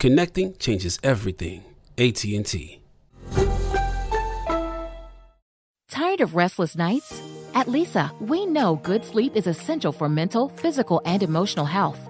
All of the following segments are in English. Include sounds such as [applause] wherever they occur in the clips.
Connecting changes everything. AT&T. Tired of restless nights? At Leesa, we know good sleep is essential for mental, physical, and emotional health.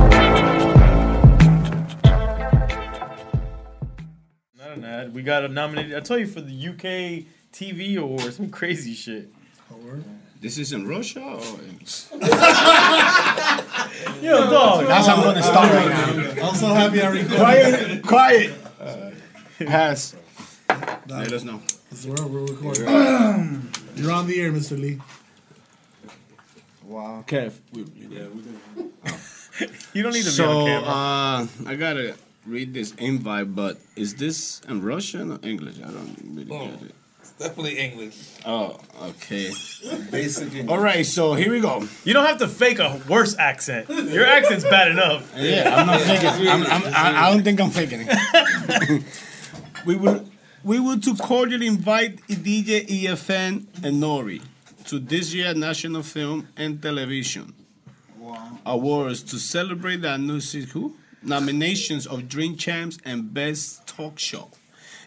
Not. We got a nominated. I told you for the UK TV award, some crazy shit. This is in Russia? Or [laughs] Yo, dog. That's how I'm gonna start right now. [laughs] I'm so happy I recorded. quiet, quiet. Pass. Let us know. That's where we're recording. [clears throat] You're on the air, Mr. Lee. Wow. Kev. Yeah, we [laughs] You don't need to so, be on camera. uh, I gotta read this invite, but is this in Russian or English? I don't really oh, get it. It's definitely English. Oh, okay. [laughs] Basic English. All right, so here we go. you don't have to fake a worse accent. Your accent's bad enough. [laughs] Yeah, I'm not faking. I'm, I'm, I, I don't think I'm faking it. [laughs] we will, we would to cordially invite DJ EFN and Nori to this year National Film and Television Awards to celebrate the annunciation who? Nominations of Dream Champs and Best Talk Show,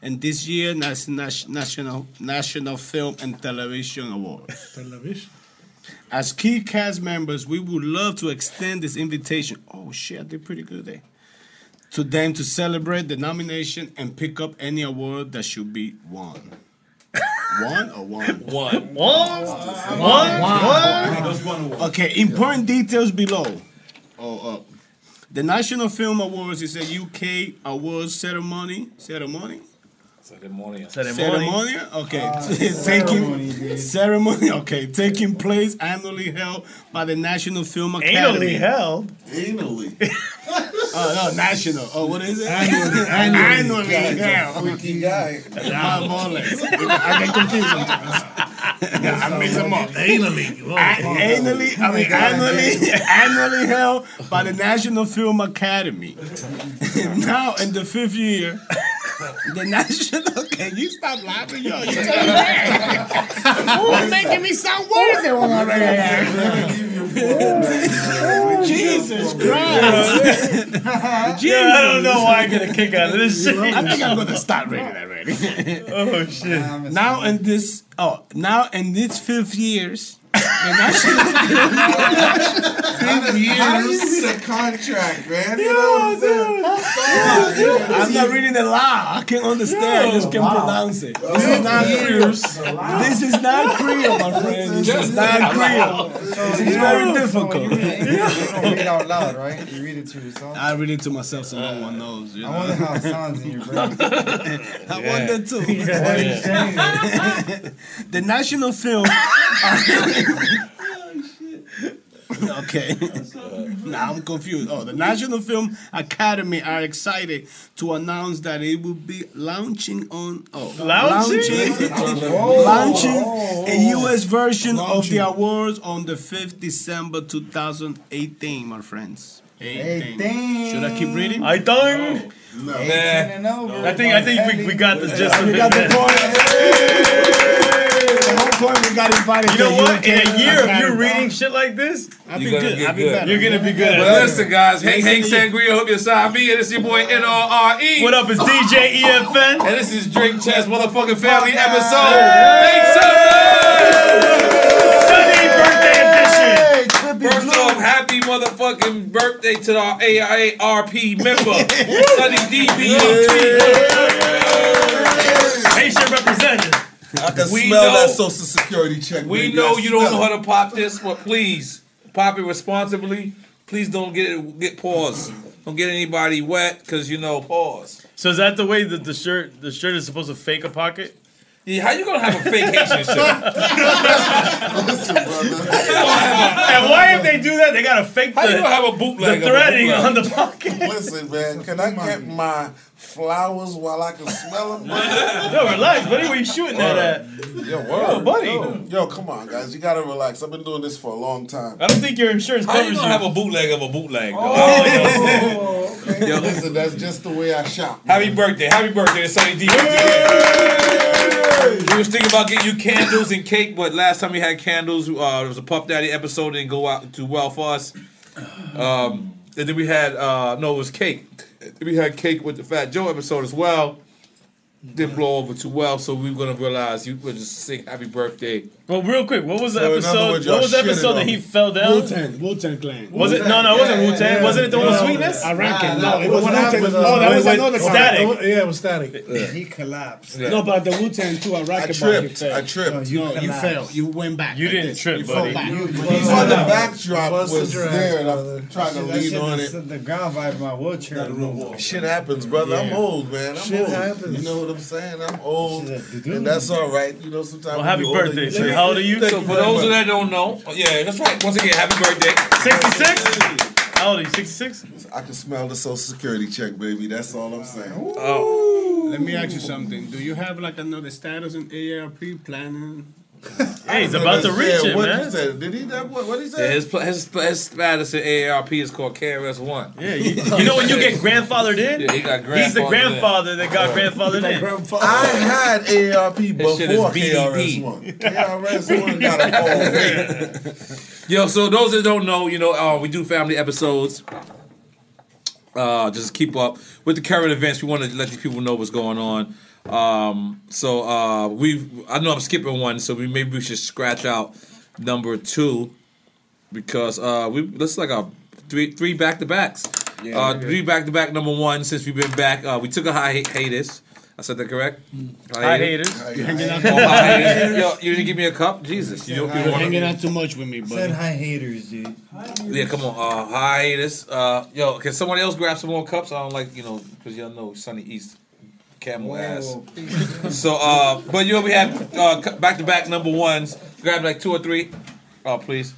and this year Nas- Nas- National National Film and Television Awards. Television. As key cast members, we would love to extend this invitation. Oh shit, I did pretty good there. To them to celebrate the nomination and pick up any award that should be won. One or one? One. One? One? One? Okay, important details below. Oh, uh, the National Film Awards is a UK awards ceremony. Ceremony? Ceremonial. Ceremony? Okay. Ah, [laughs] taking ceremony. Okay, taking place annually held by the National Film Academy. Anally held. Anally. [laughs] Oh no, national. Oh, what is it? Annually. [laughs] annually. Guy's a yeah. freaky guy. My bullets. I get confused sometimes. [laughs] Yeah, I mix them up. Anally. A- annually, I mean annually, [laughs] annually held by the National Film Academy. [laughs] now in the fifth year, the national. Can you stop laughing, yo? You're making me sound worse than what I'm already. Jesus Christ. Yeah, I don't know why I get a kick out of this [laughs] shit. I think I'm gonna start reading that. already. [laughs] oh shit! now in this, oh, now in this fifth years, the national How do you read a contract, man? You know what I'm saying? I'm not reading the law. I can't understand. I just can't pronounce it. This is not Creole. This is not Creole, my friend. This is not Creole. This is very difficult. You don't read out loud, right? You read it to yourself. I read it to myself so no one knows. You know? I wonder how it sounds in your brain. [laughs] I wonder too. Yeah. [laughs] the national film. [laughs] [laughs] okay. [laughs] now I'm confused. Oh, the National Film Academy are excited to announce that it will be launching on oh Launching? launching, Oh. launching a oh. U.S. version of the awards on the 5th December 2018, my friends. 18. Should I keep reading? I don't. No. 18 and. I think I think we, we got the gist of We it. got the man. point. The point we got invited You know to what? In a year of you Academy. reading shit like this, I'll be You're gonna good. get I'll be good. better. you're gonna be good. But at it. listen, guys, Hank Hank Listen, Sangria, hope you're side me, and it's your boy N-R-R-E. What up? It's DJ EFN. And this is Drink Champs Motherfucking Family episode. Make some noise! Sunday birthday edition. First off, happy motherfucking birthday to our AARP member, [laughs] Sonny DB on tweet. Haitian representative. I can We smell know- that social security check. We baby. know I you don't know smell how to pop this, but please pop it responsibly. Please don't get it, get pause. Don't get anybody wet, cause you know pause. So is that the way that the shirt the shirt is supposed to fake a pocket? Yeah, how you gonna have a fake Haitian shirt? Listen, brother. And why if they do that, they gotta fake the, How you gonna have a bootleg? of a threading bootleg? on the pocket. Listen, man. Can I get my flowers while I can smell them? Yo, relax, buddy. Where you shooting that at? Yo, word. buddy. Yo, yo, come on, guys. You gotta relax. I've been doing this for a long time. I don't think your insurance How you covers gonna you. have a bootleg of a bootleg? Though? Oh, oh okay. Yo. Listen, that's just the way I shop. Happy birthday! Happy birthday to Sonny D. We was thinking about getting you candles and cake, but last time we had candles, uh, there was a Puff Daddy episode didn't go out too well for us. Um, and then we had uh, no, it was cake. We had cake with the Fat Joe episode as well. Didn't blow over too well, so we are gonna realize you were just sing Happy Birthday. Well, real quick, what was the So, episode? words, what was the episode that he fell down? Wu-Tang, Wu-Tang Clan. Was it? No, no, it wasn't Wu Tang. Wasn't it the one with sweetness? I rank Nah, No, it was what Wu-Tang. happened, Oh, uh, that was with another Static. Yeah, it was static. He collapsed. No, but the Wu Tang too. I rank I tripped. I tripped. you No, you collapsed. fell. You went back. You didn't trip, buddy. Fell back. You- He's on the backdrop Busted was there, and. I'm trying to That lean on it. The ground vibe of my wheelchair. Shit happens, brother. I'm old, man. I'm Shit old. happens. You know what I'm saying? I'm old, and that's all right. You know, sometimes. Well, when happy you're older, birthday, sir. How old are you? So for those that don't know, yeah, that's right. Once again, Happy Birthday. 66? How old are you? 66? I can smell the social security check, baby. That's all I'm saying. Oh, Let me ask you something. Do you have like another status in AARP planning? [laughs] Hey, he's about to reach yeah, it, what man. He said? Did he? That, what? What he yeah, his, pl- his, his status in AARP is called KRS One. Yeah, you, you know when you get grandfathered in? Yeah, he got grandfathered He's the grandfathered in. grandfather that got grandfathered in. I had AARP His shit is before KRS One. KRS One got a phone. [laughs] Yo, so those that don't know, you know, uh, we do family episodes. Uh, just keep up with the current events. We want to let these people know what's going on. Um, so uh, we, I know I'm skipping one, so we maybe we should scratch out number two because uh, we that's like a three three back to backs. Yeah, uh, okay. three back to back number one since we've been back. Uh, we took a high hate haters. I said that correct? Hi, haters. You're hanging out, Oh, high haters. Yo, you didn't give me a cup, Jesus. You don't you're you want hanging out too much with me, buddy. Said buddy. hi haters, dude. Yeah, come on. Uh, hiatus. Uh, yo, can somebody else grab some more cups? I don't like, you know, because y'all know Sunny East camel ass. So, uh, but you know, we have uh, back to back number ones. Grab like two or three. Oh, please.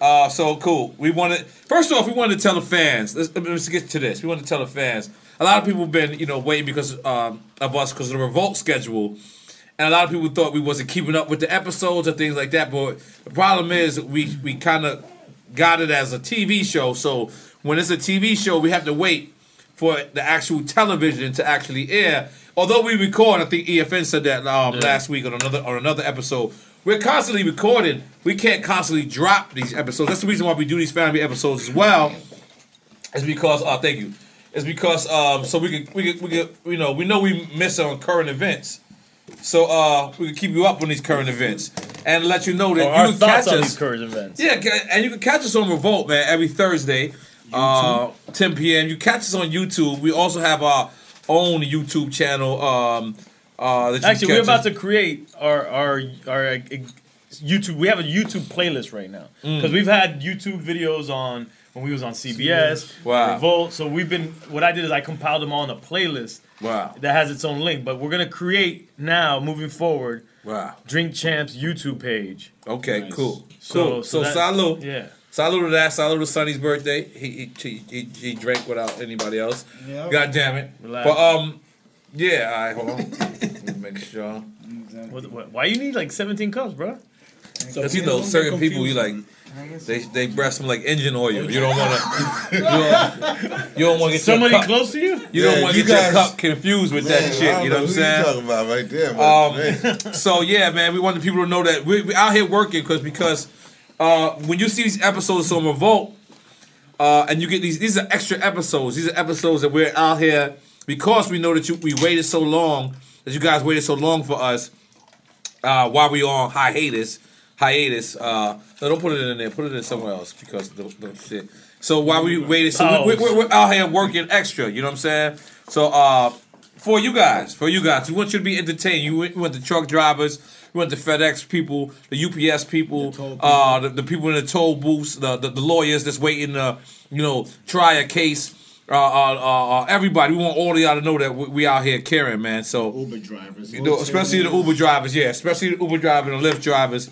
Uh, so cool. We wanted first off, we wanted to tell the fans. Let's, let's get to this. We wanted to tell the fans. A lot of people have been, you know, waiting because um, of us because of the revolt schedule, and a lot of people thought we wasn't keeping up with the episodes and things like that. But the problem is, we we kind of got it as a TV show. So when it's a TV show, we have to wait for the actual television to actually air. Although we record, I think EFN said that um, last week on another on another episode. we're constantly recording. We can't constantly drop these episodes. That's the reason why we do these family episodes as well. Is because uh, thank you. It's because um, so we could we could we could you know we know we miss on current events. So uh, we can keep you up on these current events and let you know that Or our you can catch on us. these current events. Yeah, and you can catch us on Revolt, man, every Thursday, uh, 10 p.m. You catch us on YouTube. We also have our own YouTube channel. Um, uh, that Actually, we're about us- to create our our our uh, YouTube. We have a YouTube playlist right now Mm. because we've had YouTube videos on when we was on CBS, Wow. Revolt. So we've been. What I did is I compiled them all in a playlist. Wow. That has its own link, but we're gonna create now, moving forward. Wow. Drink Champs YouTube page. Okay, cool. So- cool. so So, that- salute. yeah. Salute to that. Salute to Sonny's birthday. He he, he, he, he drank without anybody else. Yep. God damn it. Relax. But um, yeah. All right, hold on. [laughs] Let me make sure. What, what, why you need like 17 cups, bro? Because you know, certain people you like, they they breast them like engine oil. You don't want to. [laughs] You don't, don't want to get Somebody your cup, close to you? You don't want to get guys- your cup confused with that Man, I shit. don't You know know what I'm saying? talking about right there, but, Um, so yeah, man, we want the people to know that we we out here working because because uh, when you see these episodes on Revolt, uh, and you get these these are extra episodes. These are episodes that we're out here because we know that you we waited so long that you guys waited so long for us uh, while we on hiatus. Hiatus. Uh, no, don't put it in there. Put it in somewhere else because the, the shit. So while we waited, so we, we, we're out here working extra. You know what I'm saying? So uh, for you guys, for you guys, we want you to be entertained. You want the truck drivers, you want the FedEx people, the UPS people, the, uh, the, the people in the toll booths, the, the, the lawyers that's waiting to, you know, try a case. Uh, uh, uh, uh, everybody, we want all of y'all to know that we, we out here caring, man. So Uber drivers. you know, especially the Uber drivers, yeah, especially the Uber drivers and Lyft drivers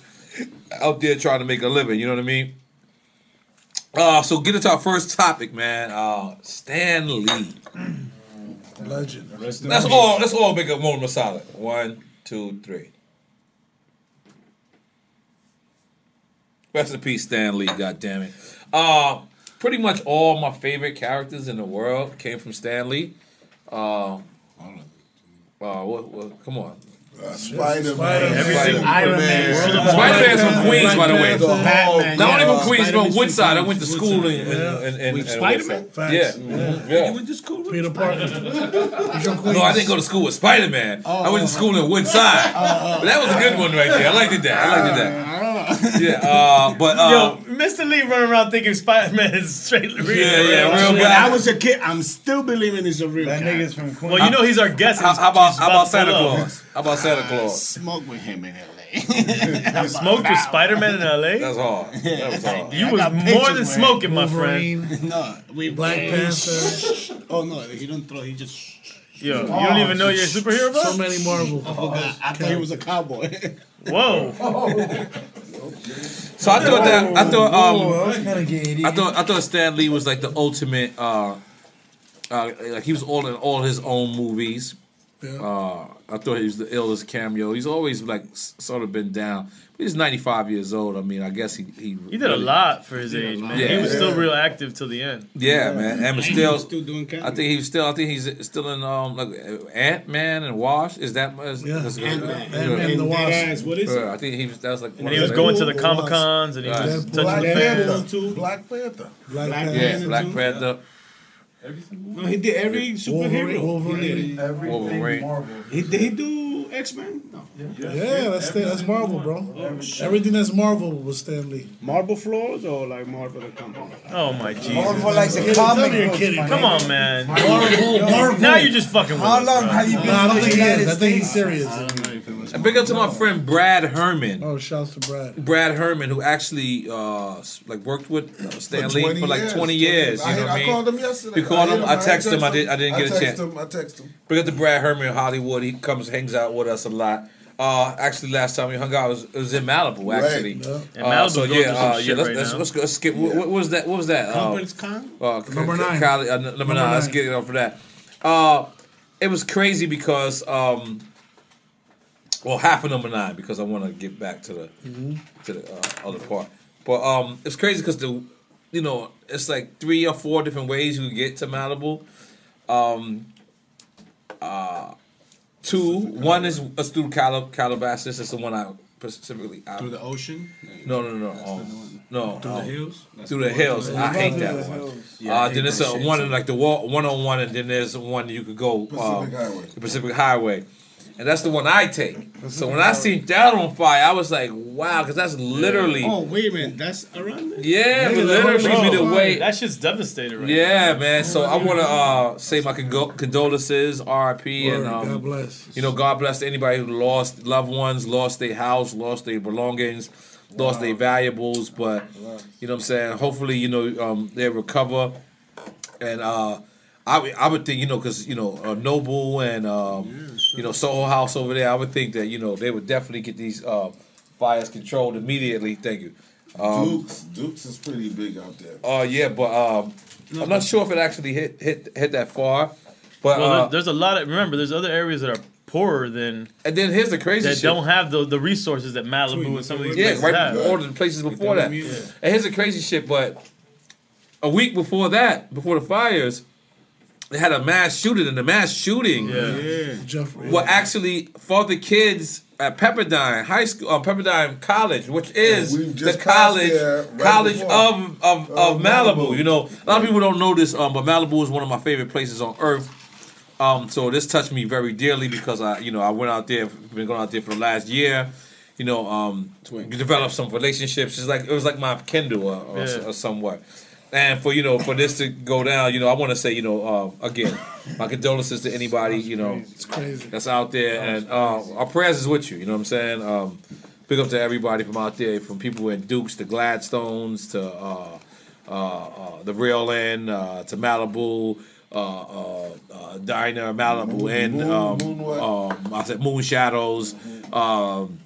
out there trying to make a living. You know what I mean? Uh, so get into our first topic, man. Uh, Stan Lee. Legend. Let's all let's all make a moment solid. One, two, three. Rest in peace, Stan Lee. God damn it. Uh, pretty much all my favorite characters in the world came from Stan Lee. Uh, uh, what, what, come on. Spider-Man. Spider-Man. Everything- Iron Man. Spider-Man's from Queens, by the way. Batman, Not only yeah. from Queens, from Spider-Man's Woodside. I went to school in, in, in, in, Spider-Man? Woodside. Yeah. Yeah. went to school with Peter Parker. [laughs] No, I didn't go to school with Spider Man. I went to school in Woodside. [laughs] But that was a good one right there. I liked it that. I liked it that. [laughs] Yeah, uh, but uh, Yo, Mr. Lee running around thinking Spider Man is straight real. Yeah, yeah, real When guy. I was a kid, I'm still believing he's a real That guy. nigga's from Queens. Well, you know he's our guest. how, how about how about Santa. Claus? How about Santa Claus? Smoke with him in L.A. [laughs] You smoked with Spider Man in L.A. That's hard. [laughs] That was hard. You I was more than with smoking, my friend. No, we Black Panther. Oh no, he don't throw. He just. Yo, you don't even know you're a superhero, bro. So many Marvel. I forgot. I thought he was a cowboy. Whoa. [laughs] So I thought that I thought Oh, um kind of gay. I thought I thought Stan Lee was like the ultimate uh uh like he was all in all his own movies. Yeah. Uh, I thought he was the illest cameo. He's always like sort of been down. He's 95 years old. I mean, I guess he he, He did a lot for his age, man. Yeah. He was still real active till the end. Yeah, man, and And he still, was still doing I think he's still. I think he's still in um like Ant Man and Wash. Is that? Is, Yeah. that's- Ant-Man. yeah. Ant-Man and the Wasp. What is Yeah, it? I think he was. That was like. And he was going to the Comic Cons and he Right. was touching the fans. Too. Black Panther. Black Black Panther. Yeah, Panther Black too. Panther. No, he did every superhero. Wolverine. He. Everything Wolverine. Marvel. He, did he do X Men? No. Yeah, that's that's Marvel, bro. Everything that's Marvel was Stan Lee. Marble floors or like Marble the company? Oh my Jesus. Marvel likes Kidding, the tell me comic you're kidding. Come nigga. on, man. Marvel, Marvel. Now you're just fucking with How long bro. have you been No, I don't think he is. I think he's States? serious. And big up to my friend Brad Herman. Oh, shouts to Brad. Brad Herman, who actually uh like worked with uh, Stan For Lee for like years, 20 years. I You hit- know what I I mean? called him yesterday. You called I him. him. I I texted him. I did. I didn't I get a chance. him. I texted him. Big up to Brad Herman in Hollywood. He comes, hangs out with us a lot. Uh, actually, last time we hung out was it was in Malibu. Actually, Yeah. And Uh, Malibu's so yeah, through some uh, yeah. Let's, right let's, let's. Let's skip. What, what was that? What was that? Uh, Company's Con? uh, Number nine. Kyle- uh, number, Number nine. Let's get it off of that. Uh, it was crazy because, um, well, half of number nine because I want to get back to the to the uh, other part. But um, it's crazy because the, you know, it's like three or four different ways you get to Malibu. Um, uh, two, one is us through Cal- Calabasas. It's the one I specifically out Through the ocean? No, no, no, um, no. Through the um, hills? That's Through the the one. hills. I hate that the one. hills. Yeah, uh, hate then there's a one too. like the one on one, and then there's one you could go uh, Pacific Highway. the Pacific Highway, and that's the one I take. so when I seen that on fire, I was like, wow, because that's literally. Oh, wait a minute. That's around there? Yeah, but literally be the way. That shit's devastated right Yeah, man. So I want to uh, say my condo- condolences, RIP, and um, God bless. You know, God bless anybody who lost loved ones, lost their house, lost their belongings, lost their valuables. But you know, what I'm saying, hopefully, you know, um, they recover. And uh, I would- I would think, you know, because you know, uh, Noble and um, you know Soho House over there, I would think that you know they would definitely get these uh, fires controlled immediately. Thank you. Um, Dukes, Dukes is pretty big out there. Oh yeah, but um, I'm not sure if it actually hit hit hit that far. But well, uh, there's a lot of remember. There's other areas that are poorer than. And then here's the crazy that shit. don't have the, the resources that Malibu and some of these yeah, places right have. before the places before that. Yeah. And here's the crazy shit, but a week before that, before the fires, they had a mass shooting, and the mass shooting Yeah. Jeffrey. were actually for the kids at Pepperdine High School, uh, Pepperdine College, which is we the college right college of of, of Of Malibu. Malibu. You know, a lot of people don't know this, um, but Malibu is one of my favorite places on earth. Um, so this touched me very dearly because I, you know, I went out there, been going out there for the last year. You know, um, developed some relationships. It's like it was like my Kindle or, or, Yeah. or somewhat. And for you know, for this to go down, you know, I want to say, you know, uh, again, my condolences to anybody, you know, that's out there, and uh, our prayers is with you. You know what I'm saying? Um, big up to everybody from out there, from people in Dukes to Gladstones to uh, uh, uh, the Reel Inn uh, to Malibu. Uh, uh, uh, Diner, Malibu, and um, um, I said Moonshadows, um,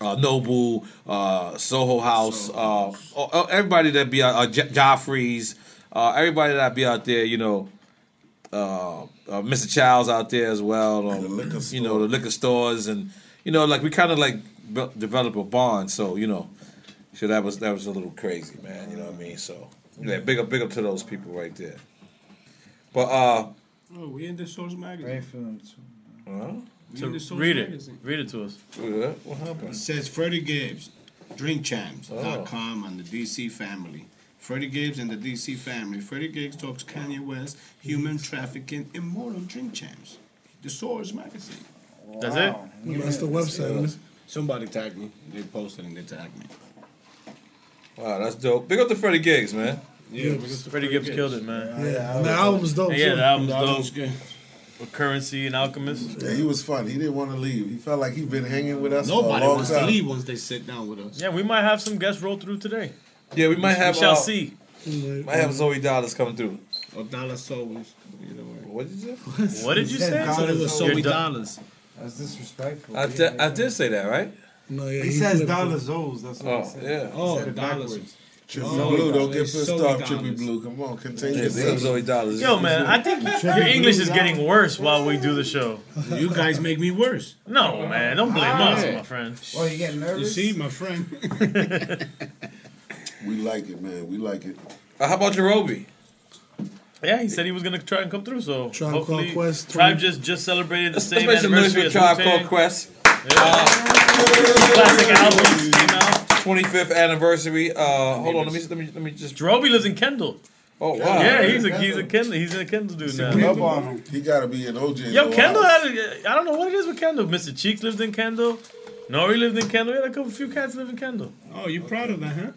uh, Noble, uh, Soho House, uh, uh, everybody that be out, uh, J- Joffrey's, uh, everybody that be out there, you know, uh, uh, Mr. Childs out there as well, um, you know, the liquor stores, and you know, like we kind of like bu- develop a bond. So you know, so that was that was a little crazy, man. You know what I mean? So yeah, big up, big up to those people right there. But uh, Oh, we in the Source magazine. Great film too. huh? We So in the Source read it. magazine. Read it to us. What happened? It says Freddie Gibbs, drinkchamps.com Oh. and the DC family. Freddie Gibbs and the DC family. Freddie Gibbs talks Kanye West, human trafficking, immortal drink champs. The Source magazine. That's it? That's the website. Somebody tagged me. They posted and they tagged me. Wow, that's dope. Big up to Freddie Gibbs, man. Yeah, Gibbs. Freddie Gibbs killed it, man. Yeah, and the album's dope Yeah, too. the album's The album's dope. good. With Curren$y and Alchemist. Yeah, he was fun. He didn't want to leave. He felt like he'd been hanging with us for a Nobody long wants time. to leave once they sit down with us. Yeah, we might have some guests roll through today. Yeah, we might have. We shall uh, see. Might have Zoey Dollaz coming through. Or dollar souls. Either way. What did you say? What did you say? I thought it was Zoe do- dollars. That's disrespectful. I, I did say that, right? No, yeah, He says flipped it. dollar zoes. That's what Oh, he said. yeah. Oh, He dollars. backwards. Trippy Oh, Blue, don't get pissed Zoe off, Dollars. Trippy Blue. Come on, contain Yeah, big yourself. Zoey Dollaz. Yo, man, I think your English is getting worse while we do the show. You guys make me worse. No, man, don't blame us, my friend. Oh, you getting nervous? You see, my friend. [laughs] We like it, man. We like it. Uh, how about Jarobi? Yeah, he said he was gonna try and come through. So Tribe hopefully, Called Quest, Tribe 20 just just celebrated the Let's, let's same make some noise anniversary as Tribe Wu-Tang. Called Quest. Classic album came out. 25th anniversary. Uh, hold on, let me let me let me just. Jarobi lives in Kendall. Oh wow. Yeah, he's a he's a Kendall. He's in a Kendall dude now. Love on him. He got to be an OJ. Yo, Kendall had. A, I don't know what it is with Kendall. Mr. Cheeks lived in Kendall. Nori lived in Kendall. We had a couple few cats live in Kendall. Oh, you proud of that, huh?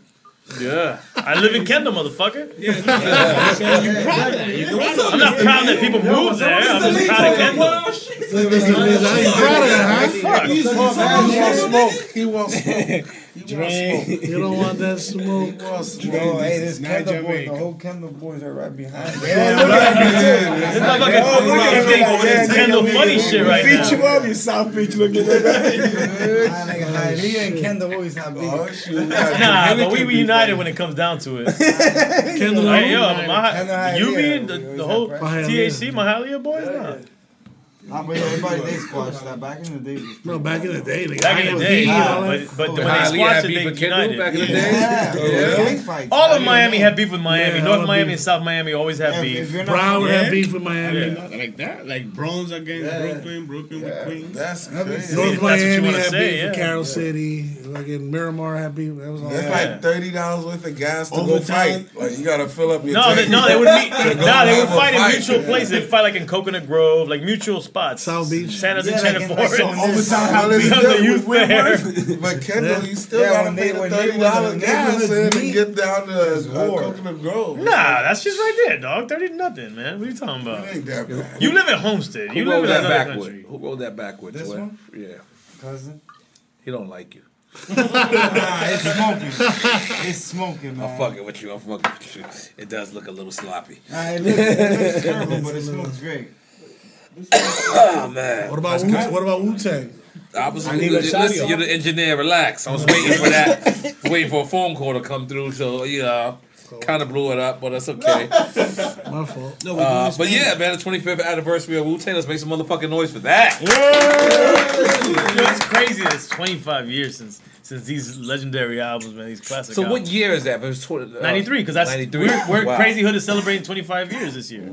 Yeah, I live in Kendall, motherfucker. [laughs] Yeah, you proud of that. You proud of that. I'm not proud that people move there. I'm just proud of Kendall. I ain't proud of that, huh? He wants smoke. He wants smoke. [laughs] He. You don't want that smoke. He wants smoke. Bro, hey, this Kendall boy, the whole Kendall boys are right behind me. This motherfucker think over this Kendall funny shit right now. Beat you now. up, you South Beach looking [laughs] at that. Nah, nigga, Hialeah and Kendall always have beef. Oh, shoot. Nah, but we reunited when it comes down to it. [laughs] Kendall, Hey, yo, Kendall my, Hialeah, you we mean the, always the have whole pride. Mahalia. THC Mahalia boys? Nah. Nah, but everybody they squashed that. Back in the day, was No, back in the day, like, Back in the day, yeah, but, but when Nah, they Lee had squashed it, beef they with Kendall united. back in the day? Yeah, Yeah. gang fights. All of Miami had beef with Miami. Yeah, all North the Miami beef. and South Miami always had Yeah, beef. if you're not- Brown would Yeah. have beef with Miami. Yeah. Like that, like Bronx against Yeah. Brooklyn, Brooklyn with Queens. That's That'd be crazy. sick. North If that's what you Miami wanna had say, beef with yeah. Carol City. Like in Miramar had beef. That was all. That's Yeah. like thirty dollars worth of gas to go Overtown. fight. Like you gotta fill up your No, they, no, they [laughs] would meet. no, they would fight in mutual places. They'd fight like in Coconut Grove, like mutual spots. South Beach. Santa's Yeah, and like Channel in, like, Forest. some Overtown Well, it's Because still- the youth fair. But Kendall, Yeah. you still Yeah, gotta when pay the thirty dollar wasn't- gas neighborhoods in to get down to it's uh. Coconut Grove. Nah, that's just right there, dog. Thirty nothing, man. What are you talking about? It ain't that bad. You live at Homestead. You Who live rolled in that another backwood? country. Who rolled that backwood? This Joel? one? Yeah. Cousin. He don't like you. [laughs] Nah, it's smoking. It's smoking, man. I'm fucking with you. I'm fucking with you. It does look a little sloppy. Nah, it looks, it looks terrible, but it smokes great. Oh man. What about Wu, what about Wu Tang? I was I need a listen, you're the engineer. Relax. I was waiting for that. [laughs] waiting for a phone call to come through. So yeah, kind of blew it up, but that's okay. [laughs] My fault. No, we Uh, but yeah, man, the 25th anniversary of Wu Tang. Let's make some motherfucking noise for that. Yo, it's crazy. It's 25 years since since these legendary albums, man. These classic. So what year is that? It was tw- uh, 93, because that's 93. we're, we're Wow. Crazy Hood is celebrating 25 years this year.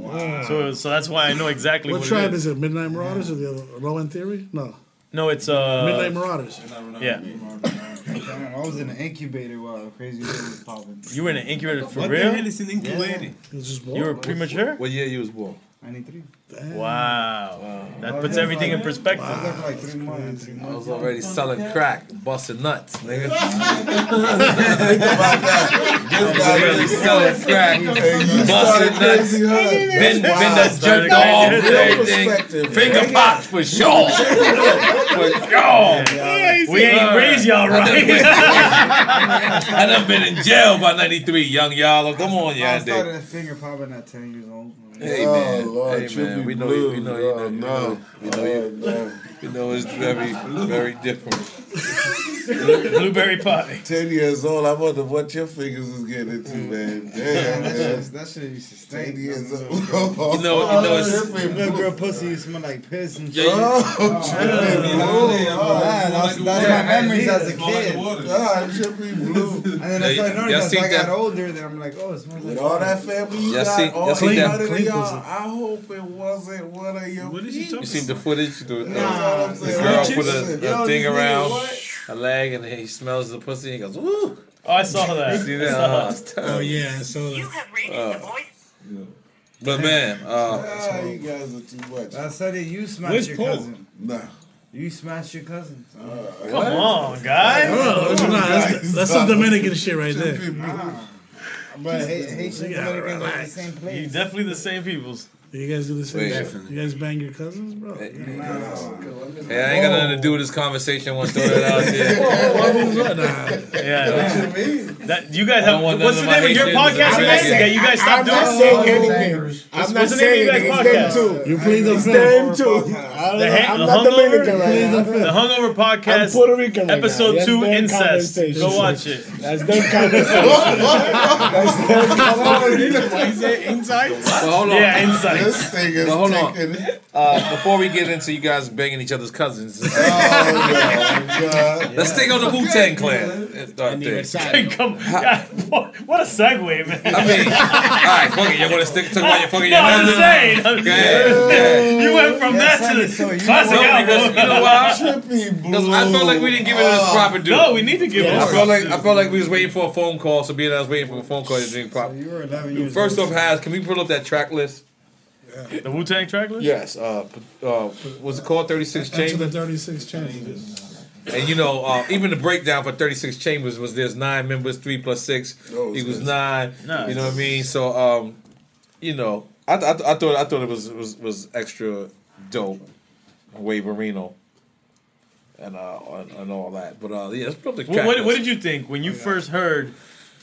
So so that's why I know exactly What what, tribe it is. is it? Midnight Marauders or the other? Low End Theory? No. No, it's uh Midnight Marauders. Yeah, Damn, I was in an incubator while Crazy Hood was popping. you were in an incubator for What real. the hell is an incubator? It's just You were premature. What year you was born? 93. Wow, that puts everything for in perspective. I was like three months. Three I was already selling crack, busting nuts, nigga. Think about that. This I was guy already really selling crack, busting nuts. Been, Wow. been done Started jerked off, and everything. Finger man. pops for sure. for sure. We ain't raised y'all right. [laughs] I done been in jail by 93, young y'all. Come on, I y'all. started a finger popping at 10 years old. Hey Oh, man, Lord, hey man, we know you, we know you, Oh, know, you know, you know, Oh, you, no. You know it's very, very different. Blueberry pie. Ten years old, I wonder what your fingers is getting into, mm. man. Damn, That man. shit, that shit used to Ten years old. You know, [laughs] you know, it's, oh, oh, Little girl pussy used to smell like piss and shit. Oh, Trippy Blue. Oh, oh man, that's, that's my memories as a kid. God, ah, Trippy Blue. And then I started noticing as I got older, then I'm like, oh, it smells With like all that family you Y'all got, all y'all seen that- 300 of Clean y'all. I hope it wasn't one of your What is he peeps. talking you seen the footage? The, the, Nah, the girl put a, Yo, a thing around what? her leg, and he smells the pussy, and he goes, "Woo!" Oh, I saw that. [laughs] See I that? saw Oh, that. it's terrible. Oh yeah, so You have reached the voice. But man, uh, [laughs] Ah, you guys are too much. I said it, you smashed Where's your Paul? cousin. Nah. You smashed your cousin. Come on, guys. Oh, that's, not, that's, that's some Dominican shit right there. But Ha- Haitian Yeah, Dominicans are the relax. same You place. definitely the same peoples. You guys do the same Wait. shit. You guys bang your cousins, bro? hey, I ain't got nothing to do with this conversation. I want to throw that out there. Nah. Yeah, that you guys I don't have. What's the name of my your podcast to again? drag That you guys stopped I'm not doing. saying anything. I'm not what's the name saying of your anything. guys' It's them podcast? too. You plead the It's fifth. them too. I don't The, know. ha- I'm the not Dominican hungover, right now. the hungover podcast, I'm Puerto Rican right episode That's two, incest. Go watch it. That's their conversation. That's their conversation. What is it? Insight? But hold on. Yeah, insights. This thing is But hold on. Uh, before we get into you guys banging each other's cousins, Oh, [laughs] God. let's take on the Wu Tang Clan. Come, God, what a segue, man. I mean, all right, fuck it. You want to stick to why you're fucking no, your I'm cousin? saying. Go ahead, go. You went from Yes, that to I saw you. classic No, album. because you know why? Trippy Blue. Because I felt like we didn't give it its proper due. No, we need to give I it. felt like I felt like we was waiting for a phone call. So being that I was waiting for a phone call to drink pop. You were 11 years First old. off, has can we pull up that track list? The Wu Tang track list. Yes. Uh, uh, what's it called? Thirty Six Enter the Chambers. 36 chambers. And you know, uh, even the breakdown for Thirty Six Chambers was there's nine members, three plus six Oh, equals yes. nine. Nice. You know what I mean? So, um, you know, I, I, I thought I thought it was was was extra dope, Waverino, and uh and, and all that. But uh, yeah, let's put up the What, what, what did you think when you first heard?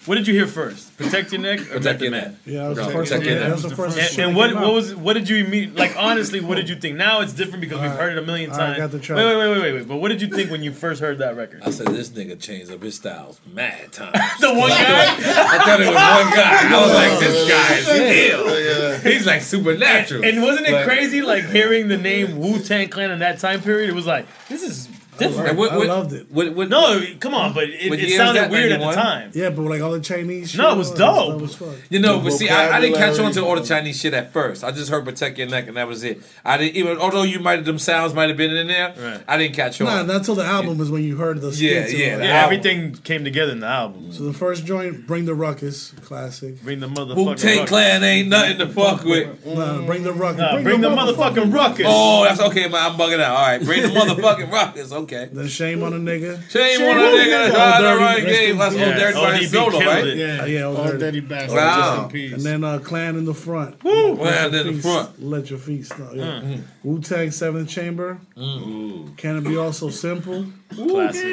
What did you hear first? Protect your neck or Protect your Man? neck. Yeah, that was No, the first check one. Yeah, that was the first And, and what what was what did you immediately like? Honestly, what did you think? Now it's different because we've heard it a million All right, times. got the wait, wait, wait, wait, wait, wait. But what did you think when you first heard that record? I said this nigga changed up his styles mad times. [laughs] The one I guy? thought, I thought it was one guy. I was like, oh, this guy is ill. He's like supernatural. And wasn't it Like- crazy, like hearing the name Wu Tang Clan in that time period? It was like, this is different. And what- I loved it. What, what, no, come on, but it, it sounded was that, weird at the time. Yeah, but like all the Chinese shit. No, it was dope. That was fun. You know, The but see, I, I didn't catch on to all the Chinese shit at first. I just heard "protect your neck" and that was it. I didn't even, although you might have them sounds might have been in there. Right. I didn't catch on. Nah, not until the album is when you heard the Yeah, skits. yeah, all the. Yeah, everything came together in the album. So the first joint, Bring the Ruckus, classic. Bring the motherfucking Wu Tang. Clan ain't nothing to fuck with. Nah, bring the Ruckus. Nah, bring, the motherfucking ruckus. Oh, that's okay, man. I'm bugging out. All right, bring the [laughs] motherfucking Ruckus. Okay. Then Shame on a Nigga. Shame on a nigga that's hard to Dirty, run game. in That's peace. old Derek by ODB his solo, right? it. Yeah, yeah, All Dirty. dirty bastards. Wow. Rest in peace. And then uh, Clan in the front. Woo! Let Clan your in the front. Let your feast. No, yeah. Mm. Wu Tang Seventh Chamber. Can it be also simple? Classic.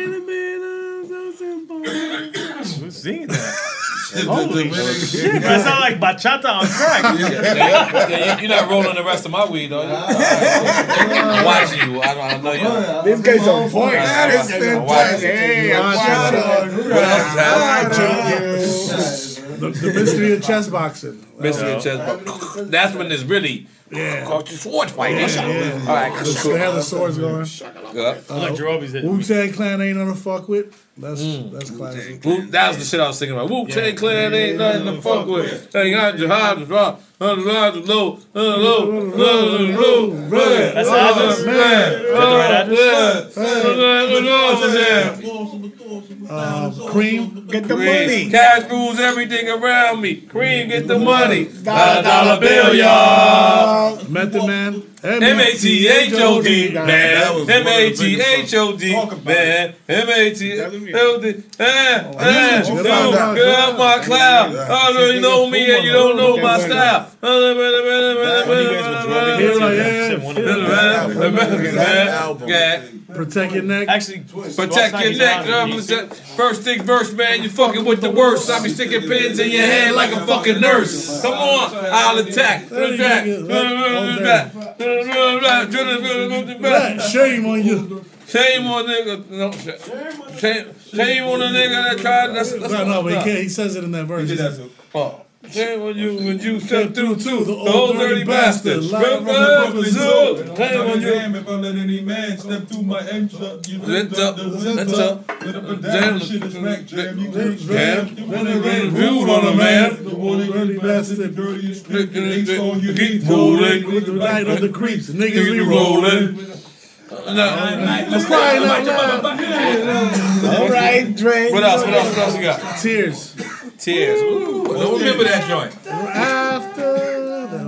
Who's singing that? Holy shit, that sound like bachata on crack. Yeah, yeah, you- you're not rolling the rest of my weed, though. I'm watching you. I I know you. This guy's on point. That is fantastic. Hey, I'm What else, Chaz? The, the mystery of chess boxing. Mystery of chess, but that's when it's really Yeah. called the sword fight. Yeah, yeah. All right, They have the swords going. Yeah. Uh, I like Jerome's hitting Wu. Tang Clan ain't on to fuck with. That's Mm. that's classic. Wu- That was the shit I was thinking about. Wu Tang Clan ain't nothing to fuck with. They got your high to drop, high to low, to low, low, low, low, low, low. That's the address? Man. Is that the right address? Uh, Cream. Get the Cream. money. Cash rules everything around me. Cream, get the money. Dollar, dollar bill, y'all. Method Man. M A T H O D, man. M A T H O D, man. M A T H O D, man. Man, yo, found out. get off my cloud. I know you know me and you don't know my style. Yeah. Protect your neck. Actually, Protect your neck. First thing first, man. You fucking with the worst. I be sticking pins in your head like a fucking nurse. Come on, I'll attack. Attack. Shame on you. Shame on nigga. No, sh- shame, shame on a nigga that tried. That's, that's No, no, but he, can't, he says it in that verse. Oh. Shame on you when you step through too. The old dirty bastard. live from the Zoo. Shame on you. If I let any man step through my M truck, you Lift up, lift up. With a Jam, down shit is smack jam. You can't jam. When they get viewed on a man. The they Dirty bastard, dirtiest trick. They saw you Keep rolling. With the night of the creeps. Niggas be rolling. No. Out loud. All right, Dre. What else? What else? What else you got? Tears. Tears. Ooh, I don't remember that joint. After.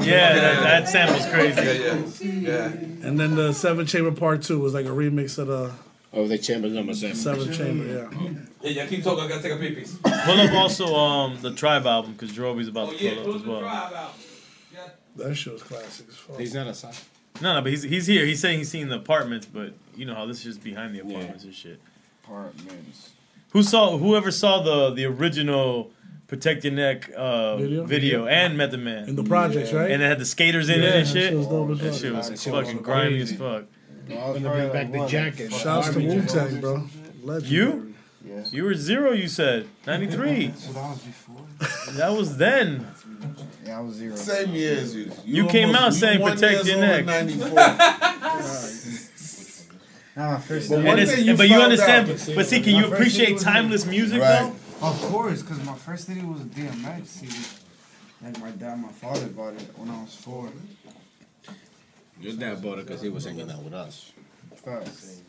Yeah, that, that sample's crazy. Yeah, yeah. And then the Seven Chamber Part Two was like a remix of the Oh, the chamber number seven. Seven Chamber. Yeah. Yeah, yeah, keep talking. I gotta take a pee piece. Pull up also um the Tribe album because Jerome's about to Yeah, pull up as well. That shit was classic as fuck. He's not a side. No, no, but he's he's here. He's saying he's seen the apartments, but you know how this is just behind the apartments and shit. Apartments. Who saw? Whoever saw the the original Protect Your Neck uh, Video? video, and Method Man In the projects, right? and it had the skaters in it Yeah, and that shit. shit was dope as that shit was That shit fucking was grimy as crazy. fuck. I was Gonna bring back like, the what, jacket. Shouts to Wu Tang, bro. Legend. You? Yeah. You were zero. You said ninety three. So that was before. That was then. Yeah, I was zero. Same year as you. You came out you saying one protect your neck. in 94. [laughs] Nah, first But And you but you understand. out- but see, can you appreciate timeless music Right. though? Of course, because my first CD was a DMX CD. Like my dad, my father bought it when I was four. Your dad bought it because he was hanging out with us. Facts.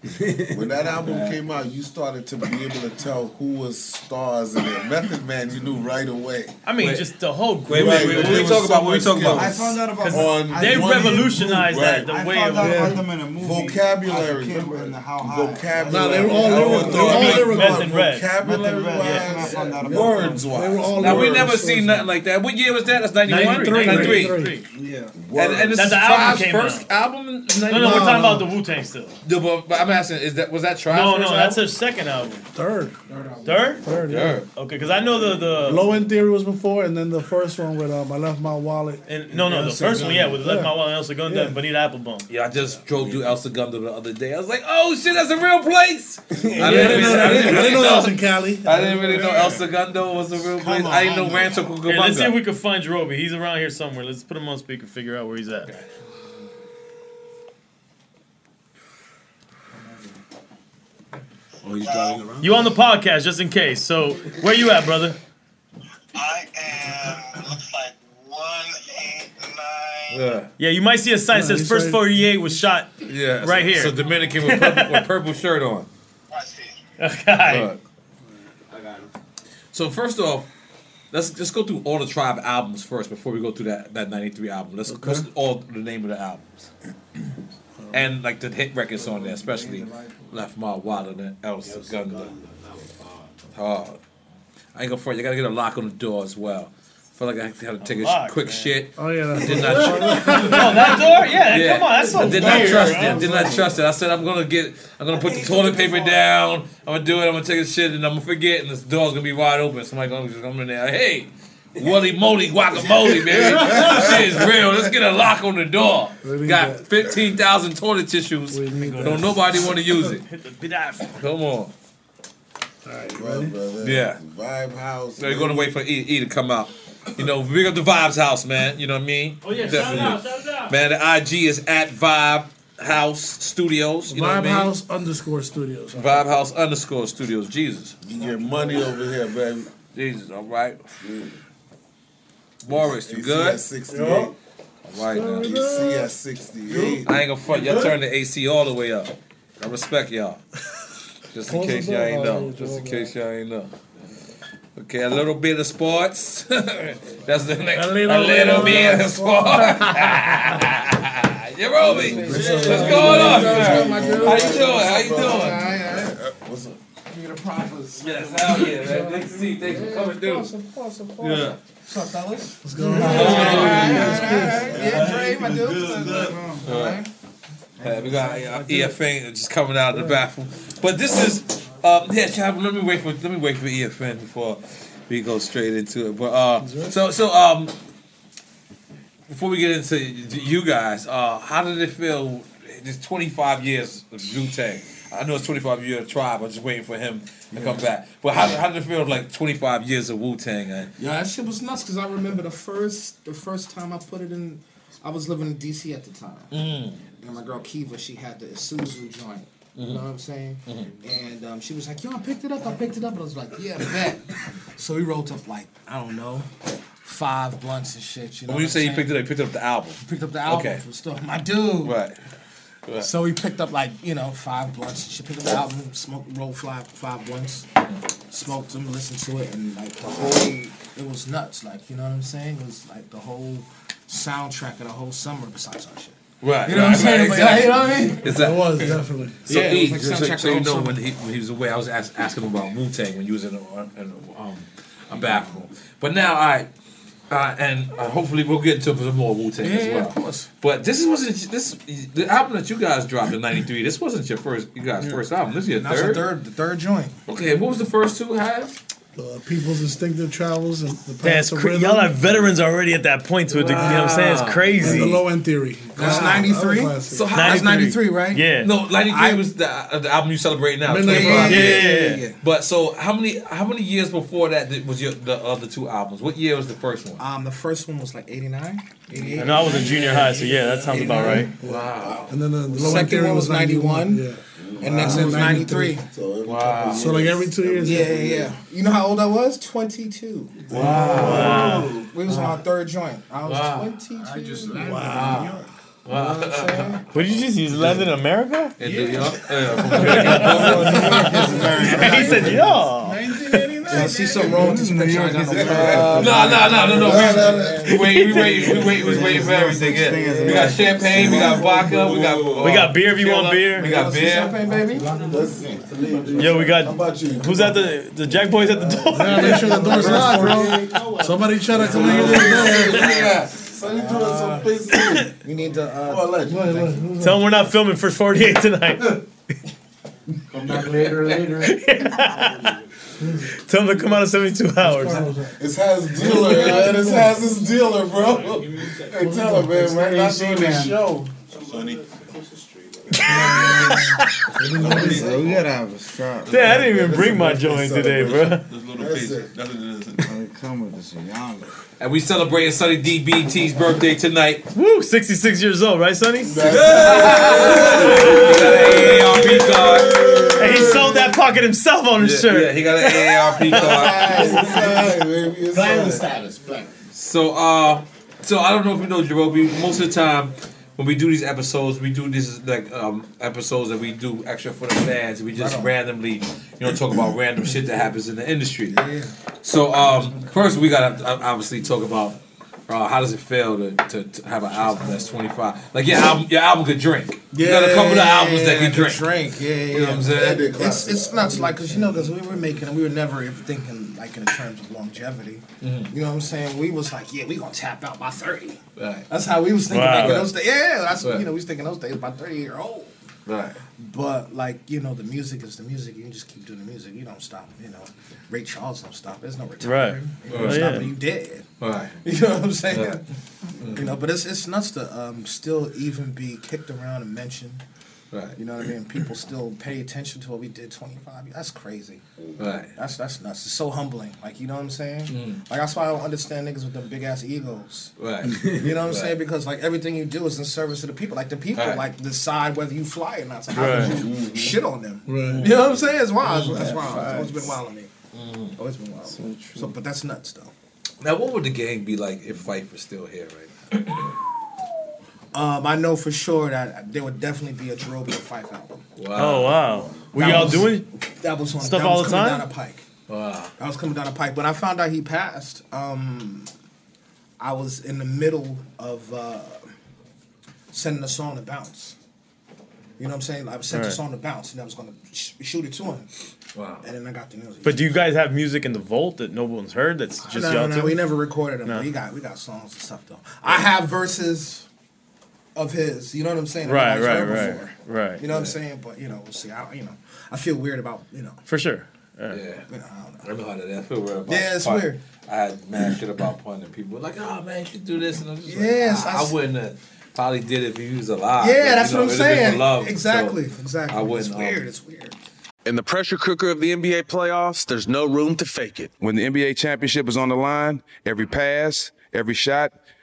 When that album came out, you started to be able to tell who was stars in it. Method Man, you knew right away. I mean, Wait. just the whole group. Wait, wait, wait. What we talking about? What we talking I about? found out about On They revolutionized group, that. The I way found out about them in a movie. Vocabulary. As a kid in the How High. Vocabulary. Nah, they were all lyrical. They were all Vocabulary. lyrical. Meth and Vocabulary Meth and Red, yeah, I wise, found out about words They were wise. all Now we never seen nothing like that. What year was that? That's 91? 93. 93. 93. Yeah. And, and this That's is the album first album No, no, we're talking about the Wu Tang still. No, but, but I'm asking, is that was that Tribe? No, no, album? that's her second album. Third. Third? Album. Third, yeah. Third. Okay, because I know the the Low End Theory was before, and then the first one with um, I Left My Wallet. And, no, no, the El first one, yeah, Segundo. with Left My Wallet and El Segundo Yeah. and Bonita Applebum. Yeah, I just drove through El Segundo the other day. I was like, oh shit, that's a real place. [laughs] I didn't, I know that- I didn't was in Cali. I didn't really know El Segundo was a real place. I didn't know Rancho Here, let's see if we can find Jarobi. He's around here somewhere. Let's put him on speaker, figure out where he's at. Oh, he's driving around. You on the podcast, just in case. So, where you at, brother? I am. Looks like one eight nine. Yeah. Yeah, you might see a sign that says first 48 was shot Yeah, right so, here. So Dominican with purple, with purple shirt on. Okay. Look. I got it. So first off, let's let's go through all the Tribe albums first before we go through that that '93 album. Let's what's all the name of the albums and like the hit records on there, especially Left My Wallet and El Segundo. Oh, I ain't gonna front. You gotta get a lock on the door as well. I feel like I had to take a Lock, quick man. shit. Oh yeah, I did not. [laughs] Oh, that door? Yeah, come on, that's so I did not weird, trust bro. it. I did not trust it. I said I'm gonna get. I'm gonna put the toilet paper down. I'm gonna do it. I'm gonna take a shit, and I'm gonna forget, and this door's gonna be wide open. Somebody gonna just come in there. Hey, [laughs] Wooly moly guacamole, baby. [laughs] shit is real. Let's get a lock on the door. Got fifteen thousand toilet tissues. Don't nobody want to use it. Come on. Yeah. Vibe House. So you're gonna wait for E, e to come out. You know, big up the Vibes House, man. You know what I mean? Oh, yeah, shout out, shout out. Man, the IG is at Vibe House Studios. You know what I mean? House underscore Studios. Vibe House underscore Studios. Jesus. You get money over here, baby. Jesus, all right. Mm. Morris, you good? AC at 68. All right now. AC at 68. I ain't gonna front. Y'all turn the AC all the way up. I respect y'all. Just in case y'all ain't know. Just in case y'all ain't know. Okay, a little bit of sports. [laughs] That's the next. A little- little, a little bit of sports. [laughs] You're Jarobi, what's going on? How you doing? How you doing? What's up? Give me the props. Yes, hell yeah, man. Good to see you. Thanks for coming through. Of course, of course. Yeah. What's up, fellas? What's going on? Yeah, Dre, my dude. Good, good. All right. Yeah, we got uh, EFN just coming out of the bathroom. But this is uh, yeah, Chad, let me wait for let me wait for EFN before we go straight into it. But uh so so um before we get into you guys, uh how did it feel this 25 years of Wu Tang? I know it's 25 year tribe. I'm just waiting for him to come back. But how, how did it feel like 25 years of Wu Tang? Yeah, that shit was nuts because I remember the first the first time I put it in. I was living in DC at the time, Mm. and my girl Kiva, she had the Isuzu joint. You Mhm. know what I'm saying? Mhm. And um, she was like, "Yo, I picked it up. I picked it up." And I was like, "Yeah, bet." so we rolled up like I don't know, five blunts and shit. You know when you say you picked it up, you picked up the album. picked up the album Okay. from store. My dude. Right. Right. So we picked up like you know five blunts. She picked up the album, smoked, rolled five five blunts, smoked them, listened to it, and like the whole it was nuts. Like you know what I'm saying? It was like the whole soundtrack of the whole summer. Besides our shit. Right. You know what I'm right, saying? right, But, exactly. you know what I mean? It's that- It was, definitely. So, Yeah, it E, was like so, so you know when he, when he was away, I was ask, asking him about Wu Tang when you was in a, in a, um, a bathroom. But now, all right, uh, and uh, hopefully we'll get into some more Wu Tang Yeah, as yeah, well. of course. But this wasn't this the album that you guys dropped in '93. This wasn't your first, you guys' first album. This is your third. the third, the third joint. Okay, what was the first two has? Uh, People's Instinctive Travels and the That's Paths of Rhythm. y'all are veterans already at that point to it. You know what I'm saying? It's crazy. And the Low End Theory. That's Wow, 93? classic. So how- That's 93, right? Yeah. No, '93 was the, uh, the album you celebrate now. Midnight 25 Ride. Yeah, yeah, yeah, yeah. But so how many how many years before that did- was your the other two albums? What year was the first one? Um, the first one was like 89, 88. I know I was in junior high, so yeah, that sounds about right. Wow. And then the, the The Low End second Theory one was 91, Yeah. And next one was 93. So every Wow. So like every two years. Yeah, yeah, yeah. You know how old I was? 22. Wow. We was on our third joint. I was Wow. 22. I just Wow. Wow. What did you just use? Landed in America? In New [laughs] he said, "Yeah." I see something wrong with this picture. I got no No, no, no, no, no. We wait, we wait, we wait, we wait for everything. Yeah. We got champagne, we got vodka, we got uh, We got beer if you want beer. We got beer. Champagne, baby. Yo, we got. How about you? Who's at the the Jack Boys at the door? Yeah, make sure the door's locked, bro. [laughs] Somebody try to come in here. So you doing some up his sleeve. We need to. Uh, Oh, legend. Tell them we're not filming for 48 tonight. [laughs] Come back later, later. [laughs] Tell them to come out in 72 hours. It's Has dealer, [laughs] man. It's Has his dealer, bro. Hey, tell him, man. We're not doing this show. Sonny. Damn, I didn't even bring my joint today, bro. This little piece. That's what it is. Come with this. And we celebrating Sonny DBT's birthday tonight. Woo, 66 years old, right, Sonny? AARP card. And he sold that pocket himself on his Yeah, shirt. yeah, he got an AARP [laughs] card. Platinum status. Platinum. So, uh, so I don't know if you know, Jarobi. Most of the time, when we do these episodes, we do these like um, episodes that we do extra for the fans. We just randomly, you know, talk about random shit that happens in the industry. So, um, first we gotta uh, obviously talk about uh, how does it feel to, to, to have an album that's twenty five? Like your album, your album could drink. you got a couple of albums that can drink. Drink, yeah, yeah. You know what I'm saying? It's it's nuts, like, cause you know, cause we were making, we were never thinking like in terms of longevity. Mhm. You know what I'm saying? We was like, yeah, we gonna tap out by thirty. Right. That's how we was thinking Wow. back in those days. Yeah, that's Right. you know, we was thinking those days by thirty year old. Right. But like you know, the music is the music. You can just keep doing the music. You don't stop. You know, Ray Charles don't stop. There's no retiring. Right. You don't Oh, stop yeah. when you dead. Right. [laughs] You know what I'm saying? Yeah. You know, but it's it's nuts to um, still even be kicked around and mentioned. Right. You know what I mean? People still pay attention to what we did 25 years. That's crazy. Right. That's that's nuts. It's so humbling. Like you know what I'm saying? Mm. Like that's why I don't understand niggas with them big ass egos. Right. [laughs] You know what I'm Right. saying? Because like everything you do is in service of the people. Like the people Right. like decide whether you fly or not. So how Right. could you mm-hmm. shit on them? Right. You know what I'm saying? It's wild. Mm-hmm. That's Yeah, wild. It's always been wild on me. Mm. Always been wild. So, but that's nuts though. Now, what would the gang be like if Phife was still here right Um, I know for sure that there would definitely be a Jerobio Phife album. Oh, wow. Were That y'all was- doing that was on, stuff that all was the coming time? Down a pike. Wow. I was coming down a pike. When I found out he passed, um, I was in the middle of uh, sending a song to bounce. You know what I'm saying? I sent Right. a song to bounce, and I was going to sh- shoot it to him. Wow. And then I got the news. But do you guys have music in the vault that no one's heard? That's just no, y'all no, no, we never recorded them. No. We got we got songs and stuff though. I have verses of his. You know what I'm saying? Right, right, right, before. right. You know what I'm saying? But you know, we'll see. I, you know, I feel weird about you know. For sure. Yeah. You know, I don't know. I how that. I feel weird about. Yeah, it's Phife. weird. I had mad shit about Pun, and people like, "Oh man, you should do this," and I'm just Yes, like, I "Ah, I, s- wouldn't have probably did it if he was alive." Yeah, But, that's know, what I'm it'd have been for saying. love, so exactly, exactly. I wouldn't. It's weird. um, It's weird. In the pressure cooker of the NBA playoffs, there's no room to fake it. When the NBA championship is on the line, every pass, every shot,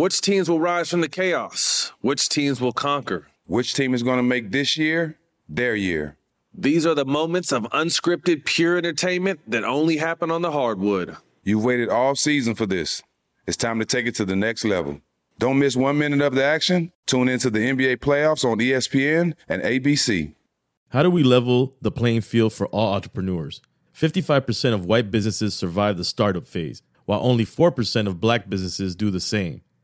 Which teams will rise from the chaos? Which teams will conquer? Which team is going to make this year their year? These are the moments of unscripted, pure entertainment that only happen on the hardwood. You've waited all season for this. It's time to take it to the next level. Don't miss one minute of the action. Tune into the NBA playoffs on ESPN and ABC. How do we level the playing field for all entrepreneurs? 55% of white businesses survive the startup phase, while only 4% of black businesses do the same.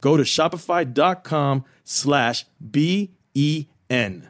Go to shopify.com slash B-E-N.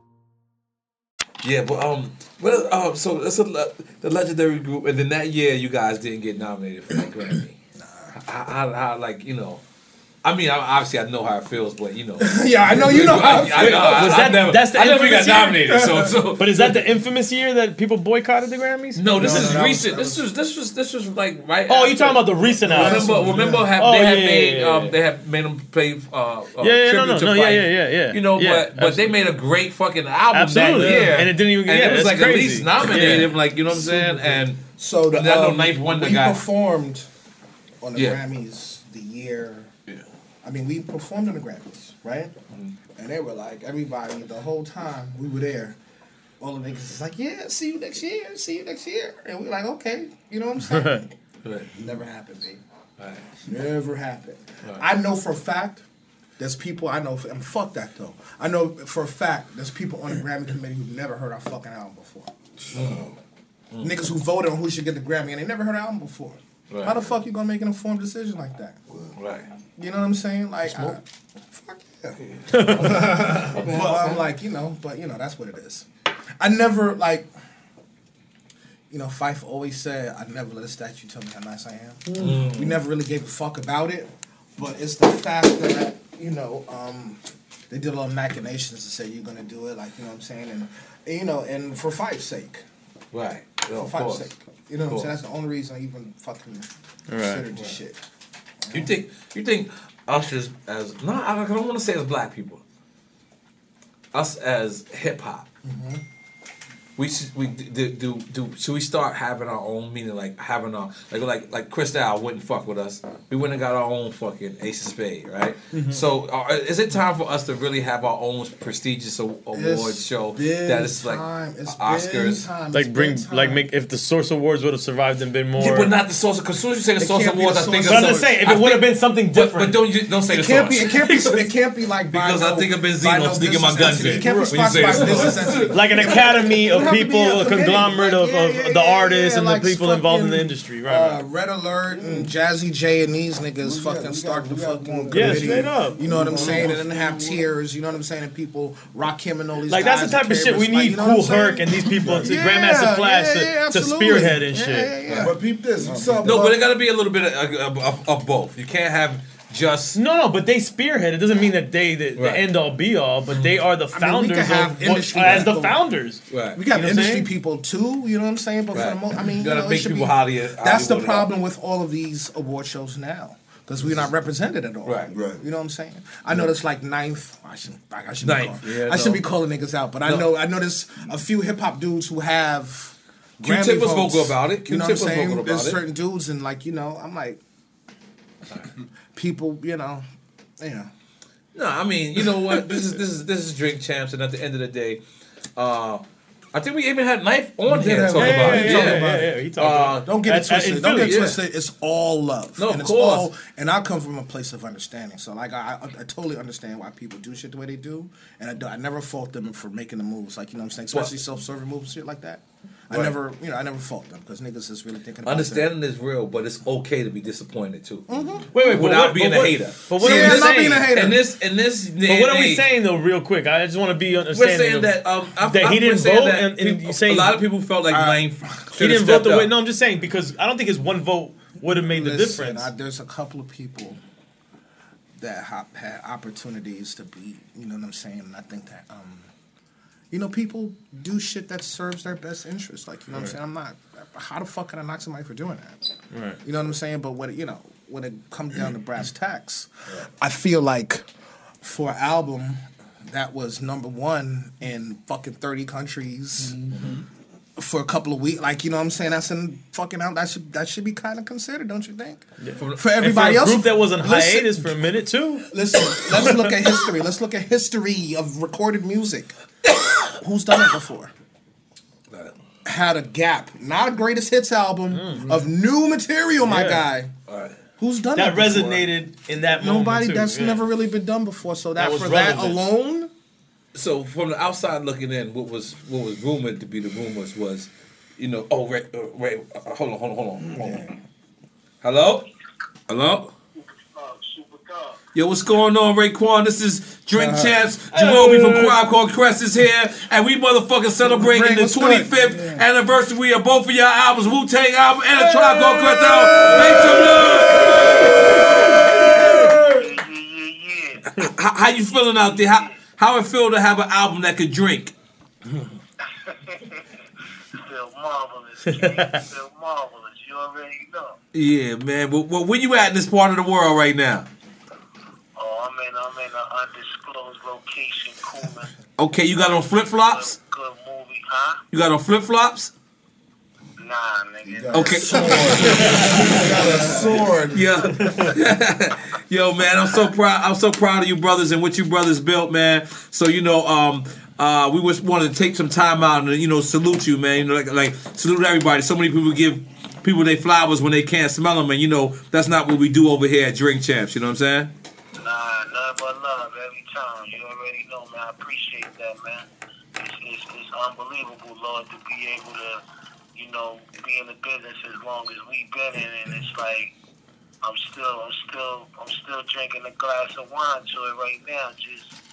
Yeah, but um, well, um, so that's a, le- the legendary group, and then that year you guys didn't get nominated for that Grammy. How, how, how, like you know, I mean, obviously I know how it feels, but you know, [laughs] Yeah, I know you know how it [laughs] I, know, I, was I that never, that's the I never got year? nominated. So, so [laughs] but is that the infamous year that people boycotted the Grammys? no, this No, is no, that was- recent. this was this was this was like right. Oh, you after- talking about the recent album? Remember, remember, have, Oh, they had yeah, yeah, made yeah, um, they had made them play uh, uh Yeah, yeah, no, tribute no, to no, yeah, yeah, yeah, yeah. You know, Yeah, but but they made a great fucking album Absolutely. that year, And it didn't even- and yeah, it was like at least nominated, like you know what I'm saying, and So the and I know um, Ninth Wonder we got performed on the Grammys the year. I mean, we performed on the Grammys, right? Mm-hmm. And they were like everybody the whole time we were there. All the niggas is like, yeah, see you next year, see you next year, and we're like, okay, you know what I'm saying? Right. Never happened, babe. Right. Never happened. Right. I know for a fact. There's people I know, and fuck that though. I know for a fact there's people on the Grammy committee who've never heard our fucking album before. Mm-hmm. Niggas who voted on who should get the Grammy and they never heard our album before. Right. How the fuck you gonna make an informed decision like that? Right. You know what I'm saying? Like, I, fuck yeah. [laughs] but I'm like, you know, but you know, that's what it is. I never like, you know, Phife always said, "I never let a statue tell me how nice I am." Mm. We never really gave a fuck about it, but it's the fact that you know, um, they did a lot of machinations to say you're gonna do it, like you know what I'm saying, and, and, you know, and for Phife's sake, Right. Yeah, for of Phife's course. sake, you know what I'm saying. That's the only reason I even fucking Right. considered this shit. You think you think us as as no, I don't want to say as black people. Us as hip hop. Mm-hmm. We should we do, do do should we start having our own meaning like having our like like like Cristal wouldn't fuck with us. We went and got our own fucking Ace of Spade, right? Mhm. So uh, is it time for us to really have our own prestigious a- award It's show been that is like time. It's been Oscars? time. Like It's bring been like make if the Source Awards would have survived and been more. Yeah, but not the Source. Because as soon as you say the It Source Awards, the I think Source of I'm just saying if it would have been something But, different. but don't you don't say It the can't be. It can't be. [laughs] It can't be like by Because I think of by Benzino no sneaking my business guns entity. in It can't be when you say sponsored by business like an academy It [laughs] of would have to be people, a a conglomerate like, of, yeah, of yeah, the yeah, artists yeah, and like the people involved in the industry, right? right. Uh, Red Alert and Jazzy Jay and these niggas fucking start the fucking Yeah, committee. straight up. You know what I'm saying? And then have tears. You know what I'm saying? And people rock him and all these Like that's the type of shit we need. you know what Cool I'm? Herc and these people to Grandmaster Flash to, yeah, to absolutely. spearhead and shit. yeah, yeah. But peep this. You saw No, but it got to be a little bit of, of, of, of both. You can't have just No, no, but they spearhead. It doesn't mean that they the, the end all be all, but they are the founders I mean, we founders have of what, industry as the founders. Right. We got You know industry saying? people too, you know what I'm saying? But for the most, I mean, You you gotta know, make it should people be, Holly- That's the Hollywood problem with all of these award shows now. Because we're not represented at all. Right. Right. You know what I'm saying? I know there's like ninth. I shouldn't. I shouldn't Ninth, Be yeah, calling, I shouldn't no. be calling niggas out, but I No. know. I know there's a few hip hop dudes who have. Q-Tip Grammy was votes. vocal about it. You know what I'm saying? There's it. certain dudes, and like you know, I'm like, people, you know, you know. No, I mean, you know what? This is this is this is drink champs, and at the end of the day, uh, I think we even had knife on We here have- talking yeah, about yeah, it. yeah, Talking yeah, yeah, it. he talked about it. Don't get it At- at- twisted. in Don't get Philly, it yeah. twisted. It's all love. No, of and it's course. all and I come from a place of understanding. So like I, I, I totally understand why people do shit the way they do, and I, do, I never fault them for making the moves. Like you know what I'm saying, especially self-serving moves, shit like that. I Right. never, you know, I never fault them because niggas is really thinking. about Understanding is real, but it's okay to be disappointed too. Mm-hmm. Wait, wait, but without what- being but a what- hater. but what See, are we in this- saying? Being a hater. In this, in this, But what are we saying though, real quick? I just want to be understanding. We're understanding. saying of- that um, I, that I, he didn't saying vote, that and, and people- saying a lot of people felt like Wayne. he didn't vote the way. No, I'm just saying because I don't think his one vote would have made the difference. I, there's a couple of people that ha- had opportunities to be, you know what I'm saying? And I think that, um, you know, people do shit that serves their best interest. Like, you know what I'm saying? I'm not, how the fuck can I knock somebody for doing that? Right. You know what I'm saying? But when it, you know, when it comes down to brass [clears throat] tacks, I feel like for an album that was number one in fucking 30 countries mm-hmm. For a couple of weeks, like, you know what I'm saying? That's in fucking out. That should, that should be kind of considered, don't you think? For, For everybody for a else, group that was on listen- hiatus for a minute too. Listen, let's look at history. Let's look at history of recorded music. [coughs] Who's done it before? Had a gap, not a greatest hits album mm. of new material, my Yeah. guy. Who's done that that resonated in that moment. Nobody. too, that's yeah. never really been done before. So that, That was for that alone, So from the outside looking in, what was what was rumored to be the rumors was, you know, oh wait, uh, wait, uh, hold on, hold on, hold on, hold on. Hello, hello. Yo, what's going on, Raekwon? This is Drink Uh, Champs. Jerome from Crowd Called Crest is here, and we motherfucking celebrating the what's good? 25th anniversary of both of y'all albums, Wu Tang album and a Tribe Called Quest album. Make some noise! How, how you feeling out there? How, how it feel to have an album that could drink? Feel marvelous. Feel marvelous. You already know. Yeah, man. Well, well, where you at in this part of the world right now? Oh, I'm in. I'm in an undisclosed location, cooling. Okay, you got on flip flops? Good movie, huh? You got on flip flops? Nah, nigga. Okay. sword. Got a sword. [laughs] Yeah. [laughs] Yo, man, I'm so proud. I'm so proud of you brothers and what you brothers built, man. So you know, um, uh, we just wanted to take some time out and you know salute you, man. You know, like, like salute everybody. So many people give people their flowers when they can't smell them, and you know that's not what we do over here at Drink Champs. You know what I'm saying? Nah, nothing but love every time. You already know, man. I appreciate that, man. It's, it's, it's unbelievable, Lord, to be able to, you know, be in the business as long as we've been in, and it's like I'm still, I'm still, I'm still drinking a glass of wine to it right now. Just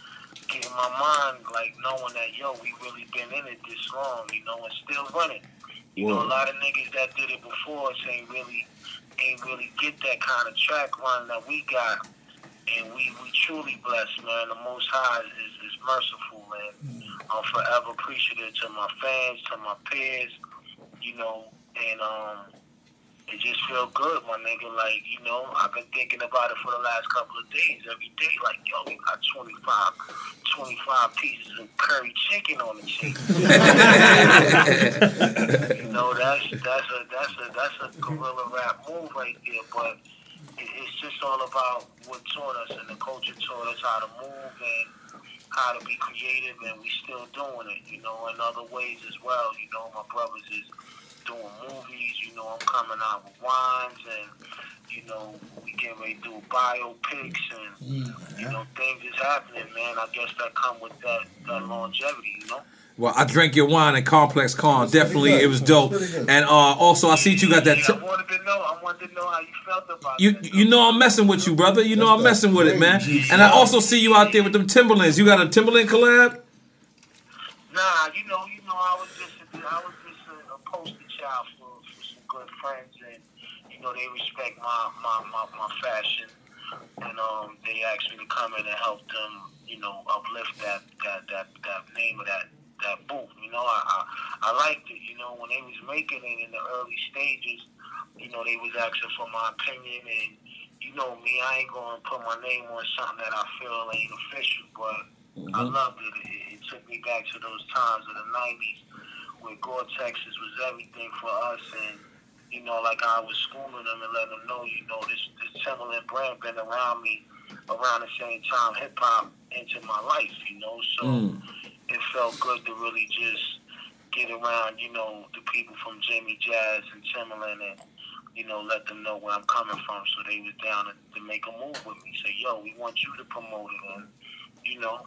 getting my mind like knowing that yo, we really been in it this long, you know, and still running. You know, a lot of niggas that did it before us ain't really, ain't really get that kind of track run that we got and we, we truly blessed, man. The Most High is, is merciful, man. Mm. I'm forever appreciative to my fans, to my peers, you know, and um, it just feel good, my nigga. Like, you know, I've been thinking about it for the last couple of days, every day. Like, yo, we got 25, 25 pieces of curry chicken on the chicken. [laughs] you know, that's that's a that's a that's a guerrilla rap move right there, but it- it's just all about what taught us and the culture taught us how to move and how to be creative and we still doing it, you know, in other ways as well. You know, my brothers is doing movies, you know, I'm coming out with wines and you know, we getting ready to do biopics and you know, things is happening, man. I guess that come with that, that longevity, you know? Well, I drank your wine at Complex Con. Definitely, it was dope. And uh, also, I see you got that. T- I wanted to know, I wanted to know how you felt about you you know I'm messing with you, brother. You know I'm messing with it, man. And I also see you out there with them Timberlands. You got a Timberland collab? Nah, you know, you know, I was just, I was just a, a poster child for, for some good friends, and you know, they respect my my, my, my fashion, and um, they asked me to come in and help them, you know, uplift that that that, that name of that that booth. You know, I, I I liked it. You know, when they was making it in the early stages, you know, they was asking for my opinion, and you know me, I ain't gonna put my name on something that I feel ain't official, but I loved it. it. It took me back to those times of the '90s where Gore-Tex was everything for us, and you know, like I was schooling them and letting them know, you know, this this Timberland brand been around me around the same time hip hop into my life, you know. So it felt good to really just get around, you know, the people from Jimmy Jazz and Timberland and, you know, let them know where I'm coming from. So they was down to, to make a move with me. Say, yo, we want you to promote it. And, you know,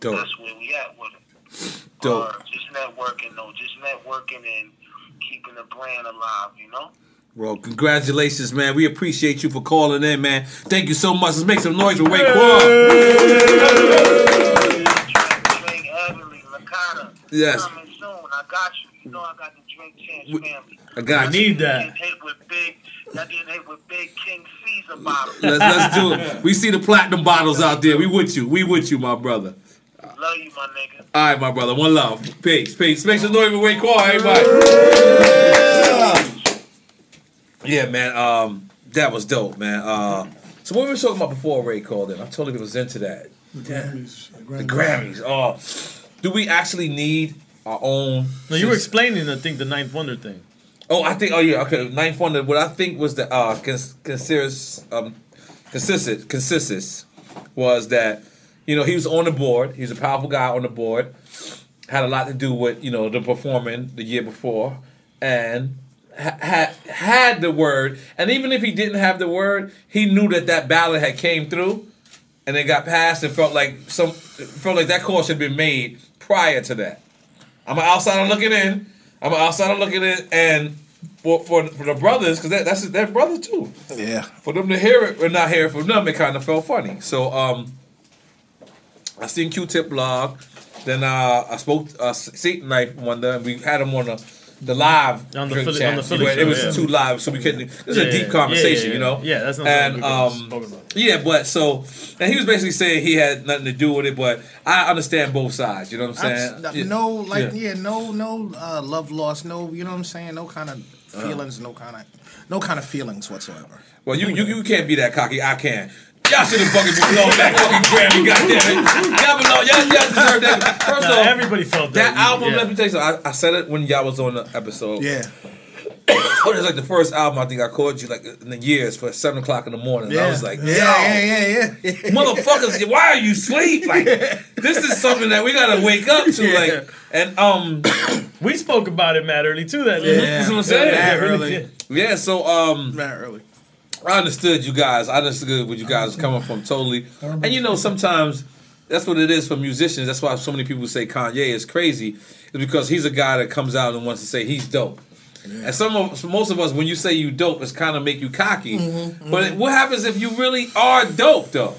Dope. that's where we at with it. Dope. Uh, just networking, though. Just networking and keeping the brand alive, you know? Well, congratulations, man. We appreciate you for calling in, man. Thank you so much. Let's make some noise for Raekwon. Drake Everly, Lakata. Yes. Coming soon. I got you. You know I got the Drink Champs family. I got Y'all you. Getting hit y'all getting hit with big King Caesar bottles. Let's, let's do it. We see the platinum bottles out there. We with you. We with you, my brother. Love you, my nigga. All right, my brother. One love. Peace. Peace. Make some noise for Raekwon, everybody. Yeah, man. Um, that was dope, man. Uh, so what we were talking about before Ray called in, I told him he was into that. The Grammys. The Grammys. Oh, do we actually need our own? No, you were explaining, I think, the Ninth Wonder thing. Oh, I think. Oh, yeah. Okay. Ninth Wonder. What I think was the uh, cons- considers um, consistent consensus was that you know he was on the board. He's a powerful guy on the board. Had a lot to do with you know the performing the year before, and ha- had had the word. And even if he didn't have the word, he knew that that ballot had came through, and it got passed, and felt like some felt like that call should have been made prior to that. I'm an outsider looking in. I'm an outsider looking in, and for for, for the brothers, because that, that's their brother too. Yeah. For them to hear it or not hear it from them, it kind of felt funny. So um, I seen Q-Tip blog. Then uh, I spoke uh, Satan Knife one day, and we had him on the the live On the drink Philly- chat. on the Philly show, it was yeah. too live, so we couldn't. This is Yeah, a deep yeah, conversation, yeah, you know. yeah. Yeah, that's not and um, spoken about. yeah, but so and he was basically saying he had nothing to do with it, but I understand both sides. You know what I'm saying? Abs- Yeah. No, like Yeah. yeah, no, no uh, love lost, no, you know what I'm saying, no kind of feelings, no kind of, no kind of feelings whatsoever. Well, you, you you can't be that cocky. I can. Y'all should have fucking moved on that fucking Grammy. Goddamn it, y'all belong. Y'all, y'all deserve that. First Nah, off, everybody felt that. that album. Yeah. Let me tell you something. I, I said it when y'all was on the episode. Yeah. [coughs] it was like the first album I think I called you like in the years for seven o'clock in the morning. And I was like, yeah, yo, yeah, yeah, yeah, motherfuckers, why are you asleep? Like, [laughs] this is something that we gotta wake up to. Like, and um, we spoke about it mad early too. That Yeah. That's what I'm saying. Yeah, Mad really early. Yeah, so um Mad early. I understood you guys. I understood where you guys are coming from totally. And you know, sometimes that's what it is for musicians. That's why so many people say Kanye is crazy, is because he's a guy that comes out and wants to say he's dope. And some of most of us, when you say you dope, it's kind of make you cocky. Mm-hmm, But what happens if you really are dope, though?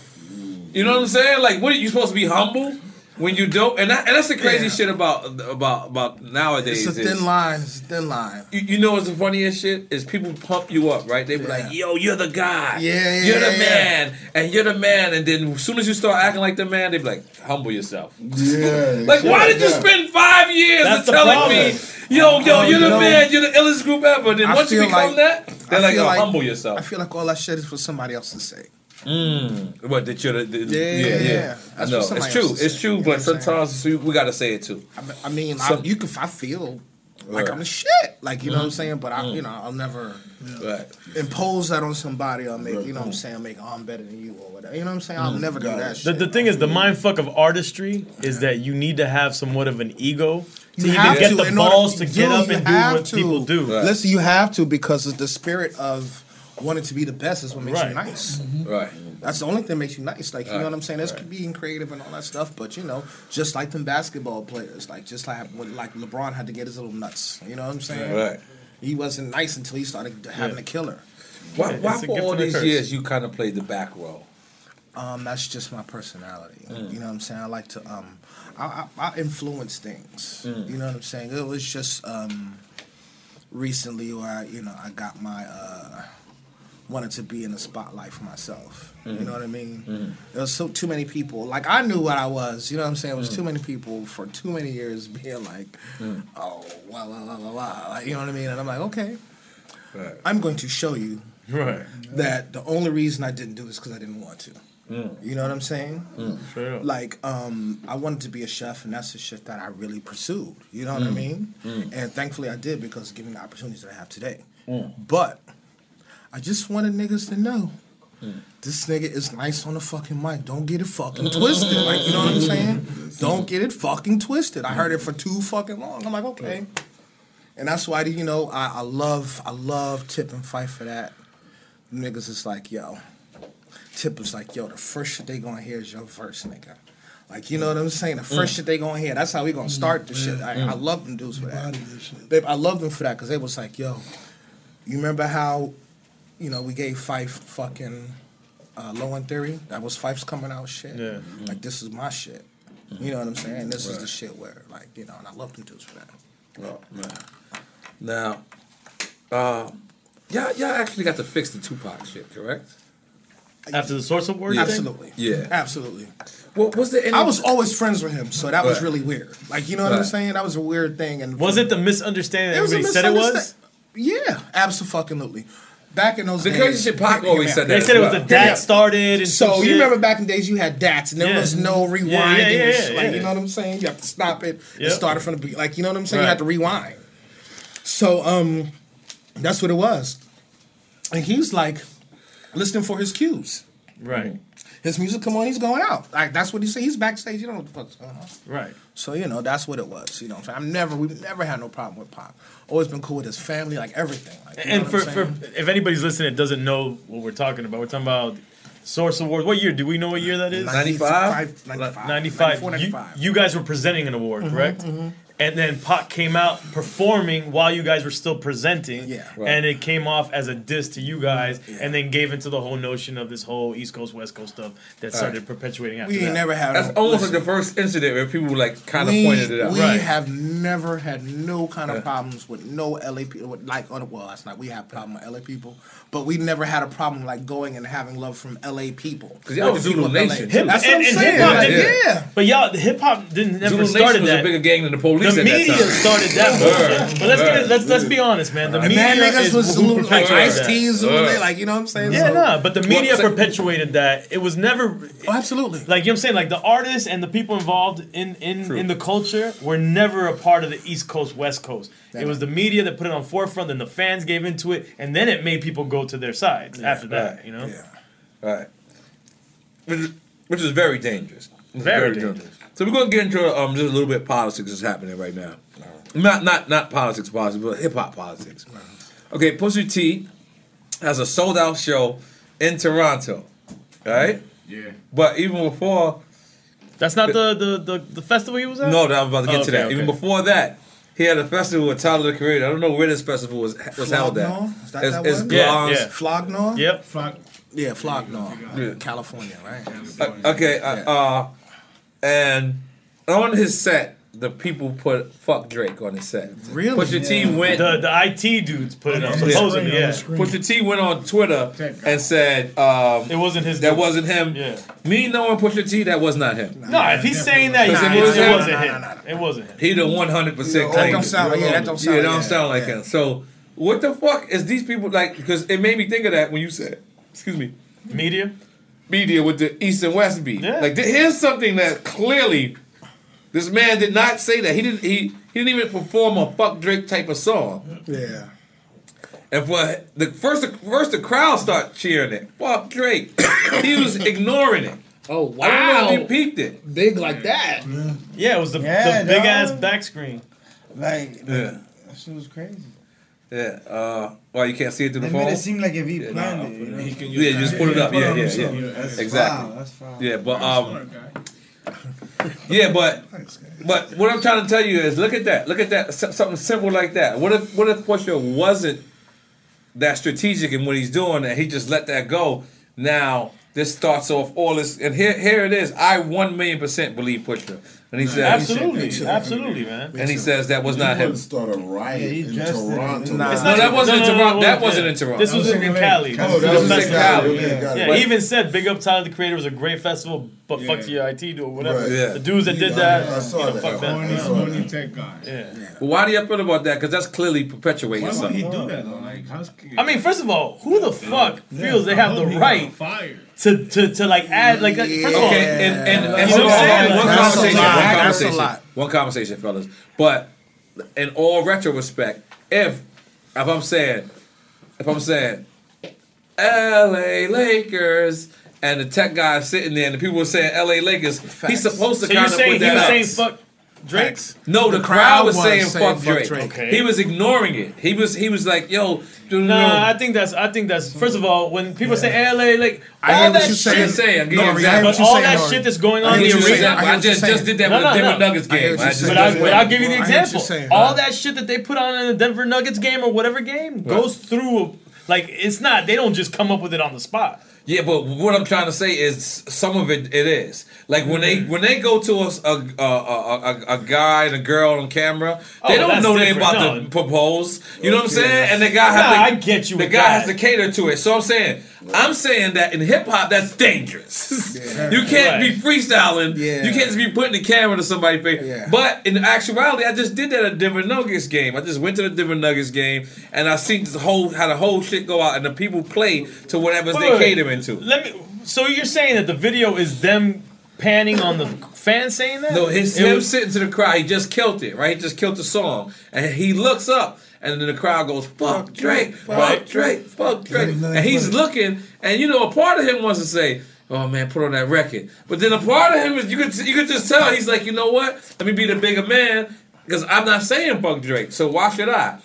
You know what I'm saying? Like, what are you supposed to be humble when you dope? And that, and that's the crazy Yeah. shit about about about nowadays. It's a is- thin line. It's a thin line. you, you know what's the funniest shit is people pump you up, right? They be like, "Yo, you're the guy. Yeah, yeah, you're the yeah, man, and you're the man." And then as soon as you start acting like the man, they be like, "Humble yourself." Yeah. [laughs] Like, why did you spend five years That's of telling problem. me, "Yo, yo, Oh, you're the you know, man, you're the illest group ever"? Then I once you become like- that, they're I like, feel "Yo, like- humble yourself." I feel like all that shit is for somebody else to say. Mm. What that you're the, the Yeah, yeah, yeah. I That's know what it's true, it's true, You but what I'm saying? sometimes we, we got to say it too. I mean, I, mean, Some- I, you can. I feel like Right. I'm the shit. Like you know what I'm mm. saying. But I, mm. you know, I'll never Right. impose that on somebody or make you know what I'm saying. Make oh, I'm better than you or whatever. You know what I'm saying. I'll mm. never do that The, shit. the thing is, the mind fuck of artistry is that you need to have somewhat of an ego to You even have get to, the in order- balls to Dude, get up and do what to. people do. Listen, you have to because of the spirit of wanting to be the best is what makes Right. you nice. Right. That's the only thing that makes you nice. Like you Right. know what I'm saying. There's being creative and all that stuff, but you know, just like them basketball players, like just like when like LeBron had to get his little nuts. You know what I'm saying? Right. He wasn't nice until he started having Yeah. a killer. Why, Yeah, why for all these curse. years you kind of played the back row? Um, that's just my personality. Mm. You know what I'm saying? I like to um, I, I, I influence things. Mm. You know what I'm saying? It was just um, recently where I, you know I got my uh, wanted to be in the spotlight for myself. You Mhm. know what I mean? Mhm. There was so too many people. Like I knew what I was. You know what I'm saying? It was Mm. too many people for too many years [laughs] being like, Mm. oh, blah blah blah blah blah. Like, you know what I mean? And I'm like, okay, Right. I'm going to show you Right. that the only reason I didn't do this because I didn't want to. Mm. You know what I'm saying? Sure. Like, um, I wanted to be a chef, and that's the shit that I really pursued. You know what I Mm. mean? Mm. And thankfully, I did because given the opportunities that I have today. Mm. But I just wanted niggas to know This nigga is nice on the fucking mic. Don't get it fucking twisted. Like, you know what I'm [laughs] saying? Don't get it fucking twisted. I heard it for too fucking long. I'm like, okay. And that's why, you know, I, I love, I love Tip and Phife for that. Niggas is like, yo. Tip was like, yo, the first shit they gonna hear is your verse, nigga. Like, you know what I'm saying? The first Mm. shit they gonna hear. That's how we gonna start the shit. I, I love them dudes for that. Babe, I love them for that because they was like, yo, you remember how, you know, we gave Phife fucking uh, Low End Theory? That was Phife's coming out shit. Yeah. Like, this is my shit. You know what I'm saying? This is the shit where, like, you know, and I love them dudes for that. Oh man. Now, uh, y'all, y'all actually got to fix the Tupac shit, correct? After the Source Award, Yeah. Absolutely. Yeah. Absolutely. Well, was there any? I was always friends with him, so that was really weird. Like, you know what I'm saying? That was a weird thing. And Was it the misunderstanding that It everybody said it was? Yeah, absolutely. Back in those The days, crazy shit, Pac Yeah, always yeah. said They said it was the DAT started and So some you shit. remember back in the days you had DATs and there Yeah. was no rewinding Yeah, yeah, yeah, yeah, Like yeah. you know what I'm saying? You have to stop it and Yep. start it from the beginning. Like you know what I'm saying? You Right. have to rewind. So um, that's what it was. And he's like listening for his cues. Right. His music come on, he's going out. Like that's what he said. He's backstage. You don't know what the fuck's going on. Right. So you know that's what it was. You know, I'm saying? I've never we've never had no problem with Pop. Always been cool with his family, like everything. Like, And for, for if anybody's listening that doesn't know what we're talking about, we're talking about Source Award. What year? Do we know what year that is? 95? 95. 95. 94, You, 95. you guys were presenting an award, Mhm, correct? mhm. And then Pac came out performing while you guys were still presenting. Yeah. Right. And it came off as a diss to you guys and then gave into the whole notion of this whole East Coast, West Coast stuff that started perpetuating after We ain't that. never had That's no- almost listen. like the first incident where people like kind of pointed it out. Right? We have never had no kind of problems with no LA people. With like, on well, that's not. We have problem with LA people, but we never had a problem like going and having love from LA people. Because y'all Like was the people Zulu. Nation, Hip, That's and, what I'm and saying. hip-hop yeah. But y'all, the hip hop didn't never Zulu Nation started was that. a bigger gang than the police The media started that bullshit. But let's get it, let's let's be honest, man. The And media niggas is was who like Ice that. T, they, like you know what I'm saying? Yeah, nah, but the media perpetuated that. It was never Oh, absolutely. like you know what I'm saying. Like the artists and the people involved in in, in the culture were never a part of the East Coast West Coast. It was the media that put it on forefront, and the fans gave into it, and then it made people go to their sides after that. You know, yeah, Right. Which is, very dangerous. It's Very dangerous. So we're gonna get into um just a little bit of politics that's happening right now. Not not not politics politics, but hip hop politics. Okay, Pusha T has a sold out show in Toronto. Right? Yeah. But even before that's not the the the, the festival he was at. No, that I'm about to get Oh, to that. okay. Even before that, he had a festival with Tyler the Creator. I don't know where this festival was was held at. Is that It's, that it's one? Glon's- Flog Gnaw? Yep. Flog. Yeah, Flog Gnaw. Yeah. California, right? Uh, okay, uh, uh, and on his set, the people put "fuck Drake" on his set. Really? Pusha T went. The the IT dudes put it on Yeah. supposedly. Yeah. Pusha T went on Twitter and said um, it wasn't his. That dude. wasn't him. Yeah. Me knowing Pusha T, that was not him. No, if he's saying that, Because it, was it, wasn't him. It wasn't him. He the one hundred percent. That don't sound like- yeah, that don't sound Yeah, it like- don't sound like him. So what the fuck is these people like? Because it made me think of that when you said, excuse me, media, media with the East and West beat. Like here's something that clearly this man did not say that. He didn't. He he didn't even perform a fuck Drake type of song. Yeah. And for the first, first the crowd start cheering it. Fuck Drake. [coughs] he was ignoring it. Oh I don't know if he peaked it. Big like that. Yeah, it was the, Yeah, the big dog. ass back screen. Like, Yeah. that shit was crazy. Yeah. Uh, why you can't see it through the phone? it seemed like if he Yeah, planned no, it, you know? he can use yeah, you just put it up. Yeah, yeah, yeah. That's exactly. foul, that's foul. Yeah, but um, [laughs] yeah, but but what I'm trying to tell you is, look at that. Look at that. S- Something simple like that. What if what if Pusha wasn't that strategic in what he's doing, and he just let that go? Now this starts off all this, and here here it is. I one million percent believe Pusha, and he says Absolutely, absolutely, man. and he says that was not him. Start a riot Yeah, he in. Toronto. Nah. No, that wasn't no, no, no, Toronto. no, That no, wasn't yeah. in Toronto. This was in Cali. Oh, that This was was in in Cali. Cali. Yeah, got. Yeah, he even said, "Big up Tyler the Creator was a great festival, but fuck to your IT dude or whatever." Right. Yeah. The dudes that did that, I saw you know, that. fuck them. I saw Horny that. tech guy. Yeah. But why do you feel about that? Because that's clearly perpetuating Why would he something. do that though? Like, I mean, first of all, who the fuck feels they have the hope he got right fired. To, to, to like add like that? First of all, Okay, and and, and You know what I'm saying? one That's a conversation, lot. one That's a conversation, lot. one conversation, fellas. But in all retrospect, if if I'm saying, if I'm saying, L.A. Lakers. And the tech guy sitting there, and the people were saying L.A. Lakers. He's supposed to So kind of saying put he that was out. saying fuck Drake? No, the, The crowd, crowd was was saying, saying fuck fuck Drake. Drake. Okay. He was ignoring it. He was he was like, yo, do Nah, I think that's. I think that's. First of all, when people say LA, like I all hear what that you're shit, saying. Saying, I'll give you an but all What that saying, shit that's going on in the arena. saying. I just just did that No, with the Denver no. Nuggets game. I but, I, but I'll give you the I hear what you're example. saying. All that shit that they put on in the Denver Nuggets game or whatever game goes through. Like it's not. They don't just come up with it on the spot. Yeah, but what I'm trying to say is some of it it is like when they mm-hmm. when they go to us a a, a, a, a guy and a girl on camera, oh, they Oh, don't know they about No. to propose. You know what I'm saying? And the guy has Nah, to, I get you The guy that. has to cater to it. So I'm saying I'm saying that in hip hop that's dangerous. [laughs] you can't be freestyling. You can't just be putting the camera to somebody's face. But in actuality, I just did that at Denver Nuggets game. I just went to the Denver Nuggets game and I seen the whole how the whole shit go out and the people play to whatever they wait, catering to. Let me. So you're saying that the video is them panning on the fans saying that? No, his It him was- sitting to the crowd. He just killed it, right? He just killed the song, and he looks up, and then the crowd goes, "Fuck Drake, fuck Drake, fuck Drake," and he's looking, and you know, a part of him wants to say. Oh man, put on that record. But then a part of him is you could you could just tell he's like, you know what? Let me be the bigger man because I'm not saying fuck Drake. So why should I?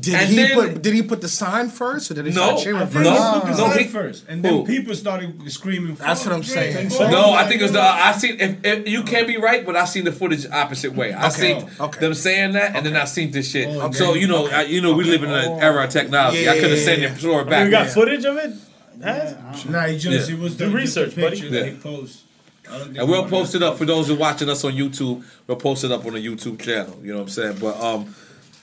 Did And he then- put? Did he put the sign first, or did he No, start cheering I first? think he put the No, said he- first, and then Who? people started screaming. That's what I'm Drake." saying. No, I think it was the I seen if, if you can't be right, but I seen the footage opposite way. I Okay, seen them saying that, and then I seen this shit. so you know, I, you know, we live in an era of technology. Yeah, I could have yeah, sent yeah. it floor I mean, back. we got footage of it. Has? Nah, he just Yeah. it was Do the research, the buddy. picture that Yeah. he posted. I don't think And we'll post it up for those who are watching us on YouTube. We'll post it up on the YouTube channel. You know what I'm saying? But um,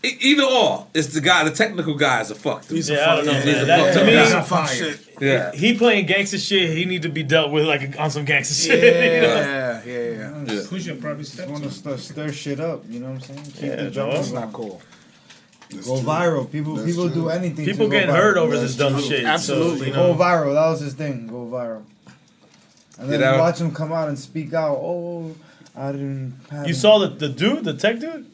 either or, it's the guy, the technical guy is a fuck. He's yeah, I don't know, He's man. a That, fucked to up me, fuck shit. Yeah. He playing gangster shit. He need to be dealt with like on some gangster shit. [laughs] you know? Yeah, yeah, yeah. Yeah. Pusha probably stepped want to stir, stir shit up. You know what I'm saying? Keep Yeah, it no, jumping. that's not cool. Go viral. People, That's people true. do anything. People to go getting viral. hurt over That's this dumb true. shit. Absolutely. So, you Go viral. That was his thing. Go viral. And then that- watch him come out and speak out. Oh, I didn't. Have You saw the, the dude, the tech dude?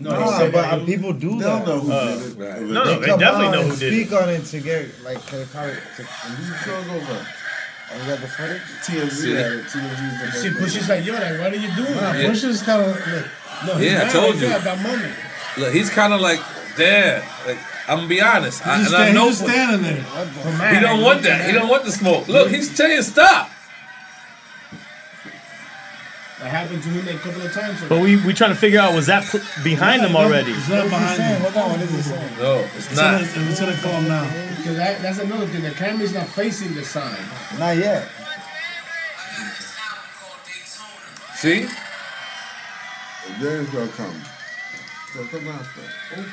No, he Nah, said but that people do They'll that. know who Uh, did it. right. No, no, they come definitely know who did it. Speak on it to get like to the car. To, Who's going over? oh, you got the footage. TMZ had it. TMZ is the See, Pusha's like, yo, like, what are you doing? Nah, Yeah. Bush is kind of like, No, Yeah, I told like you. that about money. Look, he's kind of like, damn. Like, I'm gonna be honest. I, he's and just, I stand, know he's just standing there. he don't want that. He don't want the smoke. Look, he's saying stop. That happened to him a couple of times. But we we trying to figure out was that pl- behind him already? He's not What's he behind saying? him. Hold on. What is he saying? No, it's It's not. in the- It's in the calm now. Because that, that's another thing. The camera's not facing the sign. Not yet. See? Then it's gonna come. It's gonna come after. Oh.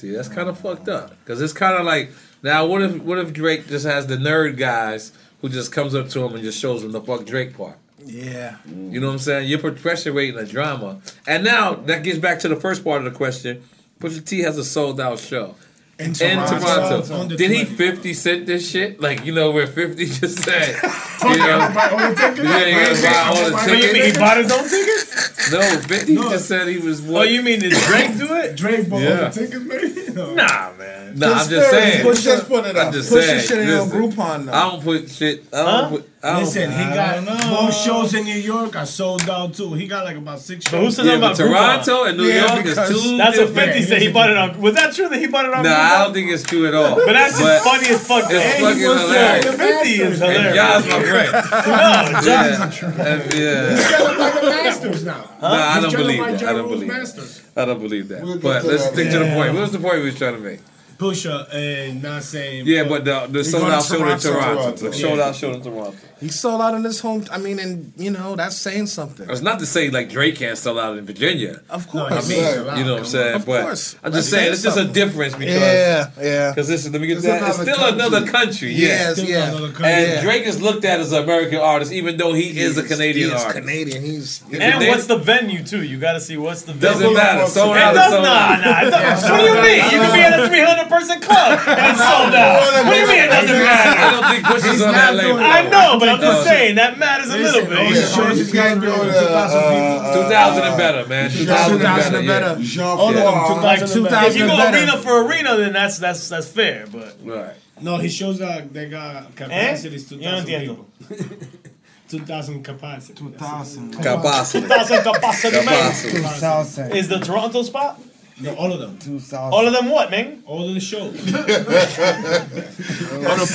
See, that's kind of fucked up because it's kind of like now. What if what if Drake just has the nerd guys who just comes up to him and just shows him the fuck Drake part? Yeah. You know what I'm saying? You're perpetuating a drama, and now that gets back to the first part of the question. Pusha T has a sold out show. In In Toronto. Toronto. On the Did he 50 cent this shit? Like, you know, where 50 just said, [laughs] you know, Buy all the tickets? yeah, you gotta buy all the So you mean he bought his own tickets? No, 50 just said he was Oh, you mean did Drake do it? Drake bought Yeah. all the tickets, maybe? [laughs] No. Nah, man. Nah, I'm just saying. Push just put it I'm just Push saying. your shit in on listen, Groupon though. I don't put shit. I don't Huh? put. I don't, Listen, he I got don't both shows in New York are sold out too. He got like about six But who shows. said yeah, something but about Groupon? Toronto and New Yeah, York is two. That's what different- 50 said. He bought it on. Was that true that he bought it on? Nah, I don't think it's true at all. But that's just funny as fuck. It's Hey, fucking he was hilarious. like, 50 is And hilarious. John's my friend. [laughs] No, John's Yeah, and- yeah. He's trying to buy the Masters now. Nah, I He's don't trying to believe buy that. Ja I don't Rule's believe that. Masters. I don't believe that. We'll get but to let's that stick to the later. point. What was the point we was trying to make? Pusha and not saying. Yeah, but the the sold out show in Toronto. Toronto. Toronto. The sold out show in Toronto. He sold out in his home. I mean, and you know that's saying something. It's not to say like Drake can't sell out in Virginia. Of course. he I mean, means a lot. you know what I'm saying? Of but course. I'm just saying saying it's just a difference because yeah, yeah. because listen, let me get It's that. It's another still another country. country. Yes, Yes. Still yeah. another country. And Yeah. Drake is looked at as an American artist, even though he is a Canadian he is artist. Canadian. He's And it what's the venue too? You got to see what's the venue. doesn't matter. Sold out is does sold not. out. Nah, it doesn't. [laughs] what do you mean? You can be at a 300 person club [laughs] and it's sold out. What do you mean it doesn't matter? I don't think Bush is on that label. I know, but I'm just saying that matters a little bit. Yeah, shows you can't go to uh, 2000 and better, man. 2000 and better. yeah. Jean All of them, Paul. like 2000 If you go better. arena for arena, then that's that's that's fair. But right. No, he shows that they got capacities Eh? 2,000 Yo no entiendo. people. [laughs] 2,000 capacity. 2,000. Capacity. 2,000 capacity, man. Capacity. 2,000. Is the Toronto spot? No, all of them. 2,000. All of them what, man? All of the shows. [laughs]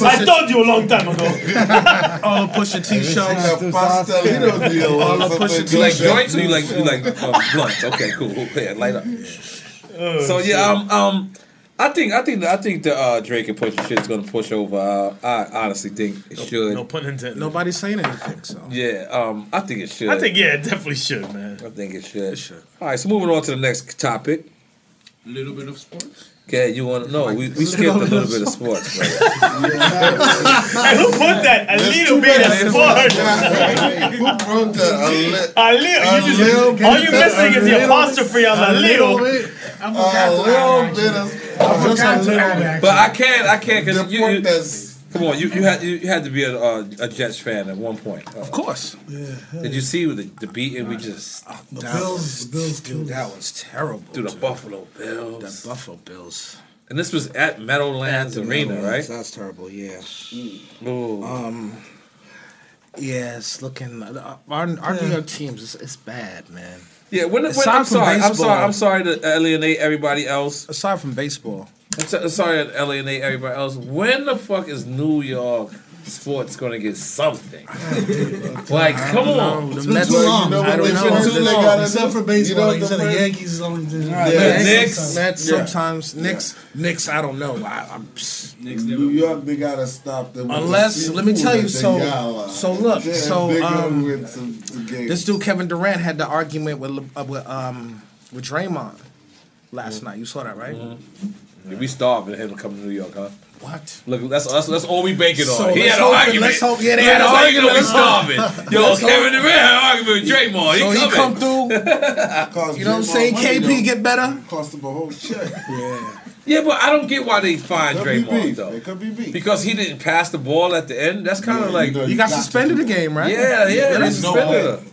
I told you a long time ago. [laughs] all the Pusha T shows. Like pastelito deal. All the or Pusha something. T You like joints or you like you like uh, blunts? Okay, cool. cool. Yeah, light up. so yeah, um, um, I think I think I think the uh, Drake and Pusha shit is gonna push over. Uh, I honestly think it should. No pun intended. Nobody's saying anything, so. Yeah, um, I think it should. I think yeah, it definitely should, man. I think it should. It should. All right, so moving on to the next topic. A little bit of sports. Okay, you want to know? We, we skipped a little bit of sports, brother. [laughs] Hey, who put that? A little bit of sports. [laughs] Who wrote that? A li- A little. A You just, little all you bit, missing is the apostrophe on a the little. little I A little bit of. But I can't, I can't, because you, you, Deportes. Come on, you, you had you, you had to be a, a, a Jets fan at one point. Uh, Of course. did you see the, the beat and we just The That Bills, was- the Bills Dude, killed that was terrible. do the dude. Buffalo Bills? The Buffalo Bills. And this was at Meadowlands Arena, right? That's terrible. Yeah. Ooh. Um. Yeah, it's looking. Our, our New York teams, it's, it's bad, man. Yeah, when, when, Aside I'm from sorry, I'm sorry, I'm sorry to alienate everybody else. Aside from baseball, I'm sorry to alienate everybody else. When the fuck is New York sports gonna get something? like, come on. It's The been too long. know I don't know. should do? They Except gotta Except do- for you baseball, know like you the said, the Yankees is only. Yeah. Yeah, Knicks. Knicks. Mets Yeah. sometimes. Knicks, Knicks. I don't know. I, I'm, psst. New York, they gotta stop them. Unless, let me tell you, so- so look, so, um, with some, some games. This dude Kevin Durant had the argument with uh, with um with Draymond last night. You saw that, right? Yeah, we starving him to come to New York, huh? What? Look, that's that's, that's all we banking on. So he had an argument. let's hope- yeah, they He had an an argument. We argument. starving. [laughs] Yo, Let's Kevin Durant had an argument with Draymond. He so he coming. come through. [laughs] You know what I'm saying? KP though. get better. Cost him a whole check. [laughs] Yeah. Yeah, but I don't get why they find Could be Draymond though. It could be beef. Because he didn't pass the ball at the end. That's kind of Yeah, like you know, He got got suspended do a game, right? yeah, yeah. They suspended no her.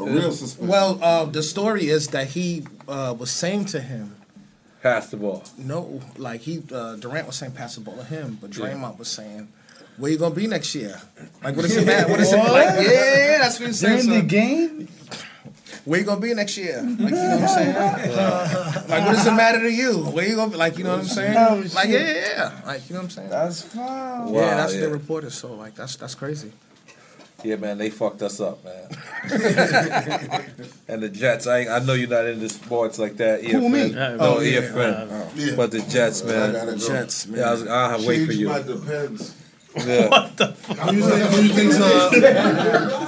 A real suspension. Well, uh, the story is that he uh, was saying to him, Pass the ball. no, like he uh, Durant was saying pass the ball to him, but Draymond was saying, "Where you gonna be next year?" Like, what is it matter? What is it like? Yeah, that's what he's saying. During the game? Where you gonna be next year? Like, you know what I'm saying? [laughs] like, what does it matter to you? Where you gonna be? Like, you know what I'm saying? Oh, like, yeah, yeah, yeah. Like, you know what I'm saying? That's fine. Wow, yeah, that's yeah. what they reported. So, like, that's that's crazy. Yeah, man, they fucked us up, man. [laughs] and the Jets, I I know you're not into sports like that. Who, EFN. me? No, Oh, yeah. EFN. Yeah. But the Jets, man. gotta go. Jets, man. Yeah, I was, I'll have wait for you. my depends. Yeah. Who you think? Who you think's, uh,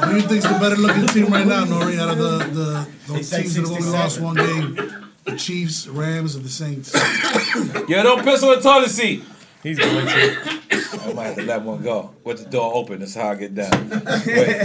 who you think's the better looking team right now, Nori? Out of the the those teams that have only lost one game, the Chiefs, Rams, and the Saints. Yeah, don't piss on the toilet seat. He's going to. I might have to let one go. With the door open, that's how I get down. Wait,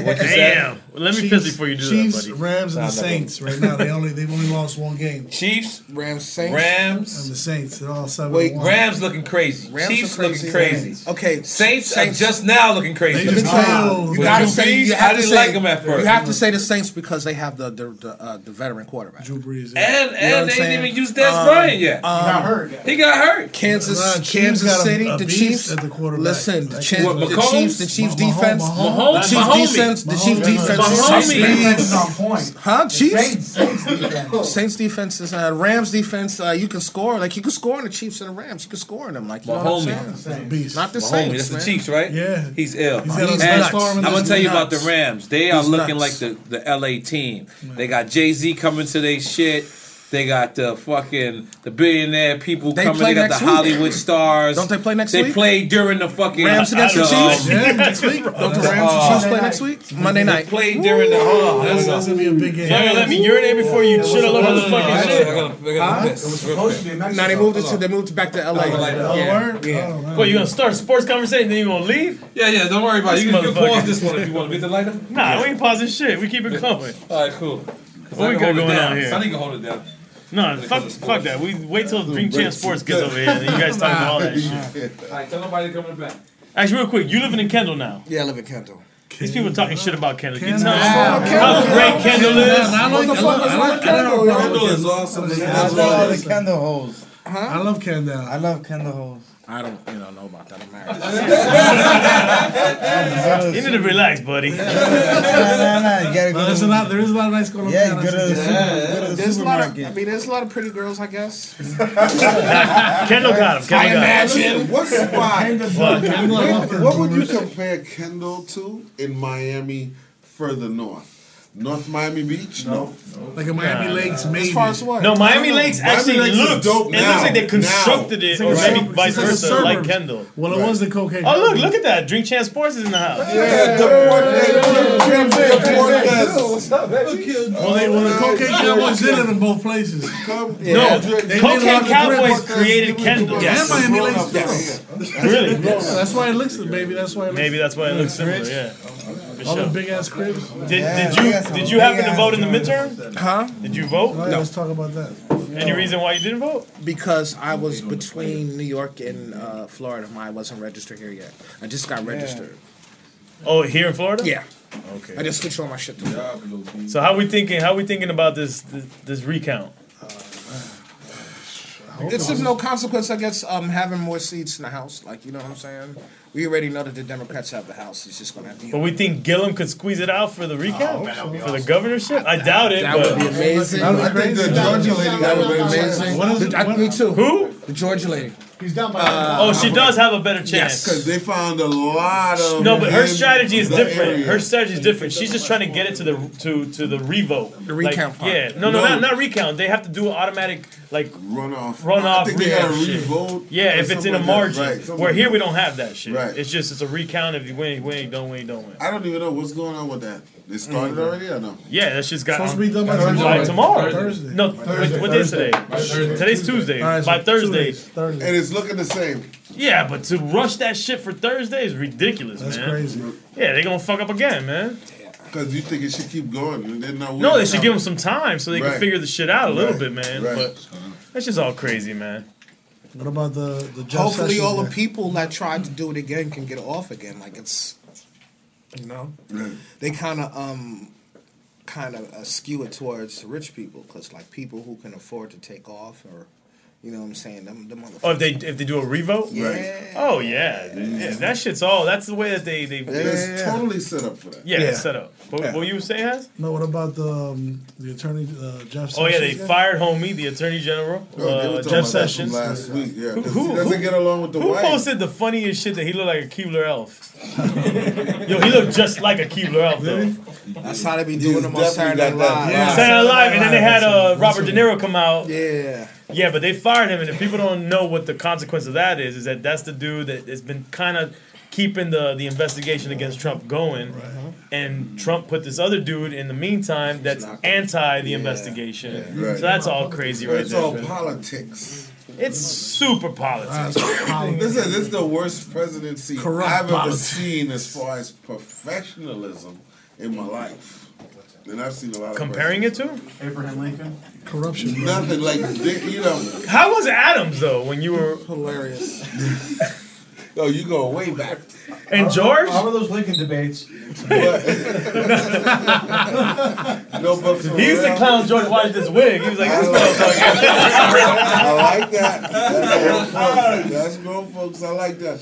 what you [laughs] Damn. say? Well, let me Chiefs, piss before you do Chiefs, that, buddy. Rams, and Nah, the Saints. Right now, they only they've only lost one game. Chiefs, Rams, Saints. Rams, and the Saints, they're all seven. Wait, one. Rams looking crazy. Rams Chiefs are looking crazy. Okay, Saints, Saints- are just now looking crazy. They Let me just tell killed. you, you gotta Drew say you have I to didn't say like him at first. You have to say the Saints because they have the the the, uh, the veteran quarterback. Drew Brees. And yeah. You know and they saying? didn't even use Dez Um, Bryant yet. Um, he got hurt. Kansas, Nah, Chiefs Kansas got a- City, the Chiefs. at the quarterback. Listen, the, Like, Chiefs, What, the Chiefs, the Chiefs Mahomes, defense, Mahomes, the Chiefs defense, the Chiefs defense, Mahomes. Defense is on point. huh? Chiefs, Saints, Saints defense. Is uh, Rams defense. Uh, you can score like you can score in the Chiefs and the Rams. You can score in them like you know what I'm Mahomes. saying. beast. Not the Mahomes, Saints, that's the. Chiefs, right? Yeah. He's ill. He's got a He's best nuts. I'm gonna tell you about the Rams. They are looking like the, the LA team. They got Jay Z coming to their shit. They got the fucking the billionaire people They coming. They got the next week. Hollywood stars. Don't they play next week? they week? played during the fucking Rams against the um, Chiefs? Yeah, [laughs] next week. Don't the Uh, Rams and Chiefs play next week? Monday They night. played during the. Hold on. That's, that's gonna be a big game. Y'all let me urinate before you shit all over the fucking shit? I gotta- I gotta piss. It was supposed to be in Now they moved it to they moved back to LA. like. Oh, Yeah. Yeah. Oh. What, you gonna start a sports conversation, then you gonna leave? Yeah, yeah. Don't worry about it. You can, you pause this one if you want to get the lighter. [laughs] Nah, we ain't pausing shit. We keep it coming. All right, cool. 'Cause What we got going down. on here? Sonny can hold it down. No, fuck, fuck that. We wait till Drink Champ Sports gets over here, and then you guys talk about all that shit. All right, tell nobody to come in the back. Actually, real quick, you living in Kendall now? Yeah, I live in Kendall. These people talking shit about Kendall. Can you tell Kendall. them how great Kendall is? I like- I like- I like- I like- Kendall is awesome. I love all the Kendall hoes. I love Kendall. I love Kendall hoes. I don't, you know, know about that. I'm married. [laughs] You need to relax, buddy. [laughs] Nah, nah, nah. You gotta go. No, there's a lot. There is a lot of nice Colombianas. Yeah, go to the, Yeah. super, go to the There's a lot of, I mean, there's a lot of pretty girls, I guess. [laughs] Kendall got him. Kendall I got him. imagine. What spot? What? What would you compare Kendall to in Miami further north? North Miami Beach? No. Like a Miami Nah, Lakes, nah. maybe. As far as what? No, Miami No, Lakes Miami actually Lakes is looks. dope it now. looks like they constructed Now. it, It's or like maybe sub- vice it's like versa, like. Kendall. Well, it was the cocaine. Oh look, look at that! Drink Champ Sports is in the house. Yeah, Deportes. Deportes. Well, they, well, the cocaine cowboys did it in both places. No, They Cocaine Cowboys created Kendall. And Miami Lakes Yes. Really? Yeah, that's why it looks, baby. That's why it looks. Maybe that's why it looks similar. Yeah. For All sure. the big ass cribs. Did, Yeah, did you did you happen to vote in the midterm? Huh? Did you vote? No, Let's talk about that. Any reason why you didn't vote? Because I was between New York and uh, Florida. I wasn't registered here yet. I just got registered. Oh, here in Florida? Yeah. Okay. I just switched all my shit to Florida. So how we thinking? How we thinking about this this, this recount? It's of no consequence, I guess, um, having more seats in the House. Like, you know what I'm saying? We already know that the Democrats have the House. It's just going to have to But we think Gillum could squeeze it out for the recount Oh, for the governorship. I doubt it. That but would be amazing. I think the Georgia lady That would be got amazing. What is- I- me too. Who? The Georgia lady. He's down by. Uh, oh, she does have a better chance. Yes. Because they found a lot of. No, but her strategy is different. area. Her strategy is different. She's just trying to get it to the to to the revote. The recount part. Yeah, no, no, No. not not recount. They have to do an automatic like runoff. runoff. I think they gotta recount shit. revote. Yeah, if it's in a something like that. margin. Right, Where here we don't have that shit. Right. It's just it's a recount. If you win, you win. You don't win, you don't win. I don't even know what's going on with that. They started mm-hmm. already or no? Yeah, that's just got Supposed to be done by by tomorrow. tomorrow. Thursday. No, Thursday. what day is today? Thursday. Today's Tuesday. All right, so by Thursday. Thursday. And it's looking the same. Yeah, but to rush that shit for Thursday is ridiculous, That's man. crazy. Yeah, they're gonna fuck up again, man. Because you think it should keep going. They're not No, they should give them some time so they can figure the shit out a little Right. bit, man. Right. But that's just all crazy, man. What about the the Jeff Hopefully, Sessions all the people that tried to do it again can get off again. Like it's, you know, they kind of um, kind of uh, skew it towards rich people because like people who can afford to take off or, you know, what I'm saying them the motherfuckers. Oh, if they if they do a revote, Yeah. Oh yeah, yeah, that shit's all. That's the way that they they. It's totally set up for that. Yeah, Yeah. it's set up. But Yeah. what you were saying, Has? No, what about the um, the attorney uh, Jeff? Sessions Oh yeah, they guy? fired homie, the attorney general, Oh, uh, talking about Jeff that from Sessions. last week. Yeah, Who- who- he doesn't who- get along with the Who wife. posted the funniest shit that he looked like a Keebler elf? [laughs] Yo, he looked just like a Keebler elf though. That's how they be doing them on definitely Saturday got Night that Live. vibe. Saturday Night Live, and then they had uh, Robert De Niro come out. Yeah. Yeah, but they fired him, and if people don't know what the consequence of that is, is that that's the dude that has been kind of keeping the the investigation against Trump going, and Trump put this other dude in the meantime that's anti the investigation. Right. So that's all crazy, right there. It's there. all man. politics. It's super politics. [laughs] Listen, this is the worst presidency Corrupt I've ever seen as far as professionalism in my life. And I've seen a lot of Comparing it to Abraham Lincoln. Corruption. bro. nothing like you know. how was Adams though when you were Hilarious. [laughs] Oh, you go way back. and George? How were those Lincoln debates? [laughs] No, but He used to clown George Washington's wig. He was like, this motherfucker. I like that. That's grown folks. That's grown folks. I like that.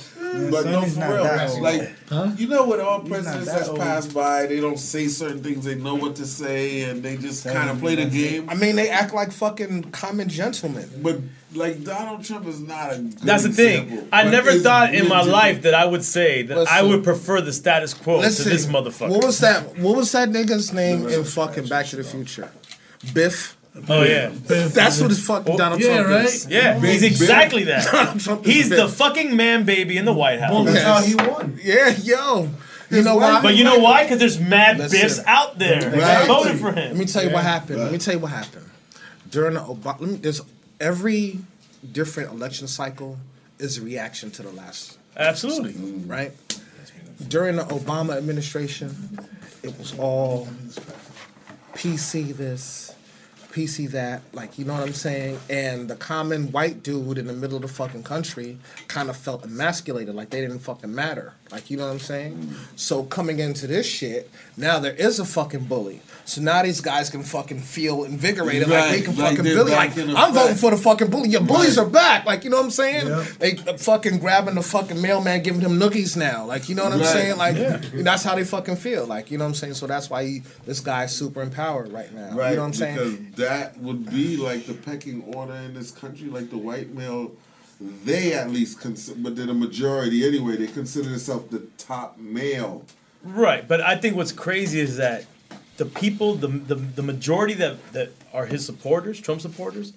But no, he's for real. that old. Like, you know what? All presidents that that's old. passed by, they don't say certain things. They know what to say, and they just kind of play the game. I mean, they act like fucking common gentlemen. But like Donald Trump is not a. Good That's the thing. example, I never thought in my good to- life that I would say that I Listen. would prefer the status quo Listen, to this motherfucker. What was that? What was that nigga's name in fucking Back to the Future? Biff. Oh yeah. That's what his fucking oh, Donald yeah, Trump right? is. Yeah, Big he's Bill. exactly that. [laughs] Trump is He's Biff. the fucking man baby in the White House. Well, That's how he won. Yeah, yo. You know why? But you know why? Because there's mad Listen. biffs out there that Right. voted for him. Let me tell you what happened. Let me tell you what happened. During the Obama, let me, there's every different election cycle is a reaction to the last, Absolutely. right? Mm-hmm. During the Obama administration, it was all PC this, PC that, like you know what I'm saying? And the common white dude in the middle of the fucking country kind of felt emasculated, like they didn't fucking matter. Like you know what I'm saying? Mm-hmm. So coming into this shit, now there is a fucking bully. So now these guys can fucking feel invigorated, like they can like fucking they're bully. Like I'm voting for the fucking bully. Your bullies Right. are back. Like you know what I'm saying? Yeah. They uh, fucking grabbing the fucking mailman, giving him nookies now. Like you know what I'm Right. saying? Like Yeah. that's how they fucking feel. Like you know what I'm saying? So that's why he, this guy's super empowered right now. Right, You know what I'm saying? because that would be like the pecking order in this country. Like the white male, they at least consider, but they're the majority anyway. They consider themselves the top male. Right, but I think what's crazy is that the people, the the, the majority that that are his supporters, Trump supporters,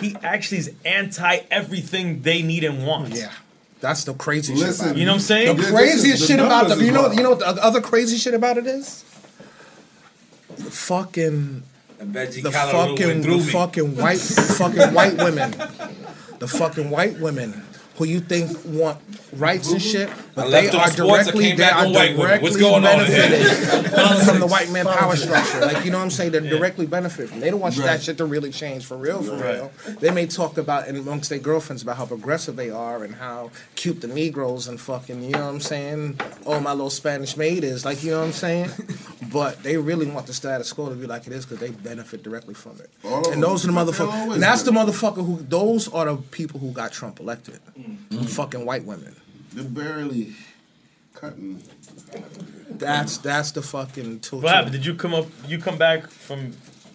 he actually is anti everything they need and want. Yeah. That's the crazy Listen, shit. About you know what I'm saying? The craziest the shit about numbers the you know wild. you know what the other crazy shit about it is? The fucking the fucking the fucking white fucking white women. The fucking white women who you think want rights and shit, I but they are directly they are on white women. directly What's going on here? from the white man power structure. Like you know what I'm saying? They're directly benefit from. They don't want Right. that shit to really change for real, for Right. real. They may talk about in amongst their girlfriends about how progressive they are and how cute the Negroes and fucking, you know what I'm saying? Oh, my little Spanish maid is like, you know what I'm saying? [laughs] But they really want the status quo to be like it is because they benefit directly from it. All and those are the them. Motherfuckers. And that's do. the motherfucker who. Those are the people who got Trump elected. Mm-hmm. Fucking white women. They're barely cutting. That's that's the fucking. Tool What happened? Did you come up? You come back from?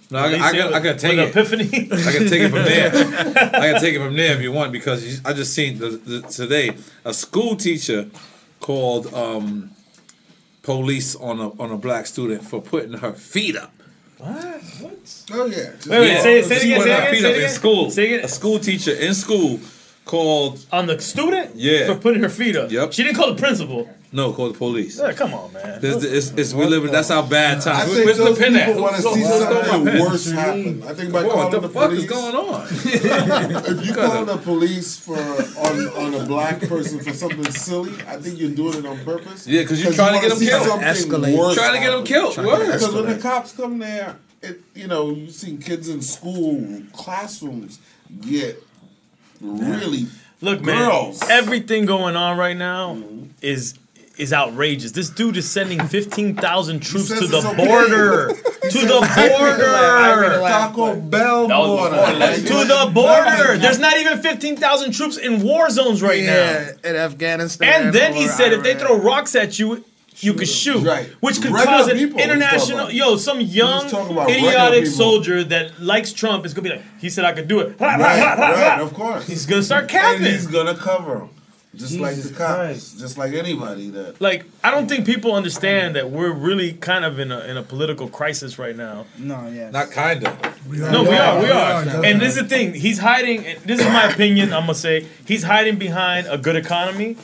No, I, I, releasing got, I with- got take with it. Epiphany. I can take it from there. [laughs] I can take it from there if you want because you, I just seen the, the, today a school teacher called um, police on a on a black student for putting her feet up. What? What? Oh yeah. Wait, wait, say it- say it again, say it again, say up it in school. Say it again. A school teacher in school called on the student. Yeah, For putting her feet up. Yep. She didn't call the principal. No, called the police. Yeah, come on, man. There's, it's, it's, we live. in- That's our bad I think Where's those the pen people want to see something worse happen. I think by calling the the fuck police, is going on? [laughs] if you [laughs] call the police for on, on a black person for something silly, I think you're doing it on purpose. Yeah, because you're trying to wanna get them killed. Escalate. Trying to get them killed. Trying. Because when the cops come there, it you know you've seen kids in school classrooms get really Look, man. Everything going on right now is is outrageous. This dude is sending [laughs] fifteen thousand troops to the okay. border. [laughs] To the border. Taco Bell That was border. before election. Like, to the border. There's not even fifteen thousand troops in war zones right Yeah, now. in Afghanistan. And then he or said, if they throw rocks at you, you could shoot, Right. which could Regular cause an people international. Yo, some young talking about regular idiotic soldier that likes Trump is gonna be like, he said I could do it. Right, right, of course. He's gonna start And capping. he's gonna cover them, just like the cops, just like anybody that. Like, I don't think people understand that we're really kind of in a in a political crisis right now. No, yeah. Not kinda. No, we are, we are. definitely. And this is the thing. He's hiding. and This is my opinion. I'm gonna say he's hiding behind a good economy.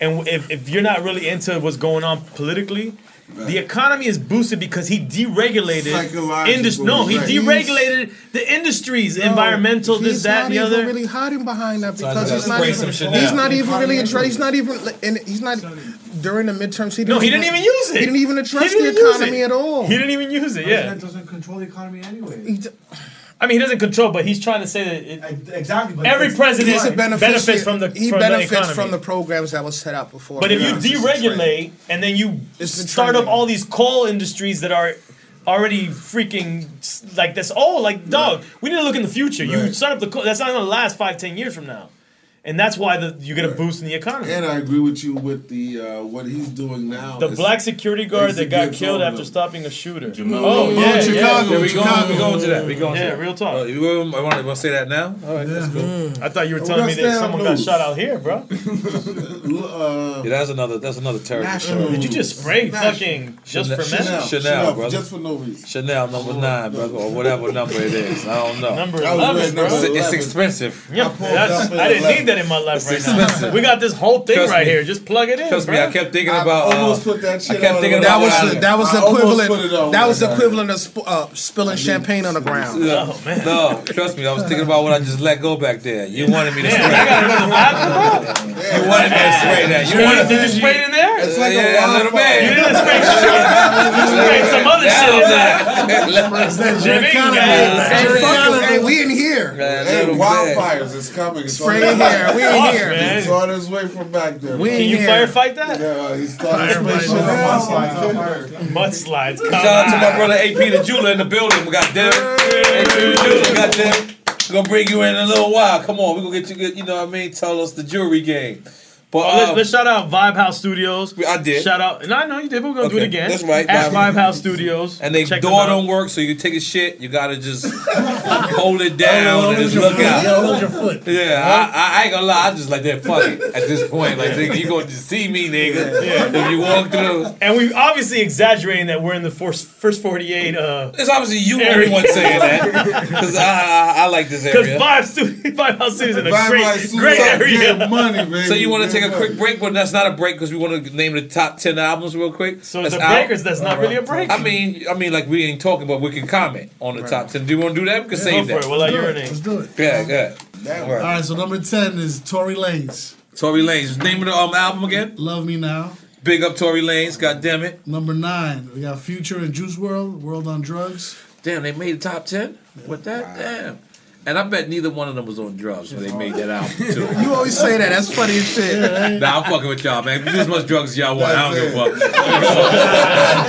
And if, if you're not really into what's going on politically, the economy is boosted because he deregulated industry. No, he right. deregulated the industries, environmental, this, he's that, not the even other. really hiding behind that because gotta he's not even. some Chanel. He's not even really Economy address. He's not even. And he's not during the midterms. He didn't No, he didn't even use it. He didn't even He address didn't the economy at all. He didn't even use it. Yeah. President doesn't control the economy anyway. I mean, he doesn't control, but he's trying to say that it, exactly. but every president He's benefits from the he from benefits the economy. from the programs that was set up before. But if you deregulate and then you start up all these coal industries that are already freaking like this, oh, like dog, we need to look in the future. You start up the coal. That's not going to last five, ten years from now, and that's why the, you get a boost in the economy. And I agree with you with the uh, what he's doing now. the is- black security guard that got killed after them. stopping a shooter. Jamal. Oh, yeah, Chicago. yeah. Yeah, we going. We going to that. We going Yeah, to that. real talk. Uh, you want, I want to say that now? All right, that's cool. I thought you were Oh, telling me that down someone got shot out here, bro. [laughs] Uh, Yeah, that's another. That's another terrible. National. Did you just spray National. fucking just Chanel, for men? Chanel, Chanel, Chanel, brother. just for no reason. Chanel number nine, brother, or whatever number it is. I don't know. Number That was 11, bro. It's, it's 11. expensive. Yeah, pulled that's- up in I didn't need that in my life It's right expensive. now. We got this whole thing Trust right me. here. Just plug it in. Trust me. I kept thinking I about. Uh, almost put that shit I kept thinking the- That was the, that was the I equivalent. put it on That was the equivalent of sp- uh, spilling champagne on the ground. [laughs] Oh man. No, trust me, I was thinking about what I just let go back there. You wanted me to spray. I gotta go to the bathroom, bro. You wanted me to spray that. You Did wanted you spray it in there? It's like a little wildfire. man. You didn't spray shit. You sprayed some other shit in there. [laughs] It's that Jimmy, Jimmy Callan. guys. Hey, fuck Hey, we in here. Hey, wildfires is coming. It's Spray on in here. We in Fuck, here. man. It's on his way from back there. We Can you here. firefight that? Yeah, uh, he's starting to spray shit on my. Mudslides. Come Shout out to my on. brother AP the jeweler in the building. We got them. AP the jeweler, got them. We're gonna bring you in a little while. Come on, we gonna get you good. You know what I mean? Tell us the jewelry game. But Oh, let's, um, let's shout out Vibe House Studios. I did. Shout out, and I know you did, but we're gonna do it again. that's right, At Vibe- Vibe House Studios. and they Check door them out. don't work, so you take a shit. You gotta just [laughs] hold it down and just look Yeah, out. hold your foot. [laughs] Yeah, I, I, I ain't gonna lie. I just like that. Fuck it. At this point, like nigga, you gonna just see me, nigga. yeah. If you walk through, And we obviously exaggerating that we're in the first, first 48. Uh, it's obviously you the Area. only one saying that [laughs] because I, I I like this area. Because. Vibe, Stu- Vibe House Studios is in a Vibe great, House Studios great getting area. money, baby. So you want to take a quick break, but that's not a break because we want to name the top ten albums real quick. So it's That's a out. break that's not really a break? I mean, I mean, like we ain't talking, but we can comment on the top ten. Do you want to do that? We can Go save for that. it. We'll let your name. Let's do it. Yeah, good. That All All right. right, so number 10 is Tory Lanez. Tory Lanez. Name of the um, album again? Love Me Now. Big up Tory Lanez. God damn it. Number 9, we got Future and Juice WRLD, World on Drugs. Damn, they made the top ten with that. Damn. And I bet neither one of them was on drugs when they made that album too. [laughs] You always say that. That's funny as shit. Nah, I'm fucking with y'all, man. Do as much drugs as y'all want. I don't give a fuck.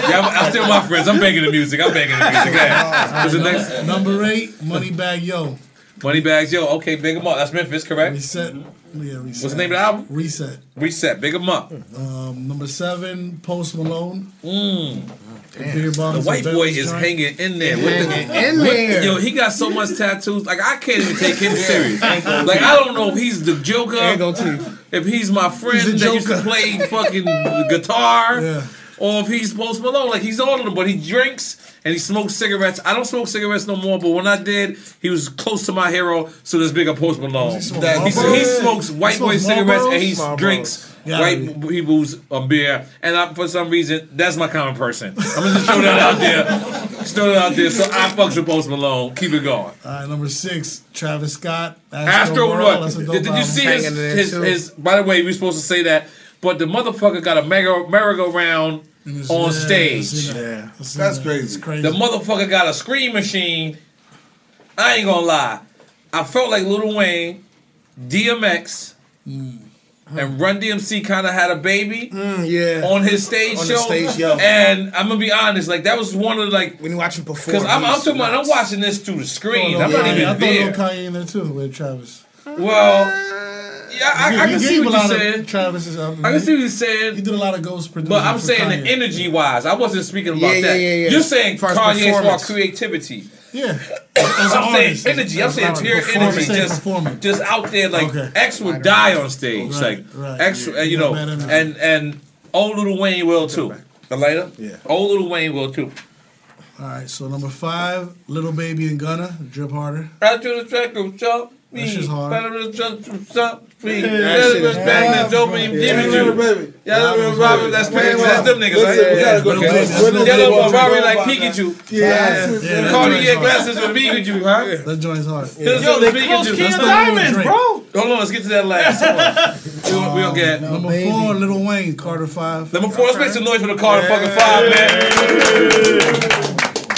yeah, I'm, I'm still my friends. I'm banging the music. I'm banging the music. Yeah. What's the next? Number 8, Moneybagg Yo. Money bags, yo. Okay, big 'em up. That's Memphis, correct? Reset. Yeah, reset. What's the name of the album? Reset. Reset. Big 'em up. Um, number 7, Post Malone. Mm. Beer The bottles white boy is joint. hanging in there. With the, Hanging in with- there. Yo, he got so much tattoos. Like I can't even take him serious. Like I don't know if he's the Joker, Ain't gonna if he's my friend He's the that used to play [laughs] fucking guitar, Yeah. or if he's Post Malone. Like he's all of them, but he drinks and he smokes cigarettes. I don't smoke cigarettes no more, but when I did, he was close to my hero. So there's bigger Post Malone. smoke That- he, Marlboros? he smokes white He boy smokes cigarettes and he Marlboros? drinks. Yeah, white people's um, beer, and I, for some reason, that's my common person. I'm gonna just throw that out there, just throw that out there. So I fucks with Post Malone. Keep it going. All right, number 6, Travis Scott. Astroworld. what? That's a Did, dope did you see his, Hanging in there, his, his? By the way, we were supposed to say that, but the motherfucker got a merry- merry-go-round It's- on yeah, stage. I see that. Yeah. That's that. crazy. It's crazy. The motherfucker got a screen machine. I ain't gonna lie. I felt like Little Wayne, DMX, and Run DMC kind of had a baby Mm, yeah. on his stage On the show. stage, yo. And I'm gonna be honest, like that was one of the, like When you watch him perform, because I'm, I'm he's talking about I'm watching this through the screen. I'm yeah, not yeah, even I thought there. Lil Kanye in there too with Travis. Well, yeah, I, I He can see what you're of saying. Travis's. Um, I can see what you're He saying. did a lot of ghost producing. But I'm saying Kanye. the energy wise, I wasn't speaking about Yeah, yeah, that. yeah, yeah. You're saying As far Kanye as far performance. as creativity. Yeah. [coughs] As I'm an saying artist, energy. I'm saying pure energy. Saying Just, performance. just out there, like Okay. X would die on stage, Right, like right. X, Yeah, uh, you know, bad and and old little Wayne will too. The later, Yeah. old little Wayne will too. All right, so number five, Little Baby and Gunna, Drip Harder. Right to the track of jump. That shit's hard. Better than jump, jump, free. That Better shit is than bang hard. than dopamine, Yeah, give it little you. baby. Yeah, little Robin, that's pretty. That's them niggas, right? Listen, we gotta go That's we're Little Yeah, gonna little go Robin to- like about Pikachu. Yeah. Yeah, Cartier that joint's glasses with Pikachu, huh? hard. That joint's hard. Yo, Yo, they Pikachu. close King That's of the one with Diamonds, Drake. bro. Hold on, let's get to that last. Hold on. we, we'll get. Number baby. four, Little Wayne, Carter Five. Number four, let's make some noise for the Carter fucking five, man.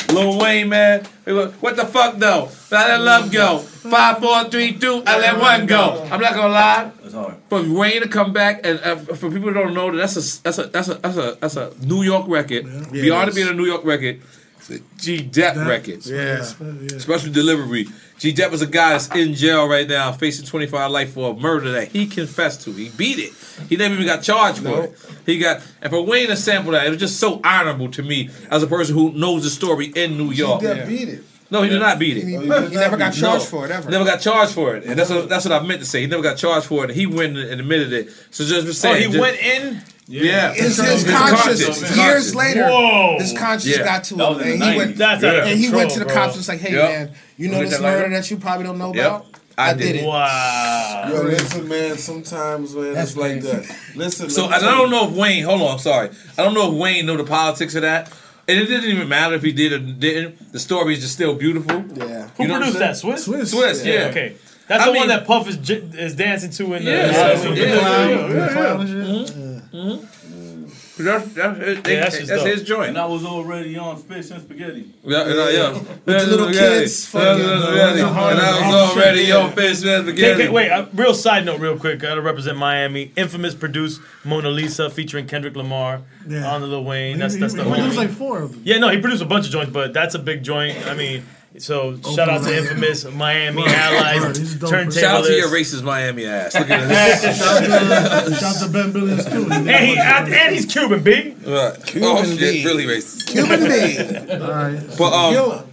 Lil Wayne, man. What the fuck though? I let love go. Five, four, three, two. I let one go. I'm not gonna lie. That's hard. For Wayne to come back and uh, for people who don't know that's a that's a that's a that's a that's a New York record. Beyond it being a New York record, it's a G Dep record. Yeah. Yeah. Special delivery. G Dep is a guy that's in jail right now, facing 25 life for a murder that he confessed to. He beat it. He never even got charged for it. He got and for Wayne to sample that, it was just so honorable to me as a person who knows the story in New York. He got beat it. No, he did not beat it. He, he never got charged No. for it ever. Never got charged for it, and that's what that's what I meant to say. He never got charged for it. and He went and admitted it. So just oh, saying, Oh, saying, he just- went in. Yeah, It's his His conscience. conscience. Years later, Whoa. his conscience Yeah. got to him, and he went. That's Yeah. And he control, went to the cops and was like, "Hey Yep. man, you know this get that murder that you probably don't know Yep. about? I I did did it. it." Wow. Yo, listen, man. Sometimes, man, That's it's like that. Listen. So and I don't know if Wayne. Hold on, I'm sorry. I don't know if Wayne know the politics of that. And it didn't even matter if he did or didn't. The story is just still beautiful. Yeah. Who You know produced that? Swiss. Swiss. Swiss, yeah. Okay. That's I the mean- one that Puff is j- is dancing to in the. Yeah, uh, yeah, in the- yeah, Clown, yeah, the yeah. Clown and shit. That's, that's, his, Yeah, that's that's his joint. And I was already on fish and spaghetti. Yeah, yeah, yeah. With the little kids, Yeah, fucking, yeah, uh, yeah. the And I was already yeah. on fish and spaghetti. okay, wait, a real side note, real quick. Gotta represent Miami. Infamous produced Mona Lisa featuring Kendrick Lamar Yeah. on the Lil Wayne. He- That's he- that's the he produced like four of them. Yeah, no, he produced a bunch of joints, but that's a big joint. I mean, so shout out to Infamous [laughs] Miami Word. Allies Word. He's a Turntable. Shout out to your racist Miami ass. [laughs] Look at this. Shout out to- shout to Ben Billions too. [laughs] And, he, and he's Cuban, B. Right. Cuban oh shit, B. really racist. Cuban B. All right. But um,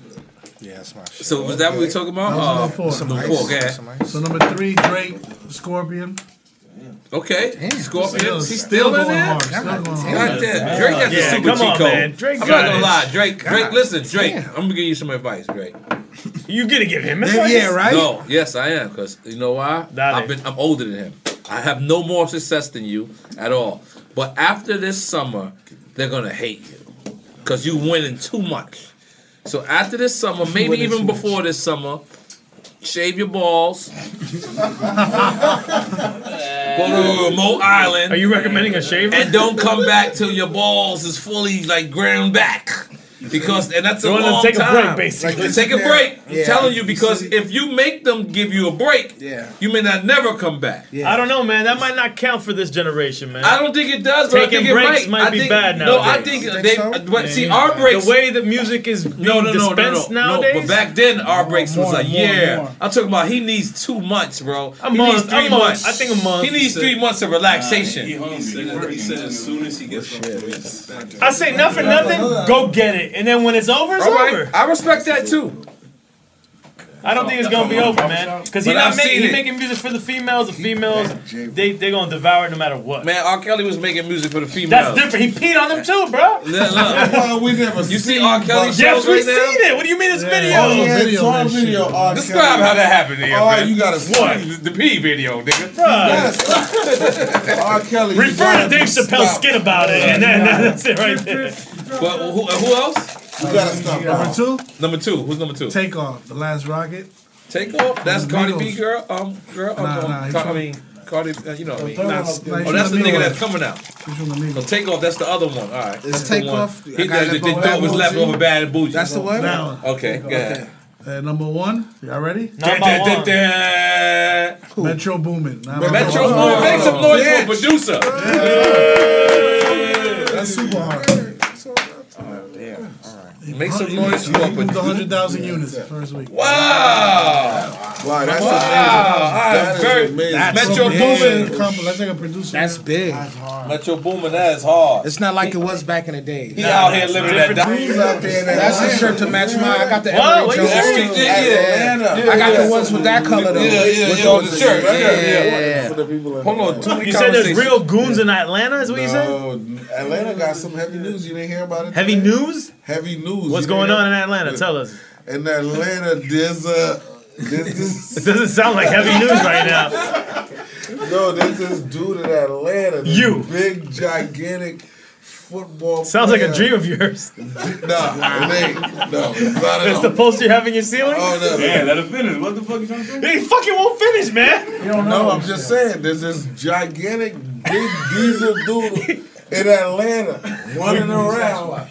Yeah, that's my shit. so was that what we talking about? That was Uh, number four. Number four. Okay. So number three, Drake, Scorpion. Okay. Scorpion. Still- He's still still in going there. hard, still going hard. God damn. Drake got the Yeah, super come cheat on, code. man. Drake I'm not gonna lie, Drake. Drake, listen, Drake. damn. I'm gonna give you some advice, Drake. You gonna give him Yeah, advice? yeah, right? No, yes, I am, because you know why? I've been I'm older than him. I have no more success than you at all. But after this summer, they're gonna hate you. Cause you winning too much. So after this summer, maybe even too much. before this summer, shave your balls. [laughs] Go to a remote island. Are you recommending a shaver? And don't come back till your balls is fully like ground back. Because and that's a You want to long take a time. break, basically. Take a break. I'm Yeah. telling you because if you make them give you a break, Yeah. you may not never come back. I don't know, man. That might not count for this generation, man. I don't think it does. But I Taking think it breaks might. might I be think- bad now. No, I think they. But see, our breaks. The way that music is being No, no, no, no, no, dispensed no. nowadays. But back then, our breaks was like, a more, year. more. I'm talking about he needs two months, bro. A he month, needs three a month. months. I think a month. He needs three months of relaxation. He said, he said as soon as he gets from police. I say nothing, nothing. Go get it, and then when it's over, it's All right, over. I respect that too. I don't think it's gonna be over, man. Because he's But not I've making seen he it. making music for the females. The females, they they gonna devour it no matter what. Man, R. Kelly was making music for the females. That's different. He peed on them too, bro. Look, look. we never You see R. Kelly shows Yes, we right now? seen it. What do you mean it's video? Oh, yeah, it's on video. R. Describe Kelly. how that happened to you, Oh, man. you gotta what? The P video, nigga. [laughs] R. Kelly. you Refer gotta to Dave stop. Chappelle's skit about it, and then that's it right there. But who, who else? You gotta stop. Number two, Number two. Who's number two? Takeoff, The Last Rocket. Takeoff. That's The Cardi B girl. Um, girl. Nah, um, nah, Car- I mean, Cardi. Uh, you know what I mean. third Nah, one up there. oh, that's the He's from the nigga that's coming out. He's from the Migos. So take off. That's the other one. All right. That's the Take. Off, He, got the, the, that boy thought was Bad left Bougie. over bad and bougie. That's the one? That one. Okay. Go ahead. Uh, number one, y'all ready? Number Da, da, one. da, da. Metro Boomin. Nah, Metro Boomin. Boomin. Make some noise for a producer. Make some noise a moved 100,000 units the first week. Wow. Wow, that's Wow. amazing. That That is is very- amazing. That's Metro big. Boomin. Come, Let's take a producer. That's big. Metro Boomin. That is hard. It's not like it was back in the day. He out here living that diamond. Out there in That's the shirt to match mine. I got the What? Emory What you Jones say? too. Yeah, yeah, Atlanta. I got Yeah. the ones with that color though. Yeah, yeah, with yeah, with the shirt. Yeah, yeah. For the people Hold on, Atlanta. too many You said there's real goons in Atlanta. Is what you said? No, Atlanta got some heavy news. You didn't hear about it? Heavy today? news. Heavy news. What's going on in Atlanta? Tell us. In Atlanta, there's a there's this [laughs] It doesn't sound like heavy news right now. no, this is dude in Atlanta. You. big gigantic football. Sounds like a dream of yours. [laughs] Nah, it ain't. No, it's not at It's all. the poster you have in your ceiling. Oh no, Yeah, let it finish. What the fuck you trying to say? He fucking won't finish, man. No, I'm just saying, there's this gigantic big diesel dude [laughs] in Atlanta running around.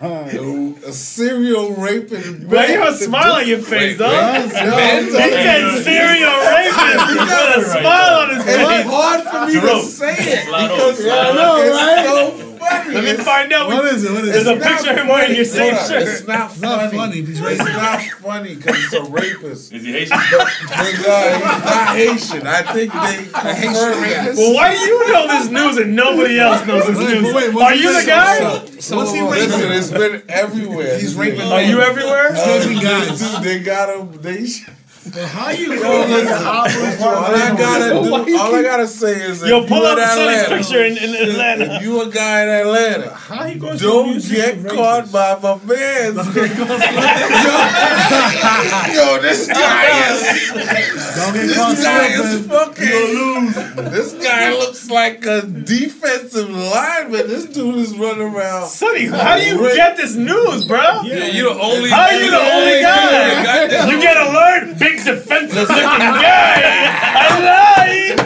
A serial raping. But you have a smile on your face, though. Wait, He said serial rapist with a smile on his face. It's face. hard for me to say it because. I know, right? It's so funny. Let me It's- find out. What is it? What is There's it? a It's not picture of him wearing your same Hold shirt. It's not It's not funny. funny It's not funny because it's a rapist. Is he Haitian? But, but uh, he's not Haitian. I think they [laughs] confirmed that. Well, why do you know this news and nobody else knows this Wait, news? but wait, Are you the guy? So What's he Listen, it's been everywhere. He's raping Are you everywhere? Uh, raping guys. dude, They got him. They. How you Yo, go listen, all I gotta do, all I gotta say is, Yo, pull you up in Sonny's Atlanta, picture in, in Atlanta. If you a guy in Atlanta, How you going to don't get caught by my man. [laughs] [laughs] Yo, this [laughs] guy is. Don't get This guy is slipping. fucking. This guy looks like a defensive lineman. This dude is running around. Sonny, how do you get this news, bro? Yeah, you the only. How are you the only guy? Goddamn. You get alert, big defensive looking guy. I lied.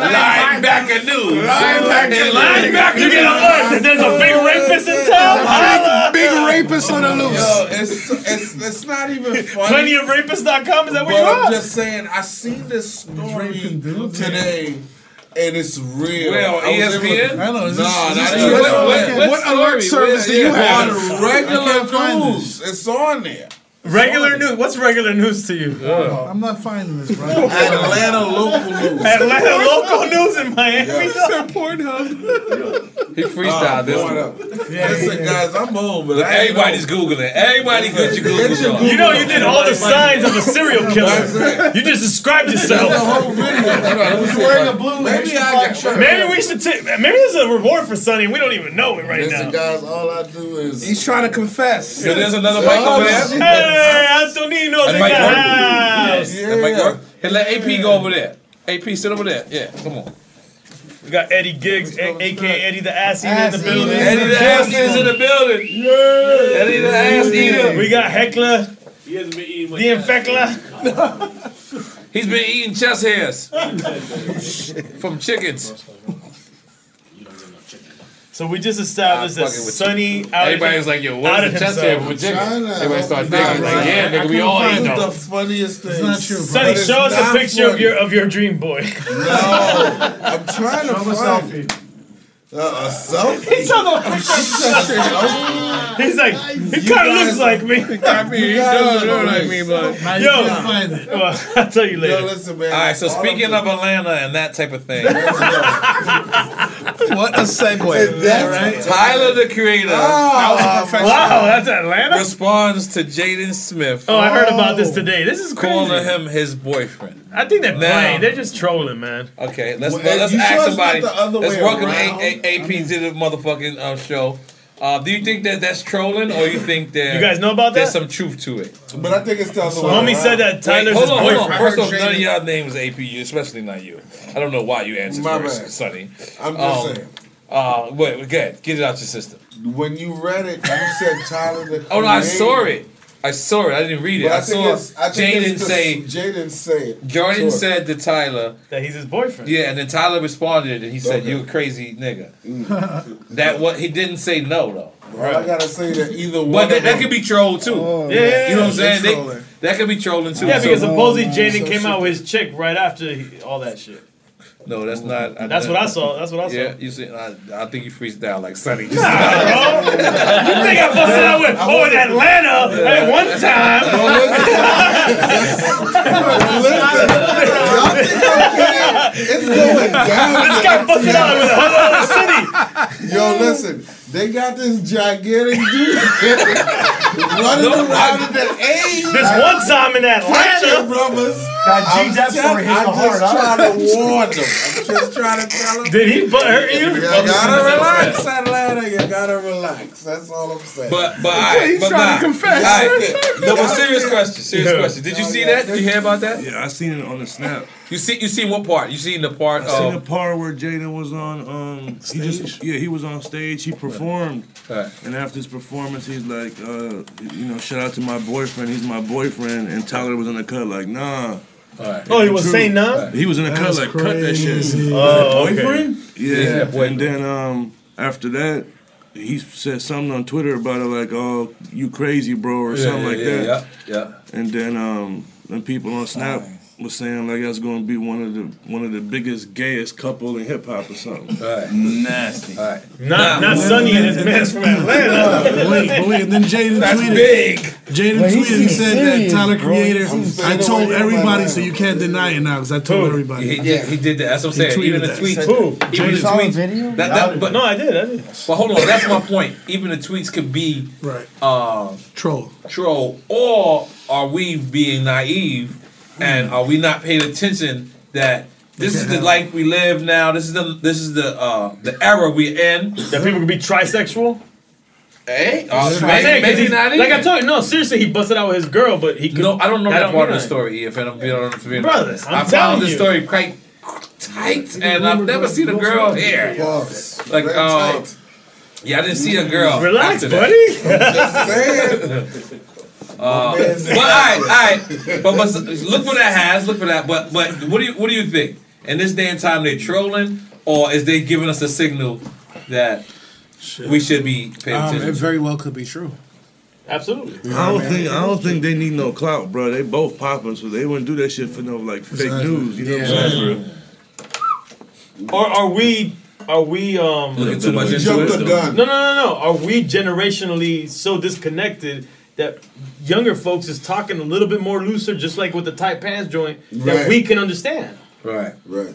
Linebacker news. Linebacker. Linebacker You get a what? There's a big rapist in town. Holla. Big, big rapist on the loose. Yo, it's, it's, it's not even funny. Plenty of rapists.com. Is that where But you I'm are? just saying, I seen this story today, and it's real. Where, on I was able ESPN? I know. Is Nah, this, not is this What- what- what What alert story? service do you yeah. have? On regular news, it's on there. Regular news. What's regular news to you? Oh. I'm not finding this, bro. [laughs] Atlanta local news. Atlanta local news in Miami. Yeah. He freestyled this ah, one. up. Listen, guys, I'm home, but I Everybody's googling. Everybody good you Get your Google. You know you did all the signs of a serial killer. You just described That's the yourself. whole video. He's wearing a blue Maybe I black shirt. Maybe we should take. Maybe there's a reward for Sonny. We don't even know it right Listen, now. guys, all I do is. He's trying to confess. So there's another mic over there. Hey, Antonino That in mic the work? house. That mic work? Hey, let AP go over there. AP, sit over there. Yeah, come on. We got Eddie Giggs, aka Eddie the Ass Eater in the building. Eddie the ass eater's in the building. Yeah. Eddie the ass eater. We got Heckler, He hasn't been eating much. the Infectla. [laughs] He's been eating chest hairs [laughs] from chickens. So we just established that fucking with Sonny out Everybody's like, yo, out what of is a chest hair himself. from chicken? Everybody start Nah, digging. Like, yeah, I nigga, we all couldn't eat find them. the funniest thing. It's not true, bro. Sonny, show us a not picture of your of your dream boy. [laughs] No, I'm trying to Show him a find selfie. Uh, a selfie. He took a picture. He's like, he kind of looks like me. [laughs] I mean, he does are look like me, but. Now you Yo. can't find it. Well, I'll tell you Yo, later. listen, man. All right, so speaking of Atlanta and that type of thing, [laughs] [laughs] What a segue. That's Tyler the Creator Ah, Wow, that's Atlanta. responds to Jaden Smith, Oh, I heard about this today. This is crazy. calling him his boyfriend. I think they're Now- playing. They're just trolling, man. Okay, let's Well, let's you sure ask it's not somebody. the other Let's way welcome around? A- A- AP to the motherfucking uh, show. Uh, do you think that that's trolling, or you think that You guys know about there's that? some truth to it? But I think it's the other way Homie around. said that Tyler's Wait, hold his on, hold boyfriend. on. First I off, heard none of Jaden- y'all names AP, you, especially not you. I don't know why you answered My first, bad. Sonny. I'm just Um, saying. Uh, wait, good. Get it out your system. When you read it, you said Tyler the Oh no, I saw it. I saw it. I didn't read it. But I, I saw it's. Jaden it's say. Jaden say. Jordan Sure. said to Tyler, That he's his boyfriend. yeah, and then Tyler responded and he said, Okay. "You a crazy nigga." [laughs] [laughs] that what he didn't say no though. Well, I gotta say that either one. But that, of that them- could be troll too. Oh, yeah, yeah, You know what I'm saying? They, that could be trolling too. Yeah, So- because supposedly Jaden so came shit. out with his chick right after he, all that shit. No, that's not. That's what I saw. That's what I saw. Yeah, you see, I, I think you freestyle like Sonny. Nah, bro. you think I busted out with oh in Atlanta at one time? [laughs] it's going down. This guy busted out with another city. Yo, listen, they got this gigantic dude [laughs] running No, around I- in that age. This one time in Atlanta. brothers. That I'm, G Dep tell- story I'm just heart, trying to warn them. I'm just trying to tell them. Did he butt hurt you? You gotta relax, Atlanta. You gotta relax. That's all I'm saying. But but I He's but trying nah. to confess. All right. No, [laughs] but serious question. Serious Yeah. question. Did you oh, see that? Did you hear about that? Yeah, I seen it on the snap. You see you see what part? You seen the part I seen the part where Jaden was on. Um, he just yeah, he was on stage. He performed, Right. and after his performance, he's like, uh, you know, shout out to my boyfriend. He's my boyfriend. And Tyler was in the cut like, nah. Alright. Oh, he was True. saying no. He was in the cut That's like, cut that shit. crazy. Oh, okay. Boyfriend? Yeah. Yeah, boyfriend. and then um, after that, he said something on Twitter about it, like, "Oh, you crazy, bro," or Yeah, something yeah, like yeah, that. Yeah, yeah. And then um, then people on Snap was saying like that's going to be one of the one of the biggest gayest couple in hip hop or something. All right. Nasty. All right. Not not Sonny and his man's from Atlanta. But wait, but wait, and then Jaden That's tweeted. big. Jaden But he tweeted and seems said that Tyler bro. Creator. I told everybody, so you can't deny it now because I told Who? everybody. He, yeah, he did that. That's what I'm He saying. Even tweeted the that. tweets. Who? Even the saw the tweets. video? That, that, but No, I did. I did. but hold on. That's my point. Even the tweets could be Right. uh, Troll. troll, or are we being naive and are we not paying attention that this is the life we live now? This is the this is the uh, the era we're in. That people can be trisexual. Hey, uh, I'm saying, maybe not. Like I told you, no, seriously, he busted out with his girl, but he could. No, I don't know that, don't part of mean the story. If I'm being honest with you, Brother, I'm I telling found this you. story quite tight, and I've never seen a girl here. Like, Very uh. Yeah, I didn't see a girl. Relax, after buddy. [laughs] [laughs] Just saying. Uh, but all right, all right. But, but look for that has. Look for that. But but what do you what do you think? in this day and time they trolling, or is they giving us a signal that we should be paying Um, attention? it very well could be true. Absolutely. I don't think I don't think they need no clout, bro. They both popping, so they wouldn't do that shit for no like fake Exactly. news. You know what I'm saying? Or are we? Are we? Um, Looking too much into it. the gun. No, no, no, no. Are we generationally so disconnected that younger folks is talking a little bit more looser, just like with the tight pants joint, that Right. we can understand? Right. Right.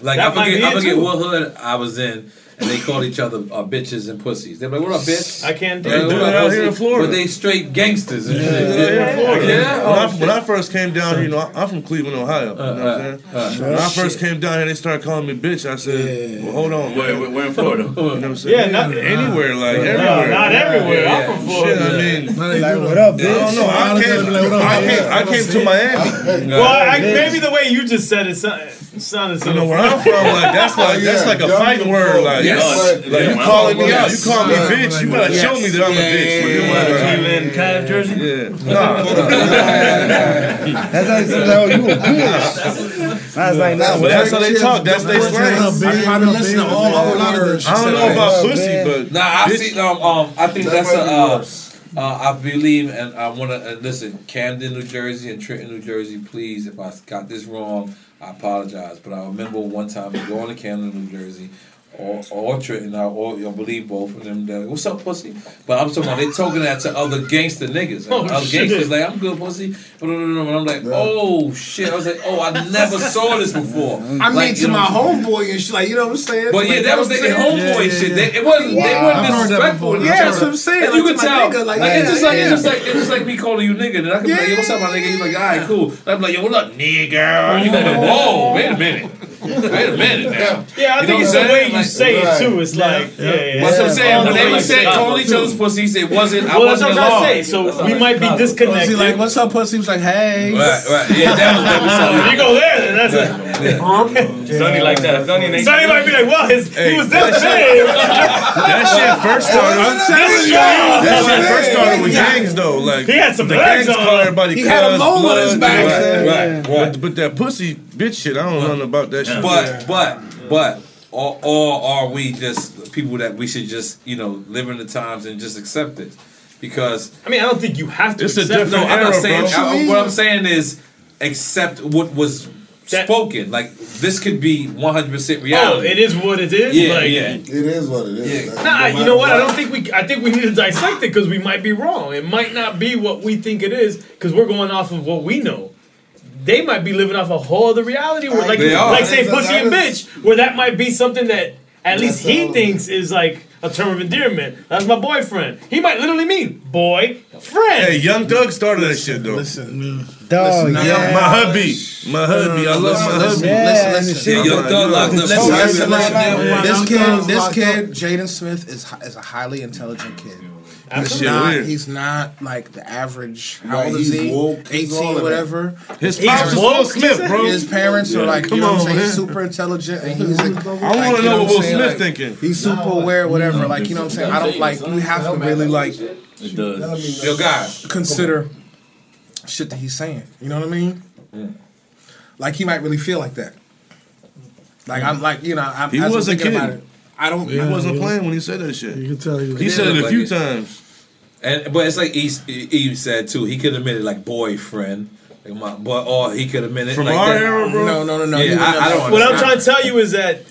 Like That I might forget, be I it, forget too. what hood I was in, and they called each other uh, bitches and pussies. They're like, "What up, bitch?" I can't do what that up, out here in pussy? Florida. But they straight gangsters and Yeah, shit. yeah, yeah, Florida. Yeah. When, I, Oh, when I first came down here, you know, I, I'm from Cleveland, Ohio. You know what I'm uh, saying? uh, when I shit. first came down here, they started calling me bitch. I said, "Well, hold on, Where- where- where in Florida? you know what I'm saying? Yeah, not- anywhere, like No, everywhere. not everywhere. I'm from Florida. Shit, I mean, Like, what up, bitch? I don't know. I came, I came, I came to Miami. Well, maybe the way you just said it sounded, sounded You know where I'm from, like that's like that's like a fighting word. Like, Yes. like, Yeah, you where calling me out, you yes. call me Yeah. bitch. You better Yes. show me that I'm a bitch. yeah, You yeah, know, yeah. Cleveland Cavs jersey? Yeah. Nah. [laughs] That's how you say, you a bitch. I was like, nah, But that's how they talk. That's their slang. I probably listen to all the words. I don't know about pussy, but Nah, I see. Um, um, I think that's a. might be Uh, worse. uh, I believe, and I want to uh, listen. Camden, New Jersey, and Trenton, New Jersey. Please, if I got this wrong, I apologize. But I remember one time going to Camden, New Jersey, or or Trenton, I or I believe both of them. They're like, What's up, pussy? But I'm talking about they talking that to other gangster niggas. Oh, other shit. gangsters like I'm good, pussy. But no, no, no, no. And I'm like, oh shit. I was like, oh, I never saw this before. [laughs] I mean, to my homeboy and shit, like, you know what I'm saying? but yeah, Like, that was you their know what I'm saying? homeboy Yeah, shit. yeah, They, it wasn't. They weren't I've disrespectful. Yeah, that's what I'm saying. And Like, you can tell. nigga, like, like, it's just yeah, like it's just like it's just like me calling you nigga. And I can be like, yo, what's up, my nigga? You're like, all right, cool. I'm like, yo, what up, nigga? You like, whoa, wait a minute. Wait a minute now. Yeah, I You think it's the way you say it too. It's like, yeah, yeah. That's what I'm saying. All When they way were you saying say it. calling each other's pussies, it wasn't. I Well, that's wasn't what I'm trying to alarmed. say. So we might be Was disconnected. like, what's up, pussy? He was like, hey. Right, right. Yeah, that was what we saw. [laughs] You go there, then that's it. Sonny like that. Sonny and Sonny might be like, well, his, he was this shit- big. That shit first started. I'm telling you. That shit first started with gangs though. Like He had some the gangs on call everybody. He had a mole on his back. Right, Right, But, but that pussy bitch shit, I don't know nothing about that shit. But but but or, or are we just people that we should just you know live in the times and just accept it? Because I mean, I don't think you have to It's a accept different no, I'm not saying. bro. I- what I'm saying is accept what was That- spoken. Like this could be 100 percent Oh, it is what it is. Yeah, like, yeah. It is what it is. Yeah. That's Nah, no you know what? I don't think we. I think we need to dissect it because we might be wrong. It might not be what we think it is because we're going off of what we know. They might be living off a whole other reality where, like, They like say That is- pussy and bitch, where that might be something that at least he uh, thinks is like a term of endearment. That's my boyfriend. He might literally mean boy friend. Hey, Young Thug started that shit though. Listen, Dog, Listen, yeah. My hubby, my hubby, I love my uh, hubby. Yeah, listen, and listen. the shit- Young Thug locked up. Listen, too. listen, listen. This kid, this kid, Jaden Smith is is a highly intelligent kid. He's Absolutely. not, he's not like the average. How Right, old is he's he? woke, he's all of Eighteen, whatever. His He's pops Will Smith, bro. His parents are like, Come you know what on, I'm saying? man. Super intelligent, and he's. Like, I like, want to you know what I'm Will saying? Smith Like, thinking. He's super aware, whatever. Like you know what I'm saying. I don't like. You have to really like It does. Yo, guys. consider shit that he's saying. You know what I mean? Like he might really feel like that. Like I'm like you know I'm. He as I'm wasn't thinking about it, I don't. He wasn't playing when he said that shit. You can tell he. He said it a like few it. times. And but it's like Eve, Eve said too. He could have admitted like boyfriend, like my, but or he could have admitted From like our that. era, bro. No, no, no, no. Yeah, I, I don't. What I'm trying to tell you is that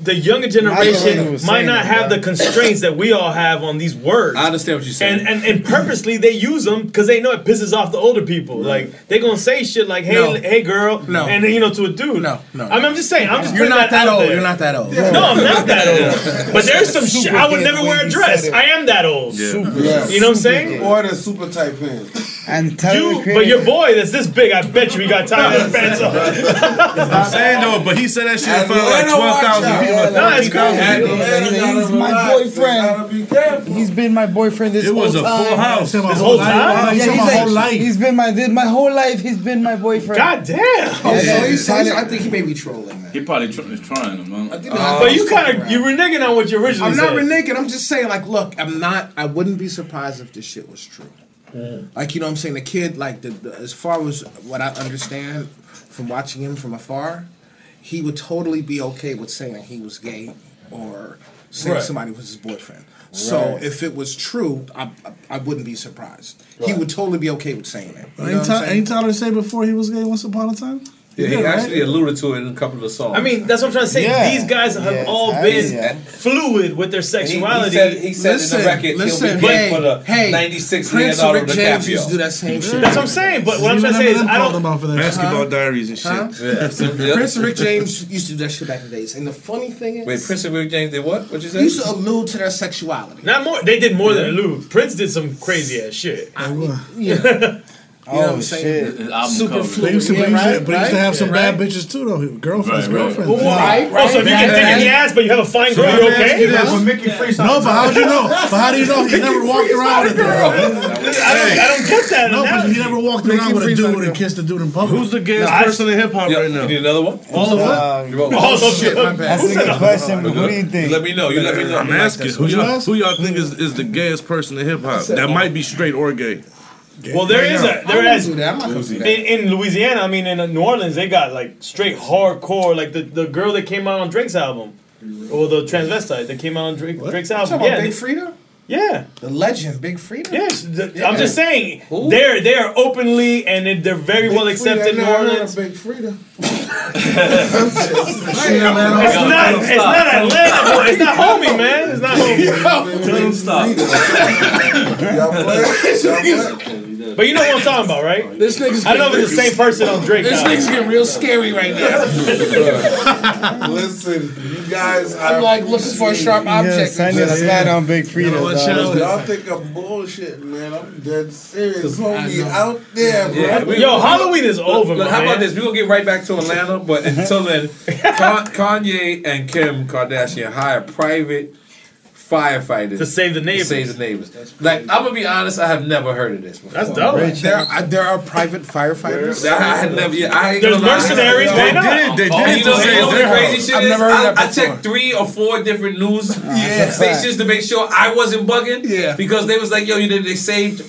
the younger I know what generation he might saying, not have bro. the constraints that we all have on these words. I understand what you're saying. And, and and purposely they use them because they know it pisses off the older people. Like they gonna say shit like, "Hey, No. hey, girl," No. and then you know to a dude. No, no. I mean, I'm just saying. I'm just You're not that out old. there. You're not that old. No, I'm not that old. But there's some shit. I would never wear a dress. I am that old. Super. Yeah. You know what I'm saying? Or the super tight pants. And tell You, but your boy that's this big, I bet you he got [laughs] tied ass pants on. I'm saying though, but he said that shit in front of like 12,000 people. Yeah, like Nah, it's 14,000 cool. people. He's my boyfriend. Be. He's been my boyfriend this whole time. It was a time. full house. His whole time? Yeah, He's he's my like, whole life. he's been my my whole life. He's been my boyfriend. God damn. Oh, so he's, he's, I think he may be trolling. Man. He probably tr- is trying them, man. I think uh, But you kind of you reneging on what you originally I'm said. not reneging. I'm just saying, like, look, I'm not. I wouldn't be surprised if this shit was true. Like, you know, what I'm saying the kid, like, the, the as far as what I understand from watching him from afar, he would totally be okay with saying that he was gay or saying Right. somebody was his boyfriend. So if it was true, I, I, I wouldn't be surprised. He would totally be okay with saying that. You Ain't, what I'm Ty- saying? ain't Tyler say before he was gay once upon a time? Yeah, he did, right? actually alluded to it in a couple of the songs. I mean, that's what I'm trying to say. Yeah. These guys have Yeah, all been yeah. fluid with their sexuality. said- he said in the record he'll be gay for the 96 Prince Leonardo Rick James DiCaprio. used to do that same shit. That's what I'm saying. But what I'm trying to say is, I don't. Basketball Huh? diaries and shit. Huh? Yeah. Prince Rick James used to do that shit back in the days. And the funny thing is, Wait, Prince of Rick James did what? What you he say? used to allude to their sexuality. Not more. They did more than allude. Prince did some crazy ass shit. Yeah. [laughs] You know what I'm Oh, saying? shit. Super But he fluid. used to, Yeah, used right, but he used to right, have some right. bad bitches too, though. Girlfriends, Right, right. girlfriends. Well, right, Oh, so if you right. get thick in the ass, but you have a fine So girl, you me ask okay? you this. No, but how'd you know? But how do you know he never walked around with a girl? I don't, I don't get that. No, but he never walked around with a dude and kissed a dude in public. Who's the gayest person in hip hop right now? You need another one? All of Uh, them. All of shit, them. That's a good question, but what do you think? Let me know. You let me know. I'm asking. Who you y'all, who y'all think is, is the gayest person in hip hop? That might be straight or gay. Well, there Right is now. a there I is wouldn't do that. I'm not gonna do in, in Louisiana. I mean, in New Orleans, they got like straight hardcore. Like the, the girl that came out on Drake's album, or the transvestite that came out on Drake, Drake's album. Yeah, Big they- Frida? yeah. The legend, Big Freedia? Yes, the- Yeah. I'm just saying Who? they're they are openly and they- they're very well accepted in New Orleans. Big Freedia. [laughs] It's not it's not Atlanta, boy. It's not homie, [laughs] man. It's not homie. Let him stop. [laughs] Y'all play? Y'all? But you know what I'm talking about, right? This nigga's I don't know if it's the same person on Drake. This now. nigga's getting real scary right now. [laughs] Listen, you guys. I'm are like looking for a sharp Yeah, object. sign your slide on Big Freedia. know what, dog. chill. Y'all think I'm bullshit, man. I'm dead serious. I Homie out there, bro. Yeah, we- Yo, Halloween is over, Look, man. how about this? We're gonna get right back to Atlanta, but until [laughs] then, Kanye and Kim Kardashian hire private firefighters To save the to neighbors. save the neighbors. Like I'm gonna be honest, I have never heard of this before. That's dope. There, are, there are private firefighters. I, I had never. Yeah, I ain't There's mercenaries. Why They did it. They Oh, did you know, it you know what the crazy shit I've is? never heard I, that I checked three or four different news [laughs] Yeah. stations to make sure I wasn't bugging. Yeah. Because they was like, yo, you know, they saved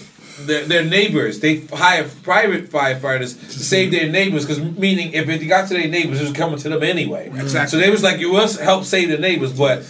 their, their neighbors. They hired private firefighters to save their neighbors. Because meaning, if it got to their neighbors, it was coming to them anyway. Exactly. So they was like, you must help save the neighbors, but.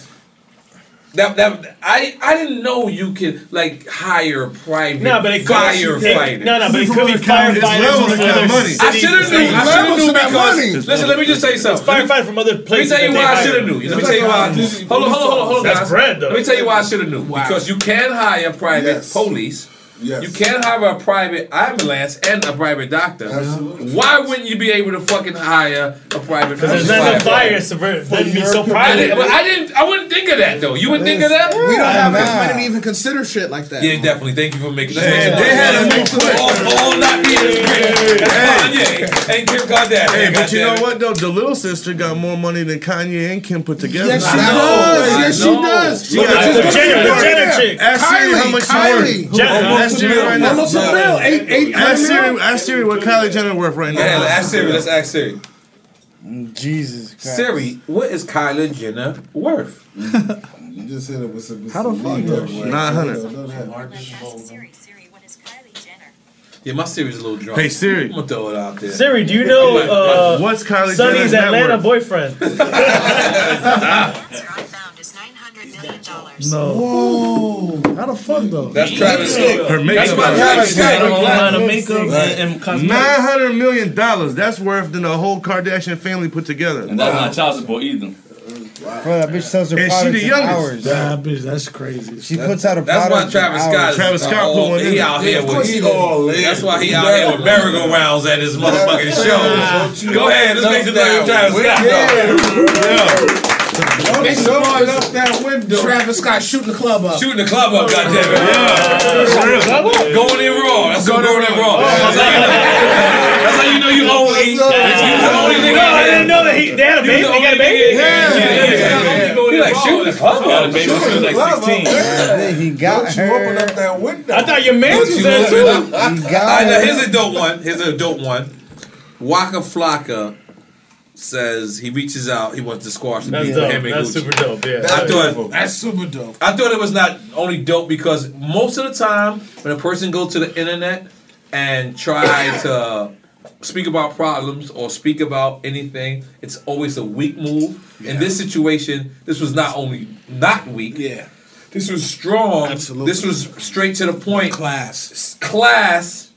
That, that I I didn't know you could like hire private No, but it could firefighters. No, no, but it could be It's levels firefighters of from other money. I should have knew. I should have knew because listen. Let me just tell you It's something. firefighter from other places. Let me tell you why I should have knew. Let me tell you why. Hold on, hold on, hold on, hold on. That's bread, though. Let me tell you why I should have knew. Because you can hire private police. Yes. You can't have a private ambulance and a private doctor. Absolutely. Why wouldn't you be able to fucking hire a private? Because there's not enough fires to ver- that'd be so I private. didn't, but I didn't. I wouldn't think of that though. You wouldn't think of that. We don't have Nah. enough money to even consider shit like that. Yeah, definitely. Thank you for making. Let's Hey, make they had a it new all, all not being as great as Kanye and Kim Kardashian. Hey, but you know what though? The little sister got more money than Kanye and Kim put together. Yes, she I does. Yes, she does. She Look got at just the got Jenner- Jenner chick. Ask Siri how Kylie, much she Kylie. worth. Jenner. Ask Siri right now. Almost a bill. Eight, eight Ask Siri, ask Siri what Kylie Jenner worth right now. Yeah, let's ask Siri. Let's ask Siri. Jesus Christ. Siri, what is Kylie Jenner worth? You just said it was a How the fuck misleading is- word. 900. Don't know that. Yeah, my Siri's a little drunk. Hey, Siri. I'm gonna throw it out there. Siri, do you know uh, What's Kylie Sonny's Jenner's net [laughs] Atlanta worth? No. Whoa. How the fuck though? That's Travis Scott. Her makeup. That's my Travis Scott. Line of makeup and, and cosmetics. Nine hundred million dollars. That's worth than the whole Kardashian family put together. And that's not child support either. Bro, that bitch sells her And she products the in youngest. hours. Nah, bitch, that's crazy. She puts out a That's product why Travis. Scott. Is Travis Scott all- put one in. He out here Of course with. he all in. That's why he out here with merry-go-rounds at his motherfucking show. Go ahead, let's make some noise for Travis Scott. though. Make some Open noise. up that window. Travis Scott shooting the club up. Shooting the club up, goddammit. Yeah. Going in raw. That's going in raw. Oh, that's how you know- that's how you know you only. You the only nigga. No, I didn't know that he they had a baby. They got a baby. Yeah, yeah, yeah. He like shooting the club Got a up. baby when she was like 16. Yeah, He got Don't you open up her. that window. I thought your man was there too. He All got right, now her. here's a dope one. Here's a dope one. Waka Flocka says he reaches out. He wants to squash the That's beef with dope. him and That's Gucci. super dope. Yeah. I thought That's super dope. I thought it was not only dope because most of the time when a person goes to the internet and try to speak about problems or speak about anything, it's always a weak move. In this situation, this was not only not weak. Yeah. This was strong. Absolutely. This was straight to the point. Class. Class.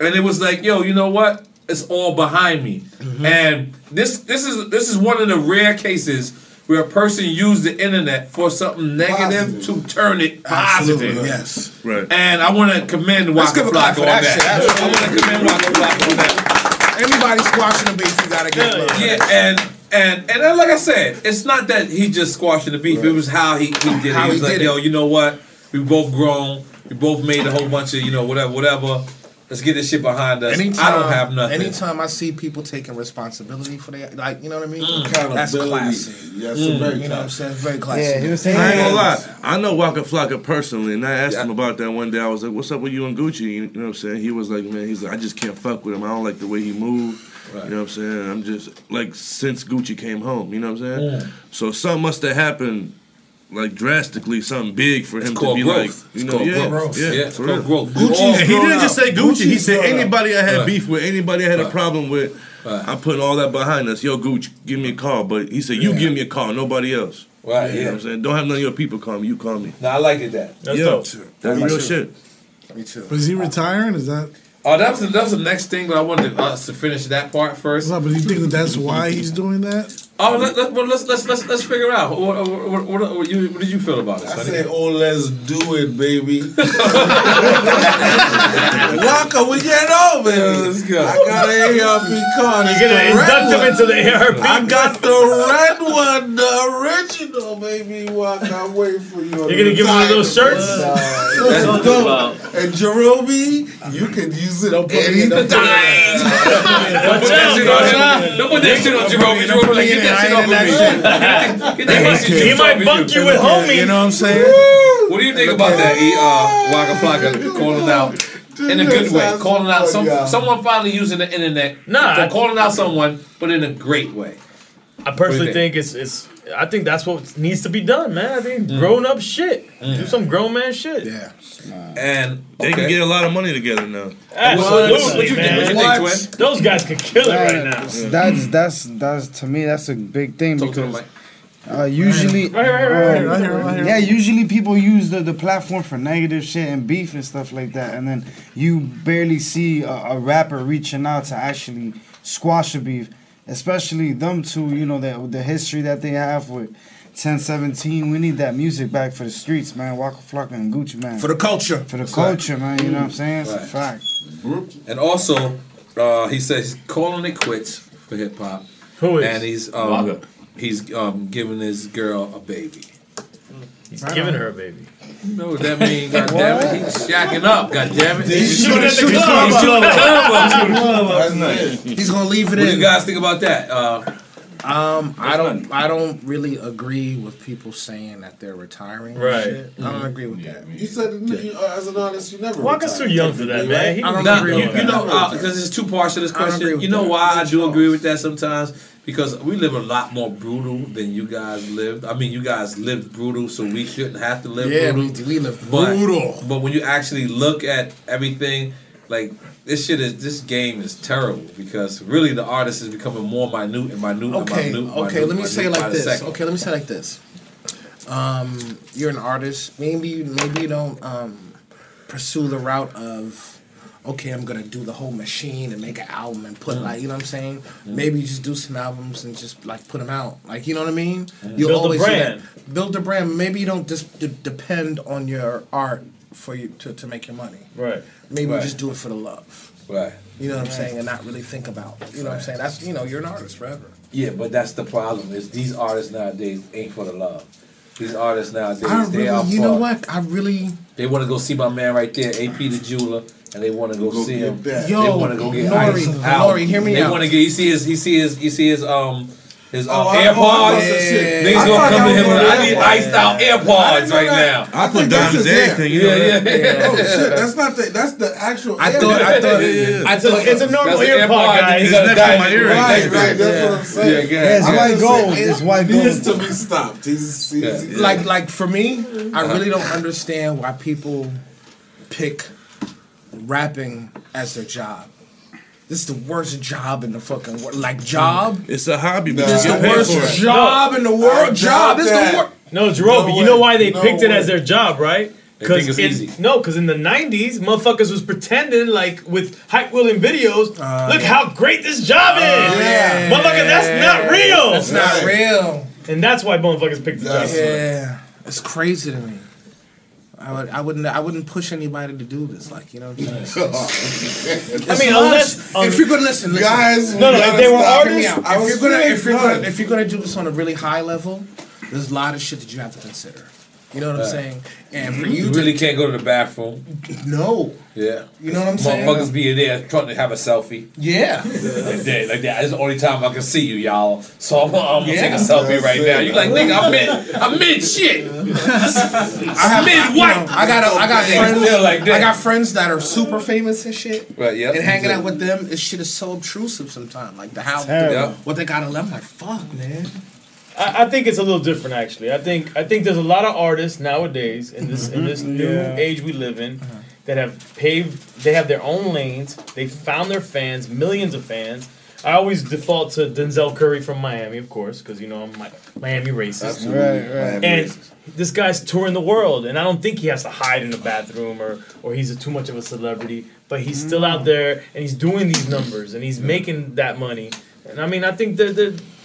And it was like, yo, you know what? It's all behind me. Mm-hmm. And this this is this is one of the rare cases where a person used the internet for something negative to turn it positive. Absolutely, yes. Right. And I want to commend Let's Waka give a clap Flocka for on that that. shit. I want to commend Waka Flocka on that. Anybody squashing the beef, you gotta get love. Yeah, and and and then, like I said, it's not that he just squashing the beef. It was how he, he did it. How He was he like, yo, it. you know what? We both grown. We both made a whole bunch of you know whatever whatever. Let's get this shit behind us. Anytime, I don't have nothing. Anytime I see people taking responsibility for their, like, you know what I mean? Mm. That's Accountability. classy. Yes, very You know what I'm saying? Very classy. Yeah, he was saying. I ain't gonna lie. I know Waka Flocka personally, and I asked Yeah. him about that one day. I was like, "What's up with you and Gucci?" You know what I'm saying? He was like, "Man, he's like, I just can't fuck with him. I don't like the way he moved. Right. You know what I'm saying? I'm just like since Gucci came home. You know what I'm saying? Mm. So something must have happened, like drastically, something big for him to be growth. like, It's you know, called yeah, growth. yeah, Yeah, it's for called real. growth. Gucci, and he didn't just say Gucci. He said grown up. Uh, anybody I had Right. beef with, anybody I had a problem with. Right. I'm putting all that behind us. Yo, Gucci, give me a call. But he said, you Yeah. give me a call, nobody else. Right, You know yeah. what I'm saying? Don't have none of your people call me. You call me. No, I like it that. That's yeah, dope. that's Me real too. shit. Me too. But is he retiring? Is that? Oh, that was the, that was the next thing, but I wanted us to finish that part first. No, but you think that that's why he's doing that? Oh, let, let, well, let's let's let's let's figure out. What, what, what, what, what, you, what did you feel about it? I Sonny? say, oh, let's do it, baby. [laughs] Waka, we get over it. let's go. I got an AARP card. You're gonna induct him into the AARP. I got the red one, the original, baby. Waka, I'm waiting for you. You're gonna give him one of those shirts? Let's go. And Jarobi, you can use it anytime. Watch out, watch out. Don't put that shit on Jerome. Jerome, get that shit off of me. Get that shit He off might of bunk you with homie. You know what I'm saying? What do you think about that, E, uh, Waka Flocka calling out in a good way, calling out some someone finally using the internet? Nah, for I- calling out someone, but in a great way. I personally What do you think it's it's. I think that's what needs to be done, man. I think grown up shit. Do some grown man shit. Yeah. And They can get a lot of money together now. Absolutely, What- what you man. What you think, Twin? Those guys could kill it right now. That's that's that's to me that's a big thing Talk because uh, usually Right, right, right, right, right, right, right. yeah usually people use the, the platform for negative shit and beef and stuff like that and then you barely see a, a rapper reaching out to actually squash a beef especially them two you know that the history that they have with 1017 we need that music back for the streets man. Waka Flocka and Gucci man. For the culture. for the culture man. You know what I'm saying? It's a Right. fact. And also, uh, he says calling it quits for hip hop, Who is? and he's um, he's um, giving his girl a baby. He's giving her a baby. You know what that means? God damn it, he's shacking up. God damn it, He's shooting at the club. He's shooting at the club. He's shooting at the club tonight. He's gonna leave it in. What do you guys think about that? Uh, Um, I don't. I don't really agree with people saying that they're retiring. and Right. shit. I don't agree with that. You said you, uh, as an artist, you never. Waka's retired. too young for that, man. He I don't Now, agree you, with you that. know, because there's two parts to this I don't agree question. You know that. why I do agree with that sometimes? Because we live a lot more brutal than you guys lived. I mean, you guys lived brutal, so we shouldn't have to live Yeah, we, brutal. we live But, brutal. but when you actually look at everything, like this shit is this game is terrible because really the artist is becoming more minute and minute Okay, and minute. okay. minute, let me say it minute like this. Okay, let me say it like this. Um, you're an artist. Maybe you- maybe you don't um, pursue the route of okay, I'm gonna do the whole machine and make an album and put mm-hmm. like you know what I'm saying. Mm-hmm. Maybe just do some albums and just like put them out. Like you know what I mean. Build a always brand. Build a brand. Maybe you don't just d- depend on your art for you to, to make your money. Right. Maybe Right. you just do it for the love. Right. You know what I'm saying, and not really think about. You know what I'm saying. That's you know you're an artist forever. Yeah, but that's the problem. Is these artists nowadays ain't for the love. These artists nowadays, I they really, are you know what? I really. They want to go see my man right there, AP the jeweler, and they want to go, see him. that. they Yo, want to go get Nori, ice out. Nori, hear me they out. want to get. You see his. You see his. You see his. Um. His uh, Oh, I- I AirPods. thought that shit- Niggas gonna come to him. was I need AirPod. iced out AirPods right that. now. I put think that's diamonds in everything. You Yeah, know yeah, that? yeah. Oh shit, [laughs] that's not the. That's the actual. I thought. I thought. I It's a, thought. it's a normal That's AirPod, guys. He's It's got a next to my diamond earring. right Right, next to right. it. That's what I'm saying. Yeah, yeah. Yeah, it's I'm white gold. saying, It's white He gold. needs to be stopped. He's, he's, Yeah. he's Like, like for me, I really don't understand why people pick rapping as their job. this is the worst job in the fucking world. Like job. Mm. It's a hobby, but This is the worst for it. job in the world. Job. This is the worst. No, Jarobi, No you know why they No picked it as their job, right? They think it's in, easy. No, because in the '90s, motherfuckers was pretending like with hype wheeling videos. Uh, look how great this job is, uh, yeah. motherfucker. That's not real. That's not real. And that's why motherfuckers picked the job. Yeah, it's crazy to me. I would, I wouldn't, I wouldn't push anybody to do this. Like you know, what I'm saying? [laughs] I mean, unless if you're gonna listen, listen. Guys, No, no, if they were Stop. Hear me artists, if you're gonna, if you're gonna, if you're gonna do this on a really high level, there's a lot of shit that you have to consider. You know what I'm Right. saying? And for You you, to- really can't go to the bathroom. no, Yeah. You know what I'm saying? Motherfuckers be in there trying to have a selfie. Yeah. like that, like that. It's the only time I can see you, y'all. So I'm, I'm gonna take a selfie right now. it. You like, nigga, I'm mid, I'm mid shit. [laughs] I have, mid you know, I got, I got friends. like that. I got friends that are super famous and shit. Right, yeah. And hanging out with them, this shit is so obtrusive sometimes. Like the how Terrible. Yeah. what they got to I'm like, fuck, man. I, I think it's a little different actually. I think I think there's a lot of artists nowadays in this in mm-hmm. this mm-hmm. new Yeah. age we live in uh-huh. that have paved. They have their own lanes. They found their fans, millions of fans. I always default to Denzel Curry from Miami, of course, because you know I'm Mi- Miami racist. Absolutely. Right, right. And racist. this guy's touring the world, and I don't think he has to hide in the bathroom or or he's a, too much of a celebrity. But he's still out mm. there and he's doing these numbers and he's making that money. And I mean, I think that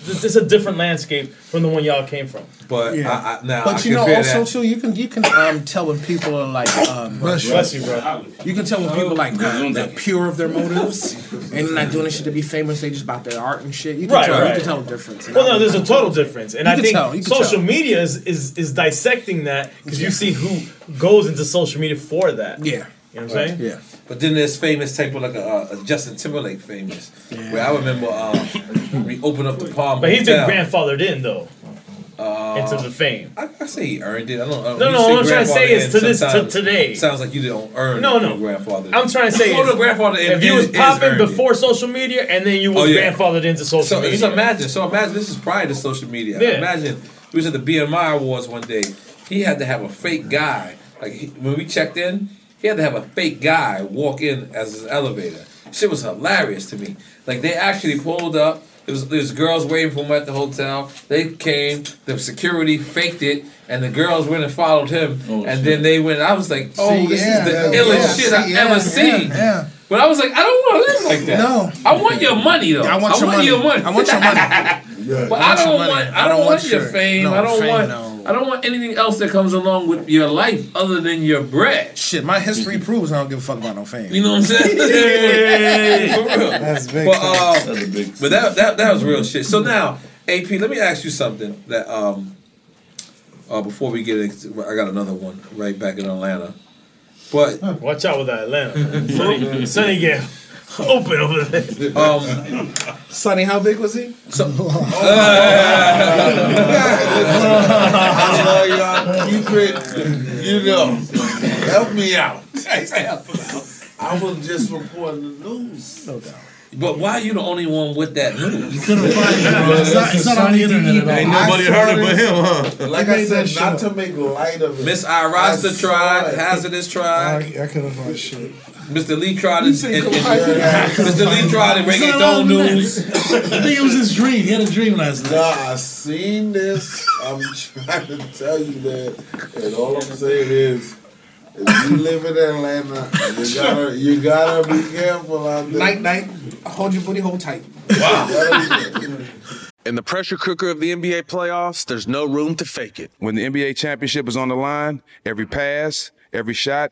that- that a different landscape from the one y'all came from. But I, I, now, but I you know, compare also that- too, you can you can um, tell when people are like, um, Bless you. Bless you, bro. You can tell when people like they're pure of their motives and they're not doing this shit to be famous. They just about their art and shit. You can Right, tell. right. You can tell the difference. Well, no, there's a total difference, and You I can think tell, you can social tell. media is, is is dissecting that because you see who goes into social media for that. Yeah, you know what I'm saying? Yeah. But then there's famous type of like a, uh, a Justin Timberlake famous. Yeah. Where I remember uh, [laughs] we opened up the Palm. But he's been Hotel. grandfathered in though Uh, into the fame. I, I say he earned it. I don't. I don't No, no, what I'm trying to say is to this- to today. Sounds like you don't earn. No, no. grandfather. I'm trying to say no, grandfather if you was popping earned it. before social media and then you was Oh, yeah. grandfathered into social So media. just imagine. So imagine this is prior to social media. Yeah. Imagine we was at the BMI Awards one day. He had to have a fake guy. Like he, when we checked in, he had to have a fake guy walk in as his elevator. Shit was hilarious to me. Like they actually pulled up. There was, there was girls waiting for him at the hotel. They came. The security faked it, and the girls went and followed him. Oh, and then they went. I was like, "Oh, See, this yeah, is the yeah, illest yeah, shit see, I've yeah, ever yeah, seen." yeah. But I was like, I don't want to live like that. No. I want your money though. I want your money. I want your money. [laughs] But I I, want your don't money. want. I don't want your your- fame. no, I don't fame, want. No. I don't want anything else that comes along with your life other than your bread. Shit, my history proves I don't give a fuck about no fame. You know what I'm saying? [laughs] For real. That's big But, facts. uh, but that, that that was real shit. So now, AP, let me ask you something. That um, uh, before we get into, I got another one right back in Atlanta. But watch out with that Atlanta. Sunny, Sonny [laughs] get [laughs] open over there. Um, Sonny, how big was he? So, I love y'all. Keep it, you know, help me out. I was just reporting the news. No doubt. But why are you the only one with that news? You couldn't find it, bro. It's not- it's not on the internet at all. Ain't nobody heard it but him, huh? Like I said, not to make light of it. Miss I Irasta tried, it. Hazardous tried. I couldn't find shit. Mr. Lee tried it. say and- and- [laughs] Mr. Lee tried it. It's not Reggaeton news. I think it was his dream. He had a dream last night. Nah, I seen this. I'm trying to tell you that, and all I'm saying is, if you live in Atlanta, you gotta you gotta be careful out there. Night, night. Hold your booty, hold tight. Wow. [laughs] In the pressure cooker of the NBA playoffs, there's no room to fake it. When the NBA championship is on the line, every pass, every shot,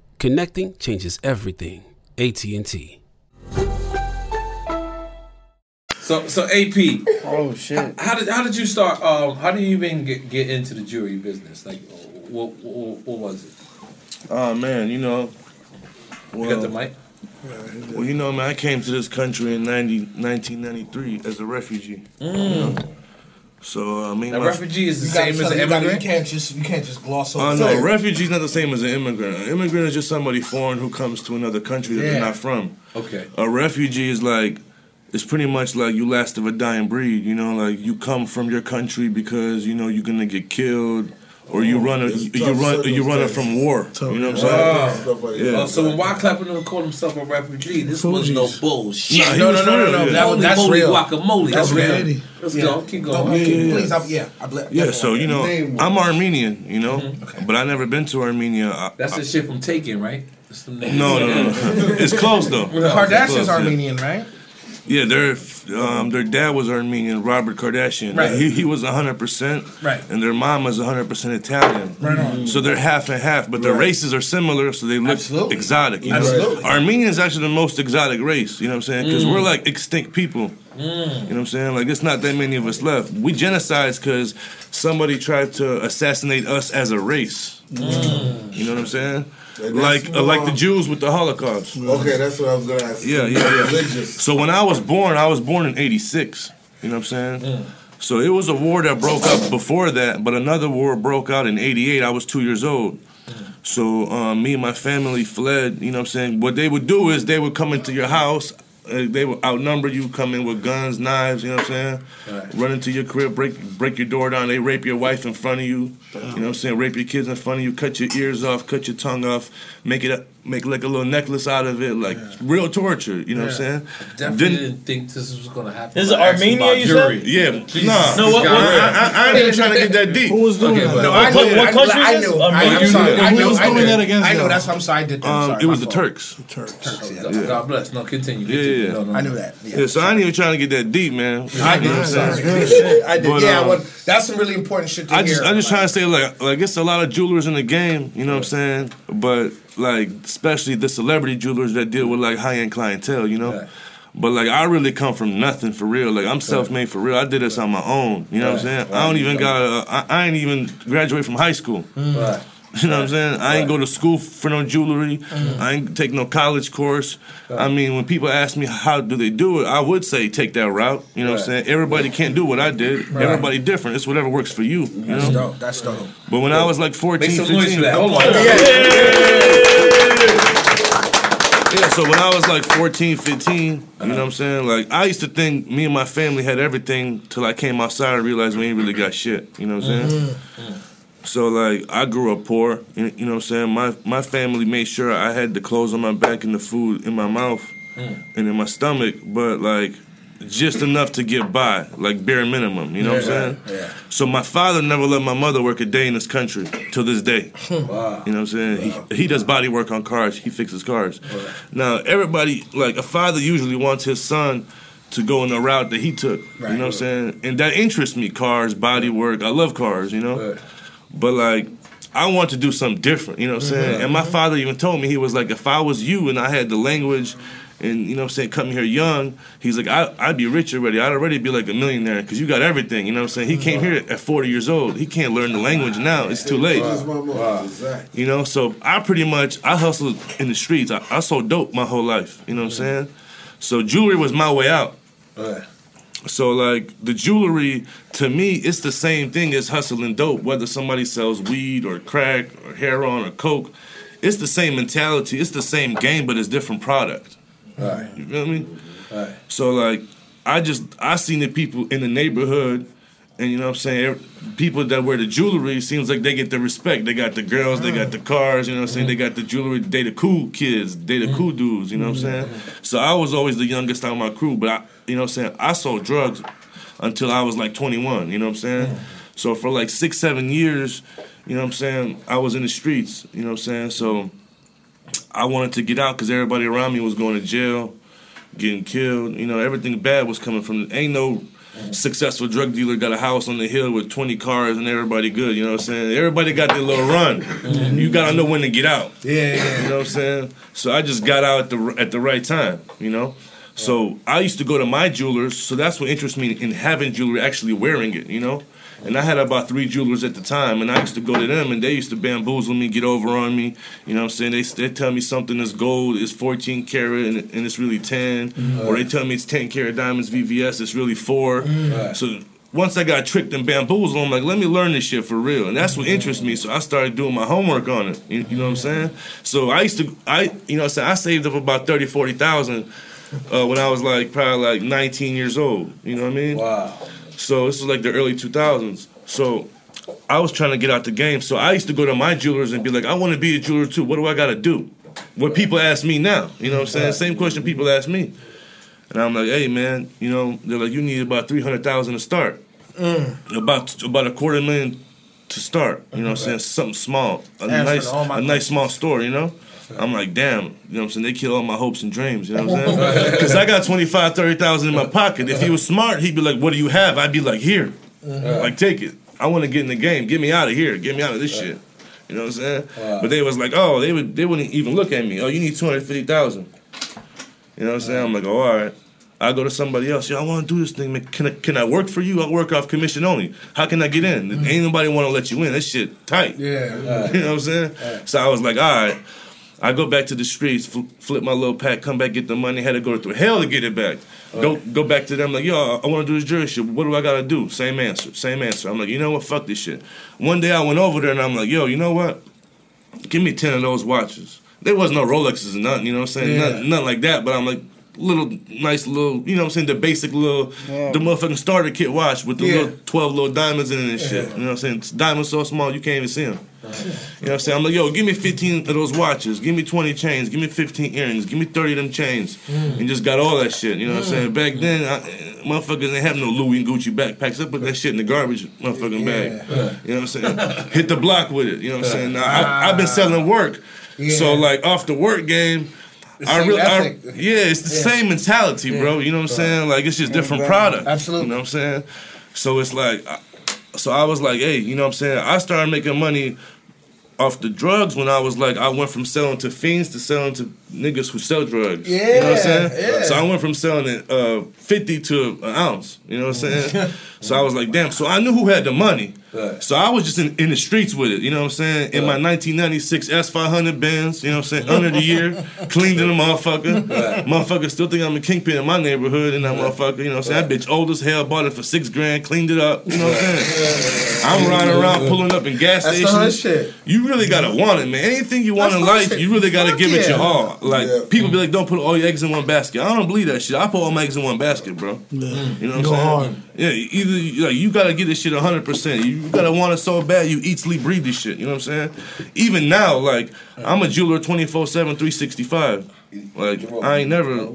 Connecting changes everything. AT&T. So so AP. Oh shit. How did how did you start? Um, how did you even get, get into the jewelry business? Like, what what, what was it? Oh man, you know. You got the mic. Well, you know, man, I came to this country in 90, 1993 as a refugee. Mm. You know? So uh, I mean, A refugee is the You same as an you gotta- immigrant. You can't just you can't just gloss over. Oh that. no, refugee's not the same as an immigrant. An immigrant is just somebody foreign who comes to another country that Yeah. they're not from. Okay. A refugee is like it's pretty much like you last of a dying breed. You know, like you come from your country because you know you're gonna get killed, or you run a, you, run you run it from war. You know what I'm saying? Oh. Yeah. Oh, so when Wyclef Jean called himself a refugee, this was no bullshit. Nah, No, was no, no, no, no, no. that- Holy that's moly real. guaguacamole. That's Okay. real. Let's Yeah. go. Keep going. Yeah, yeah, yeah. Please, I'm, yeah, I ble- Yeah, so you know, I'm Armenian, you know, mm-hmm. but I never been to Armenia. I, That's I, the shit from Taken, right? That's the name. No, no, no, no. [laughs] it's close though. The [laughs] Kardashians. Armenian, right? Yeah, their um, their dad was Armenian, Robert Kardashian. Right. He, he was 100%. Right. And their mom is 100% Italian. Right on. So they're half and half, but their Right. races are similar, so they look exotic. You? Absolutely. Armenian is actually the most exotic race, you know what I'm saying? Because Mm. we're like extinct people. You know what I'm saying? Like, it's not that many of us left. We genocides because somebody tried to assassinate us as a race. Mm. You know what I'm saying? And that's Like, uh, like the Jews with the Holocaust. Okay, that's what I was gonna ask. Yeah, yeah, yeah. Religious. So when I was born, I was born in '86. You know what I'm saying? So it was a war that broke up before that, but another war broke out in '88. I was two years old. So um, me and my family fled. You know what I'm saying? What they would do is they would come into your house. Uh, they will outnumber you, come in with guns, knives. You know what I'm saying? Right. Run into your crib, break break your door down. They rape your wife in front of you. You know what I'm saying? Rape your kids in front of you. Cut your ears off. Cut your tongue off. Make it make like a little necklace out of it. Like real torture. You know what I'm saying? Definitely Then- didn't think this was gonna happen. This is when I Armenia, you jewelry. said? Yeah. Jesus, Nah. no, what, I- what, I- I- I ain't even trying to get that deep. Who was doing Okay, that? No, I What- knew. what I, country I is I, Armenia. I'm sorry. Who I knew. was I doing knew. that against I know. That's what I'm sorry. I did that. Um, sorry, it was my the fault. Turks. Turks. Yeah. God, God bless. No, continue. Yeah, continue. yeah. No, no, I knew that. Yeah. so I ain't even trying to get that deep, man. I You did. I'm Sorry. [laughs] I did. Yeah, um, that's some really important shit to I hear. just, I just trying to say like, like it's a lot of jewelers in the game. You know what I'm saying? But like, especially the celebrity jewelers that deal with like high end clientele. You know. But like, I really come from nothing for real. Like, I'm self made for real. I did this on my own. You know what I'm saying? I don't even got. A, I, I ain't even graduate from high school. Right. You know what I'm saying? I ain't go to school for no jewelry. Mm-hmm. I ain't take no college course. I mean, when people ask me how do they do it, I would say take that route. You know what I'm saying? Everybody can't do what I did. Right. Everybody different. It's whatever works for you. You That's know? dope. That's dope. But when I was like 14, Make some 15, noise for that. Hold on. yeah, so when I was like 14, 15, you know what I'm saying? Like, I used to think me and my family had everything till I came outside and realized we ain't really got shit. You know what I'm saying? Mm-hmm. Mm-hmm. So, like, I grew up poor. You know what I'm saying? My, my family made sure I had the clothes on my back and the food in my mouth mm. and in my stomach. But, like, just enough to get by, like bare minimum. You know what I'm saying? yeah. So my father never let my mother work a day in this country till this day. [laughs] Wow. You know what I'm saying? He, he does body work on cars. He fixes cars. Now everybody, like a father, usually wants his son to go in the route that he took. Right. you know what I'm saying? And that interests me. Cars, body work. I love cars. You know. But like. I want to do something different, you know what I'm saying? Mhm. And my father even told me, he was like, if I was you and I had the language and, you know what I'm saying, coming here young, he's like, I, I'd be rich already. I'd already be like a millionaire because you got everything, you know what I'm saying? He came here at 40 years old. He can't learn the language now. It's too late. You know, so I pretty much I hustled in the streets. I, I sold dope my whole life. You know what I'm saying? So jewelry was my way out. So like the jewelry to me, it's the same thing as hustling dope. Whether somebody sells weed or crack or heroin or coke, it's the same mentality. It's the same game, but it's different product. Right. You feel me? Right. So like, I just I seen the people in the neighborhood, and you know what I'm saying. People that wear the jewelry seems like they get the respect. They got the girls, they got the mm. cars. You know what I'm saying. They mm. got the jewelry. They the cool kids. They the mm. cool dudes. You know what I'm saying. So I was always the youngest out of my crew, but I, you know what I'm saying. I sold drugs until I was like 21. You know what I'm saying. So for like six, seven years, you know what I'm saying. I was in the streets. You know what I'm saying. So I wanted to get out because everybody around me was going to jail, getting killed. You know, everything bad was coming from. Ain't no successful drug dealer got a house on the hill with 20 cars and everybody good. You know what I'm saying? Everybody got their little run. Mm-hmm. You gotta know when to get out. Yeah, You know what I'm saying? So I just got out at the at the right time. You know. So I used to go to my jewelers. So that's what interests me in having jewelry, actually wearing it. You know. And I had about three jewelers at the time, and I used to go to them, and they used to bamboozle me, get over on me. You know what I'm saying? They, they tell me something is gold, is 14 karat, and, and it's really 10. Mm-hmm. Or they tell me it's 10 karat diamonds VVS, it's really 4. Mm-hmm. Right. So once I got tricked and bamboozled, I'm like, let me learn this shit for real. And that's what mm-hmm. interests me. So I started doing my homework on it. You, you know what I'm saying? So I used to, I, you know what I'm saying? I saved up about 30, 40,000 uh, when I was like probably like 19 years old. You know what I mean? Wow. So this is like the early 2000s. So I was trying to get out the game. So I used to go to my jewelers and be like, I want to be a jeweler too. What do I got to do? What people ask me now. You know what I'm saying? Same question people ask me. And I'm like, hey man, you know, they're like, you need about 300,000 to start. About about a quarter million to start. You know what I'm saying? Something small. A nice a nice small store, you know? I'm like, damn, you know what I'm saying? They kill all my hopes and dreams, you know what I'm saying? [laughs] Because I got 25, 30,000 in my pocket. If he was smart, he'd be like, what do you have? I'd be like, here. Uh-huh. Like, take it. I want to get in the game. Get me out of here. Get me out of this shit. You know what I'm saying? But they was like, oh, they would they wouldn't even look at me. Oh, you need 250,000. You know what I'm saying? I'm like, oh, all right. I go to somebody else. Yo, I want to do this thing. Man. Can I, can I work for you? I work off commission only. How can I get in? Mm-hmm. Ain't nobody want to let you in. That shit tight. Yeah. [laughs] you know what I'm saying? So I was like, all right. I go back to the streets, fl- flip my little pack, come back, get the money. Had to go through hell to get it back. Go go back to them like, yo, I want to do this jury shit. What do I gotta do? Same answer, same answer. I'm like, you know what? Fuck this shit. One day I went over there and I'm like, yo, you know what? Give me ten of those watches. There was no Rolexes and nothing, you know what I'm saying? Yeah. Nothing, nothing like that. But I'm like, little nice little, you know what I'm saying? The basic little, Yeah. the motherfucking starter kit watch with the Yeah. little twelve little diamonds in it and shit. You know what I'm saying? It's diamonds so small you can't even see them. You know what I'm saying? I'm like, yo, give me 15 of those watches. Give me 20 chains. Give me 15 earrings. Give me 30 of them chains. Mm. And just got all that shit. You know what I'm saying? Back mm. then, I, motherfuckers didn't have no Louis and Gucci backpacks. I put that shit in the garbage motherfucking bag. You know what I'm saying? Hit the block with it. You know what I'm saying? Now, I, I've been selling work. So, like, off the work game, I really, I, yeah, it's the Yeah. same mentality, bro. You know what I'm saying? Like, it's just different product. Absolutely. You know what I'm saying? So it's like, I- so I was like, hey, you know what I'm saying? I started making money off the drugs when I was like, I went from selling to fiends to selling to niggas who sell drugs. Yeah, You know what I'm saying? yeah. So I went from selling it uh, 50 to an ounce. You know what I'm saying? [laughs] so I was like, damn. So I knew who had the money. So I was just in, in the streets with it. You know what I'm saying? In my 1996 S500 Benz, you know what I'm saying? Under the year, [laughs] cleaned in the motherfucker. Motherfucker still think I'm a kingpin in my neighborhood and that motherfucker. You know what I'm saying? That bitch old as hell, bought it for six grand, cleaned it up. You know what I'm saying? I'm riding around pulling up in gas That's stations. You really gotta want it, man. Anything you want That's in life, shit. you really gotta Fuck give it your yeah. All. like people be like, don't put all your eggs in one basket. I don't believe that shit. I put all my eggs in one basket, bro. You know what mm. I'm saying? hard. Yeah, either like you gotta get this shit 100. percent You gotta want it so bad you eat, sleep, breathe this shit. You know what I'm saying? Even now, like I'm a jeweler 24 7, 365. Like I ain't never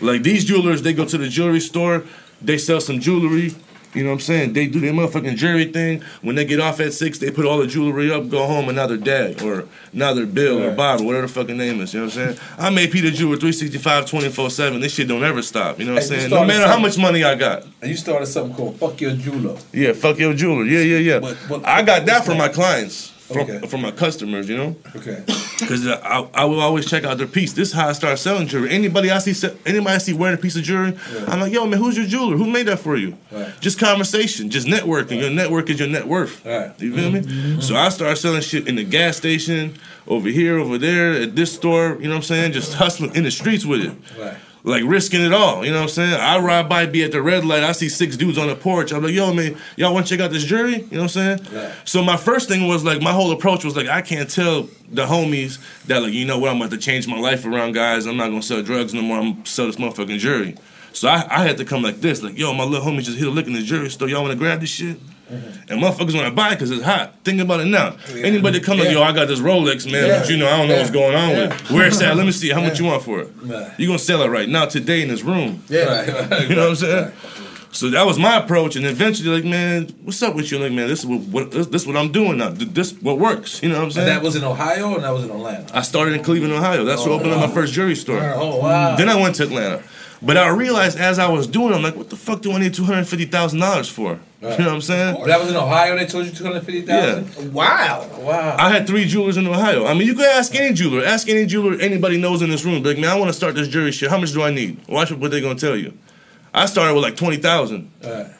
like these jewelers. They go to the jewelry store, they sell some jewelry. You know what I'm saying? They do their motherfucking jewelry thing. When they get off at six, they put all the jewelry up, go home, and now they're dad or now they're Bill or Bob or whatever the fucking name is. You know what I'm saying? I made Peter Jeweler 365, 24 7. This shit don't ever stop. You know what I'm saying? No matter how much money I got. And you started something called Fuck Your Jeweler. Yeah, fuck your jeweler. Yeah, yeah, yeah. I got that from my clients, from Okay. from my customers. You know, Okay. because I, I will always check out their piece. This is how I start selling jewelry. Anybody I see, anybody I see wearing a piece of jewelry, I'm like, yo, man, who's your jeweler? Who made that for you? Right. Just conversation, just networking. Your network is your net worth. Right. You feel me? Mm-hmm. So I start selling shit in the gas station, over here, over there, at this store. You know what I'm saying? Just hustling in the streets with it Right. Like risking it all. You know what I'm saying? I ride by, be at the red light. I see six dudes on the porch. I'm like, yo, man, y'all want to check out this jury? You know what I'm saying? Right. So my first thing was like, my whole approach was like, I can't tell the homies that like, you know what, I'm about to change my life around, guys. I'm not gonna sell drugs no more. I'm gonna sell this motherfucking jury. So I, I had to come like this, like, yo, my little homie just hit a lick in the jury store. Y'all want to grab this shit? And motherfuckers want to buy it because it's hot. Think about it now. Anybody that come like, yo, I got this Rolex, man, Yeah. but you know, I don't know what's going on Yeah. with it. Where's that? Let me see. How much you want for it? Right. You gonna sell it right now today in this room. Yeah. Right, right, you know what I'm saying? So that was my approach, and eventually, like, man, what's up with you? Like, man, this is what, what this, this what I'm doing now. This what works. You know what I'm saying? And that was in Ohio and that was in Atlanta. I started in Cleveland, Ohio. That's where I opened up my oh. first jewelry store. Oh, wow. Then I went to Atlanta. But I realized as I was doing, it, I'm like, what the fuck do I need two hundred fifty thousand dollars for? You know what I'm saying? That was in Ohio. They told you two hundred fifty thousand. Yeah. Wow. Wow. I had three jewelers in Ohio. I mean, you could ask any jeweler. Ask any jeweler anybody knows in this room. Be like, man, I want to start this jewelry shit. How much do I need? Watch what they're gonna tell you. I started with like twenty thousand. Right.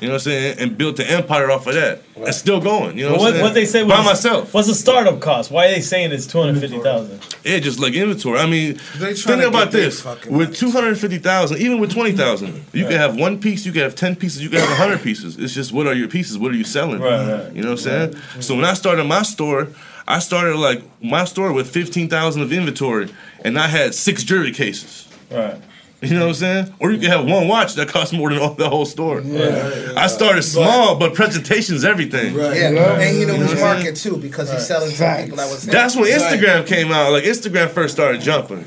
You know what I'm saying? And built an empire off of that. It's still going. You know What, what, I'm saying? what they say by was myself. What's the startup cost? Why are they saying it's two hundred fifty thousand? Yeah, just like inventory. I mean, think about this: with two hundred fifty thousand, even with twenty thousand, you can have one piece, you can have ten pieces, you can have hundred pieces. It's just what are your pieces? What are you selling? Right, right. You know what I'm saying? So when I started my store, I started like my store with fifteen thousand of inventory, and I had six jewelry cases. Right. You know what I'm saying? Or you can have one watch that costs more than all, the whole store. I started small, but presentation's everything. Yeah, and he knew You know his what saying? market too because he's selling to people that was. That's when Instagram came out. Like Instagram first started jumping.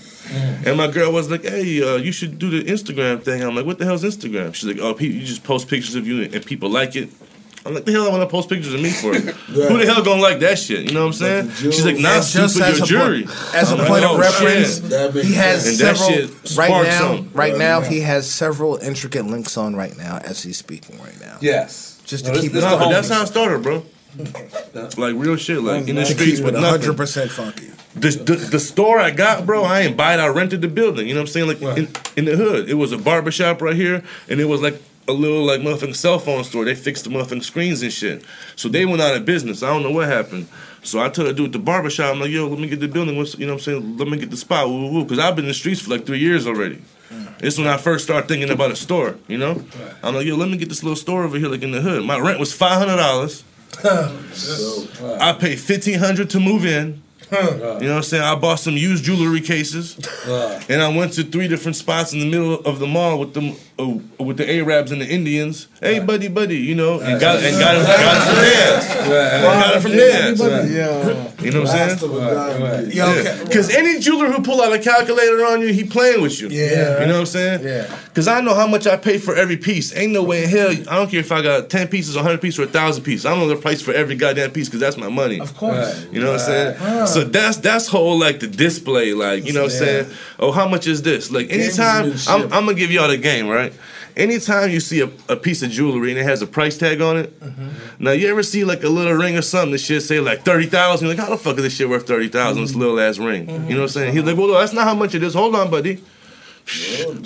And my girl was like, "Hey, uh, you should do the Instagram thing." I'm like, "What the hell's Instagram?" She's like, "Oh, pe- you just post pictures of you and people like it." I'm like, "The hell I want to post pictures of me for? [laughs] Who the hell gonna like that shit?" You know what I'm saying? She's like, "Nah, And just stupid, as your a jury." point- as a I'm like, point of "Oh, reference, he has and that several shit right now. something. Right now, he has several intricate links on right now as he's speaking right now. Yes, just No, to keep this it. No, that's how I started, bro. [laughs] Like real shit, like in the streets with nothing. hundred percent funky. The, the, the store I got, bro, I ain't buy it. I rented the building. You know what I'm saying? Like in, in the hood, it was a barber shop right here, and it was like a little like motherfucking cell phone store. They fixed the motherfucking screens and shit. So they went out of business. I don't know what happened. So I told the dude at the barber shop, I'm like, yo, let me get the building. What's, you know what I'm saying? Let me get the spot. Woo, woo, woo. Because I've been in the streets for like three years already. This when I first started thinking about a store, you know? I'm like, yo, let me get this little store over here, like in the hood. My rent was five hundred dollars. [laughs] I paid fifteen hundred to move in. You know what I'm saying? I bought some used jewelry cases, and I went to three different spots in the middle of the mall with them, uh, with the Arabs and the Indians. Hey, buddy, buddy, you know, and got and got it, got it from there. And got it from there. You know what I'm saying? Yeah. Because any jeweler who pull out a calculator on you, he playing with you. Yeah. You know what I'm saying? Yeah. Because I know how much I pay for every piece. Ain't no way in hell. I don't care if I got 10 pieces, 100 pieces, or 1,000 pieces. I know the price for every goddamn piece because that's my money. Of course. You know what I'm saying? Right. So that's that's whole like the display, like, you know what I'm Yeah. saying? Oh, how much is this? Like anytime, I'm, I'm gonna give y'all the game, right? Anytime you see a, a piece of jewelry and it has a price tag on it, mm-hmm. now you ever see like a little ring or something that shit say like thirty thousand? Like how the fuck is this shit worth thirty This mm-hmm. little ass ring. You know what I'm mm-hmm. saying? He's like, well, no, that's not how much it is. Hold on, buddy.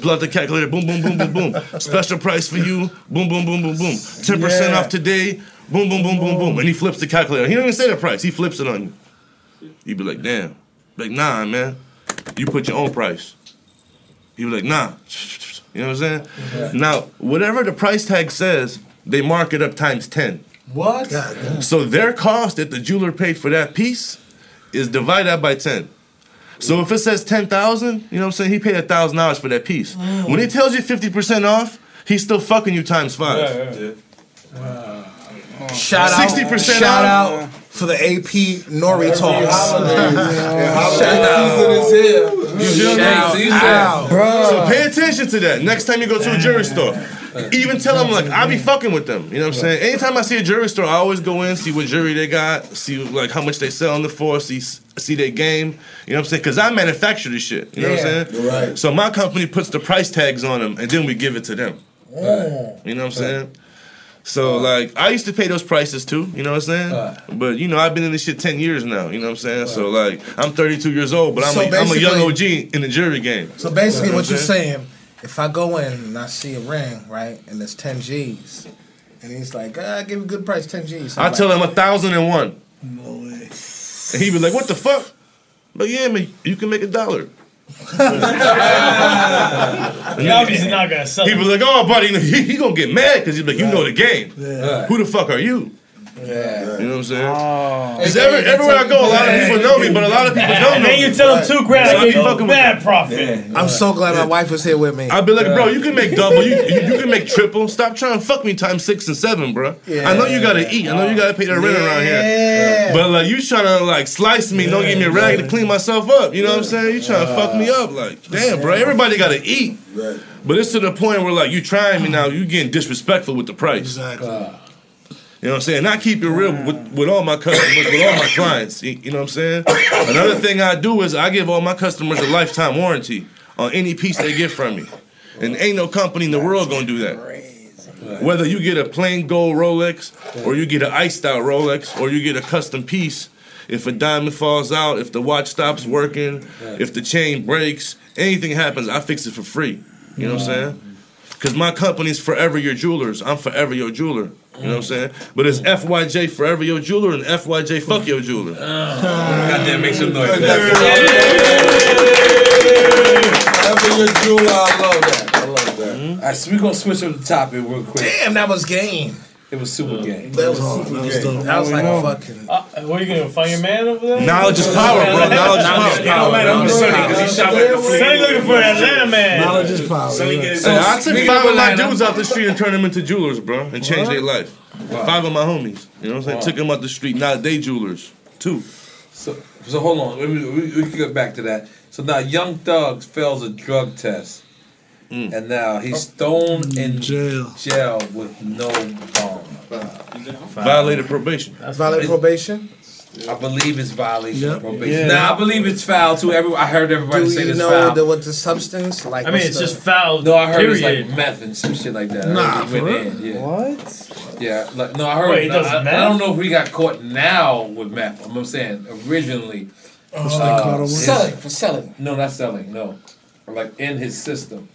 Pull out the calculator. Boom, boom, boom, boom, boom. [laughs] Special price for you. Boom, boom, boom, boom, boom. Ten percent Yeah. off today. Boom, boom, boom, boom, boom. And he flips the calculator. He don't even say the price. He flips it on you. You be like, damn. Like, nah, man. You put your own price. You be like, nah. You know what I'm saying? Now, whatever the price tag says, they mark it up times 10. What? So their cost that the jeweler paid for that piece is divided by 10. So if it says ten thousand, you know what I'm saying? He paid a thousand dollars for that piece. Mm. When he tells you fifty percent off, he's still fucking you times five. Shout out, 60% shout off. out for the AP Nori talks. Shout out. bro. So pay attention to that. Next time you go to a jewelry store, even tell them like I be fucking with them. You know what I'm saying? Anytime I see a jewelry store, I always go in, see what jewelry they got, see like how much they selling it for, see see their game. You know what I'm saying? Because I manufacture this shit. You know what I'm Yeah. saying? Right. So my company puts the price tags on them, and then we give it to them. Oh. You know what I'm saying? So like I used to pay those prices too, you know what I'm saying? But you know I've been in this shit ten years now, you know what I'm saying? So like I'm 32 years old, but I'm, So a, I'm a young OG in the jury game. So basically, You know what you're I'm saying, if I go in and I see a ring, right, and it's 10 G's, and he's like, ah, give me a good price, 10 G's. I tell him a thousand and one. No way. And he be like, "What the fuck?" But yeah, man, you can make a dollar. [laughs] You're obviously not gonna sell He like, "Oh, buddy, he, [laughs] he gonna get mad because he's like, you know the game. Who the fuck are you?" Yeah. You know what I'm saying? Oh. Because every, everywhere I go, a lot of people know me, but a lot of people don't know And then you tell them two grand, So I I give you fucking bad them. profit. I'm so glad my wife was here with me. I'd be like, bro, you can make double, you, you, you can make triple. Stop trying to fuck me times six and seven, bro. Yeah. I know you gotta eat. I know you gotta pay the rent around here. But like, you trying to like slice me, don't give me a rag to clean myself up. You know what I'm saying? You trying to fuck me up? Like, damn, bro. Everybody gotta eat. But it's to the point where like you trying me now, you getting disrespectful with the price. Exactly. You know what I'm saying? I keep it real with, with all my customers, with all my clients. You, you know what I'm saying? Another thing I do is I give all my customers a lifetime warranty on any piece they get from me. And ain't no company in the world gonna do that. Whether you get a plain gold Rolex or you get an iced out Rolex or you get a custom piece, if a diamond falls out, if the watch stops working, if the chain breaks, anything happens, I fix it for free. You know what I'm saying? Because my company's forever your jewelers. I'm forever your jeweler. You know what I'm mm. saying? But it's FYJ forever your jeweler and FYJ fuck your jeweler. Oh. Goddamn, make some noise. Forever your jeweler, I love that. I love that. Mm-hmm. All right, so we're gonna switch up the topic real quick. Damn, that was game. It was super game. That was super game. That was like fucking. Uh, what are you gonna find your man over there? Knowledge is power, bro. Knowledge is power. Sonny looking for Atlanta man. Knowledge is power. Hey, I took five of my dudes out the street and turned them into jewelers, bro, and changed their life. Five of my homies. You know what I'm saying? Wow. Took them out the street. Now they jewelers too. So, so hold on. We, we, we can get back to that. So now, Young Thug fails a drug test, Mm. and now he's thrown mm, in jail. jail with no bond. Violated probation. That's Violated probation? I believe it's violation of probation. Yeah. Now I believe it's foul too. Every I heard everybody Do say you this know foul. the, what the substance? Like, I mean, it's the- just foul. No, I heard it was like meth and some shit like that. Nah, I heard it for real? in, yeah. What? Yeah, like, no, I heard. Wait, he does I, I don't know if we got caught now with meth. I'm saying originally. Oh, they caught him Selling, for selling. No, not selling. No, like in his system.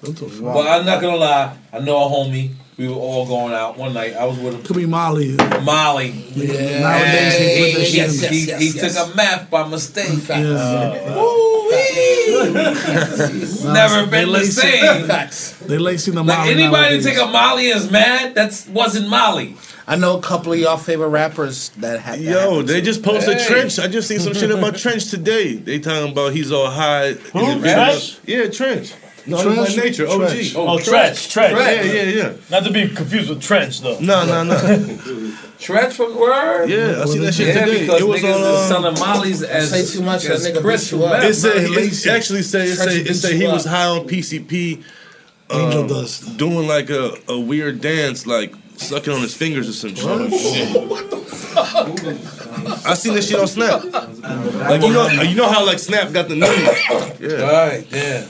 What the? But I'm not gonna lie. I know a homie. We were all going out one night. I was with him. Could be Molly. Molly. Yeah. Nowadays And they he, he, shit in- he, Yes, he yes, took a meth by mistake. Nah, uh, Never they been the lacy- same. They lacing the Like anybody nowadays. take a Molly is mad. That wasn't Molly. I know a couple of y'all favorite rappers that have. Yo, they just posted Hey. Trench. I just seen some shit about Trench today. They talking about he's all high. Who? Trench? Yeah, Trench. No, Trench? by nature, OG. Trench. Oh, Trench, Trench. Yeah, yeah, yeah. Not to be confused with Trench, though. No, no, no. [laughs] Trench from Word? Yeah, I seen that shit yeah, today. because It was niggas on, is um, selling Molly's as Say too much, that as nigga crystal beat you up. It said Nah, it actually say it say it say he was high on PCP, Angel um, dust. doing like a, a weird dance, like sucking on his fingers or some [laughs] shit. What the fuck? I seen this shit on Snap. Like you know, you know how like Snap got the news. [coughs] Yeah. Right, yeah.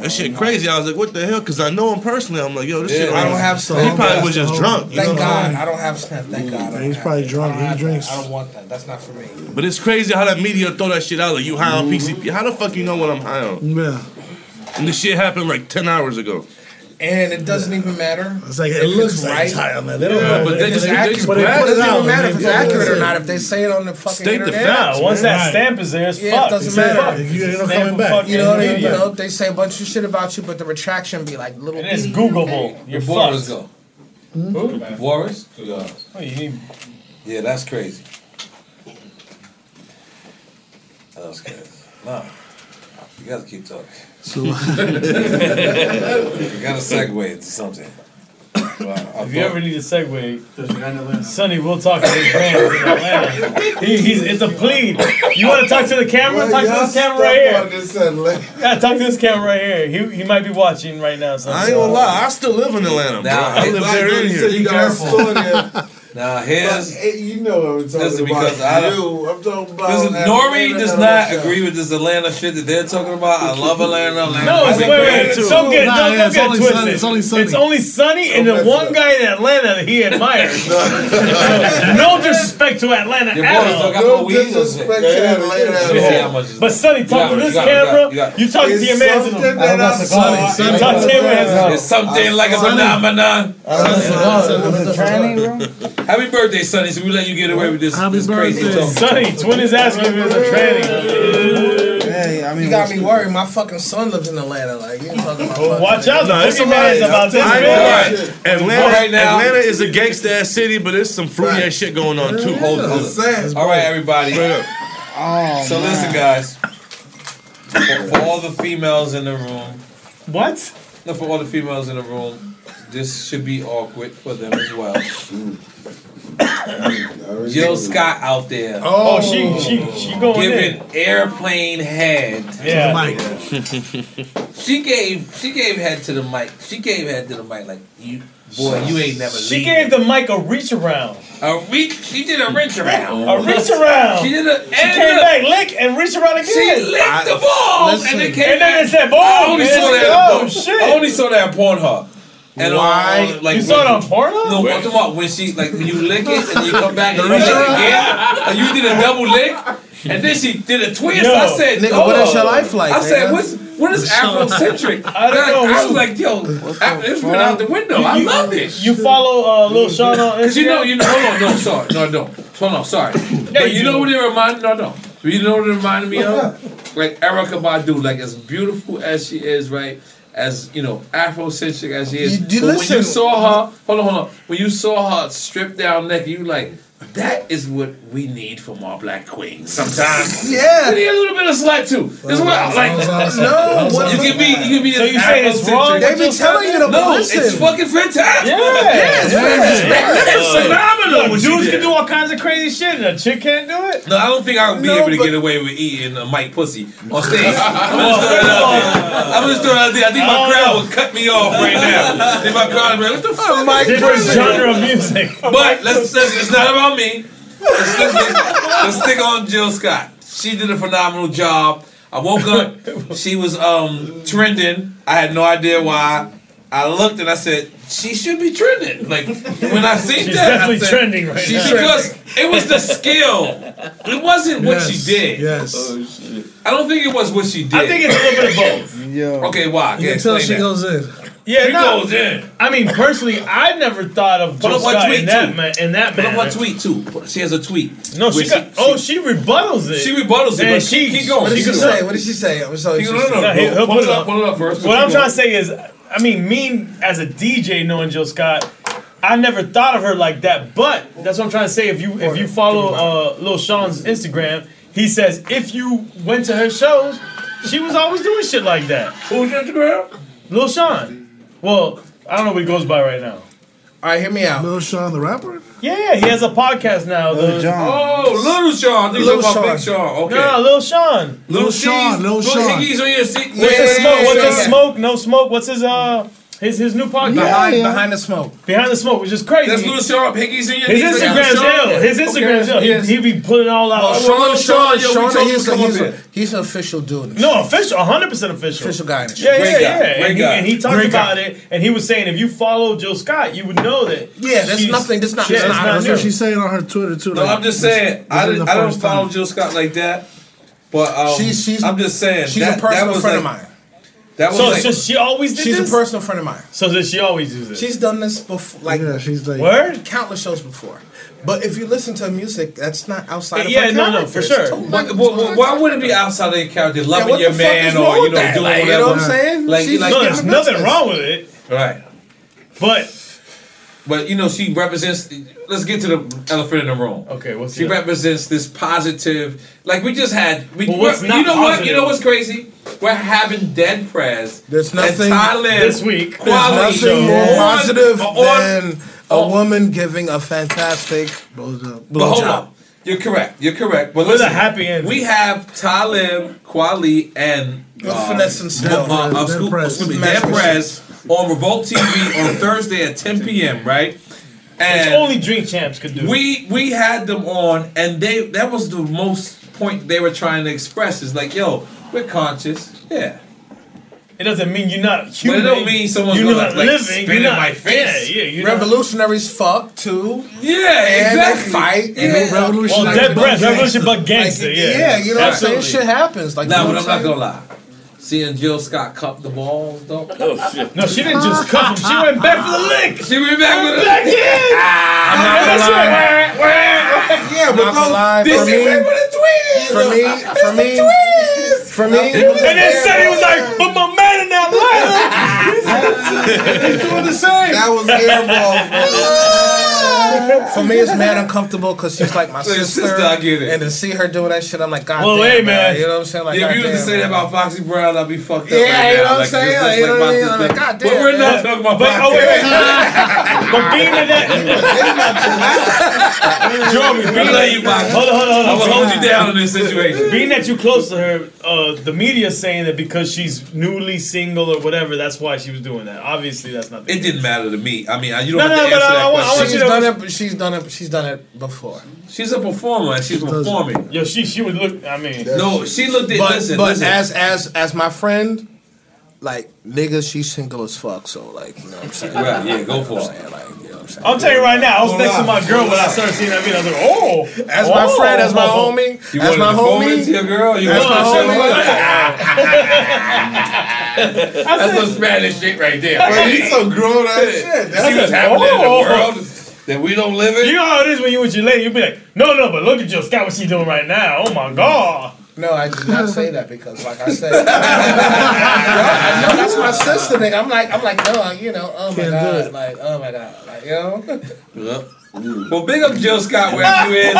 That shit crazy. I was like, what the hell? Because I know him personally. I'm like, yo, this Yeah, shit. I don't have He probably was just drunk. You Thank know I'm God. I don't have Snap. Thank God. I He's probably that. drunk. He have that. drinks. I don't want that. That's not for me. But it's crazy how that media throw that shit out. Like you high on mm-hmm. PCP. How the fuck you know what I'm high on? Yeah. And this shit happened like ten hours ago. And it doesn't even matter. It's like it if looks like right. it's high on that. They don't Yeah, know. but they just, they accurate. just But It they it doesn't out. even matter if it's Yeah, accurate that's or not. If they say it on the fucking State the internet, facts, Nah, once man. that stamp is there, it's Yeah, it doesn't It's matter. fucked. You ain't no coming back. You know what I mean? You know, they say a bunch of shit about you, but the retraction be like little. And it's Googleable. You're Where Boris fucked. go? Hmm? Who? Boris? What, you mean Yeah, that's crazy. That was crazy. No. You gotta keep talking. So- [laughs] you gotta segue into something. If you ever need a segue, Sonny, we'll talk to his fans in Atlanta. [laughs] He, he's, it's a plea. You want to talk to the camera? Well, talk to this camera right here. this uh, Yeah, talk to this camera right here. He, he might be watching right now. Sonny. I ain't gonna lie, I still live in Atlanta, bro. Nah, I live like, there in here. you got a there. [laughs] Now here's But, hey, you know what I'm talking Listen, about. because I don't- you. I'm talking about. Listen, Atlanta, Nori does Atlanta. not agree with this Atlanta shit that they're talking about. I love Atlanta. Atlanta No, it's is wait, wait, great. wait, don't get, Nah, don't, yeah, don't it's get only twisted. Sonny, it's only sunny. It's only sunny, and the one mess guy in Atlanta that he admires. [laughs] No disrespect to Atlanta Your at all. No no disrespect to Atlanta Let me see at all. But Sonny, talk to this you got it, you camera. you got it. You talk to your man. something that I saw. You talk to your man. It's something like a phenomenon. [laughs] Happy birthday, Sonny. So we let you get away with this, Happy this crazy birthday. talk. Sonny, Twin is asking if it's a tranny. Hey, I mean, You got what's- me worried. My fucking son lives in Atlanta. Like, you ain't talking about. Well, watch out, Nah, the it's Pokemans about this I ain't big. Atlanta, Right now- Atlanta is a gangsta ass city, but there's some fruity ass shit going on too. Hold I'm on. saying. All right, everybody. Oh, So man. listen, guys. For, for all the females in the room, What? no, for all the females in the room, this should be awkward for them as well. [coughs] Jill Scott out there Oh, she she she going giving in. airplane head. Yeah. Mike. [laughs] She gave she gave head to the mic. She gave head to the mic like you boy, you ain't never She leaving. gave the mic a reach around. a reach. She did a wrench around. A reach around. She did a. She came look, back, lick, and reach around again. She licked the ball and then came And then back. it said, boom. I only and saw that. Oh, on- shit. I only saw that on Pornhub. And Why? On, like you saw it on when- Pornhub? No, I'm talking about when she like when you lick it and you come back and you lick it again, and you did a double lick, and then she did a twist. Yo, I said, nigga, oh. what is your life like, I said, what's what is [laughs] Afrocentric? [laughs] I don't know. I was like, yo, it's been out the window. I love this. You follow uh, Lil Sean on Instagram? Cause you know, you know, hold on, no, sorry, no, no, hold on, sorry. but you you know what it reminded? No, no. You know what it reminded me of? [laughs] Like Erykah Badu, like as beautiful as she is, right? As you know, Afrocentric as she is. You- you but when you saw her, hold on, hold on. When you saw her stripped down naked, you like, that is what we need from our black queens. Sometimes, [laughs] Yeah. we need a little bit of slut too. This is what like. No, what- You can be, you can be. So as you saying it's wrong? They be telling you to No, listen. it's fucking fantastic. Yeah. it's Yeah. phenomenal. Look, what she dudes can do all kinds of crazy shit, and a chick can't do it. No, I don't think I would be No, able to get away with eating a Mike pussy on stage. [laughs] I'm just throwing it out there. I'm just throwing it out there. I think my don't crowd know. would cut me off right now. I think my crowd would be like, what the oh, fuck? Mike Different genre of music. But let's, let's, it's not about me. Let's, let's, let's stick on Jill Scott. She did a phenomenal job. I woke up, she was um, trending. I had no idea why. I looked and I said, she should be trending. Like when I seen She's that, I definitely said, trending right she, now. Because it was the skill. It wasn't what she Yes, did. Yes. I don't think it was what she did. I think it's a little bit of both. [laughs] Yo. Okay, why? You Yeah, can tell she that. goes in. Yeah, She no. goes in. I mean, personally, I never thought of Put Jill up one Scott tweet in that too. ma- in that Put up manner. one tweet too. She has a tweet. No, she Where got. oh, she rebuttals it. She rebuttals it, And she keep going. What did She she say? What did she say? I'm sorry. No, no, no. No, he- he'll Pull put it it up, up. pull it up first. What I'm trying to say is, I mean, me as a DJ knowing Jill Scott, I never thought of her like that. But that's what I'm trying to say. If you if you follow uh, Lil Sean's Instagram, he says if you went to her shows, she was always doing shit like that. Who's Instagram? Lil Sean. Well, I don't know what he goes by right now. All right, hear me out. Lil Sean the rapper? Yeah, yeah, he has a podcast now. Lil the- Jon. Oh, Little Sean. I think Lil you're talking about Sean. Big Sean. Okay. No, Lil Sean. Lil Sean, Lil Put Sean. Higgies on your seat. What's Yeah, his smoke? What's his smoke? No smoke. What's his uh his his new podcast? Behind, yeah. behind the smoke. Behind the smoke, which is crazy. That's Little Sean. Higgies in your His knees. Instagram's Sean. ill. His Instagram's Okay, ill. yes. He, he be putting it all out. Oh, Sean, Sean, Sean, yo, we Sean, he's, to come up he's, a, he's an official dude. no, official, 100% official. Official guy in the Yeah, shit. yeah, yeah. And he, and he talked Great about guy. it, and he was saying if you follow Jill Scott, you would know that. Yeah, that's nothing- that's not- Yeah, it's it's not- not That's new. what she's saying on her Twitter too. No, I'm just saying. I, is didn't, the I don't follow time. Jill Scott like that. But um, She's- she's- I'm just saying. She's that, a personal that was friend like, of mine. That was So, like, so she always did She's this? a personal friend of mine. So does she always do this? She's done this before, like Yeah, she's like. Word? countless shows before. But if you listen to her music, that's not outside of Yeah, her no, no, for sure. totally Why, not- why, why would it be outside of your character, loving what your the fuck man is or you with know that? doing Like, you whatever? know what I'm saying? Like, She's like no, there's nothing business. wrong with it. right. But but you know she represents. Let's get to the elephant in the room. Okay, what's she the- represents this positive. Like we just had. We, Well, what's not you know what? You know what's crazy? We're having Dead Prez. There's nothing and Thailand This week. There's quality nothing more positive on- than a woman giving a fantastic blowjob. But hold on. You're correct. You're correct. But With a listen, happy ending. We have Talib, Kweli, and With finesse and skill. uh, uh, Dead Scoop- Prez. excuse me, Finesse Dead Prez on Revolt TV on Thursday at 10 p.m. Right? Which And only Drink Champs could do. we we had them on, and they that was the most point they were trying to express is like, yo, we're conscious, yeah. It doesn't mean you're not human. But it don't mean someone's you're gonna not like living. spit you're in not, my face. Yeah, yeah. You're not, Revolutionaries fuck too. Yeah, and exactly. They fight. Yeah. And they well, dead breath. Revolution, but gangster. Like, yeah, yeah, you know what I'm saying? Shit happens. Like, Nah, you but I'm not gonna lie. Seeing Jill Scott cup the balls, though. Oh shit! No, she didn't just cup him. She went back for the lick. She went back with back it. in. Ah, I'm not And gonna lie. went, went, went. Yeah, but not lie. This For me, is with the twins. for me, for me, for me. And then Sonny was like, "But my man in Atlanta." He's doing the same. That was airball, For me, it's mad uncomfortable because she's like my [laughs] sister, sister, I get it. and to see her doing that shit, I'm like, God Well, damn, hey, man. man. You know what I'm saying? Like, Yeah, if you was to goddamn, say that about Foxy Brown, I'd be fucked up. Yeah, right you know what I'm Like, saying? just Like, you know what I mean? I'm like, God But we're not talking about Foxy. oh wait, wait. [laughs] but being in that, Jeremy, I being love you, Foxy. Hold on, hold on, hold I on. will hold you down in this situation. Being that you close to her, uh, the media saying that because she's newly single or whatever, that's why she was doing that. Obviously, that's not. The It didn't matter to me. I mean, you don't have no, to answer I- that I want- I want question. You to- done it. She's done it. She's done it before. She's a performer and she's performing. Yo, she she would look. I mean, No, she looked at. But, listen, but listen. as as as my friend, like nigga, she's single as fuck. So like, you know what I'm saying? Right, yeah, go for it. Like, you know what I'm saying? I'm telling you right now, I was Hold next to my girl when I started seeing that video. I was like, oh, As my oh. friend, as my homie, you as wanted my to perform homie, it to your girl? You That's wanted my to show homie. [laughs] me? That's some Spanish shit right there. But he's so grown ass shit. See what's happening in the oh. world that we don't live in? You know how it is when you with your lady. You be like, no, no, but look at Jill Scott, what she doing right now. Oh my god. No, I did not say that because, like I said, [laughs] no, that's my sister. Nigga. I'm like, I'm like, no, you know, oh my god, like, oh my god, like, you [laughs] know. Mm. Well, big up Jill Scott where you is.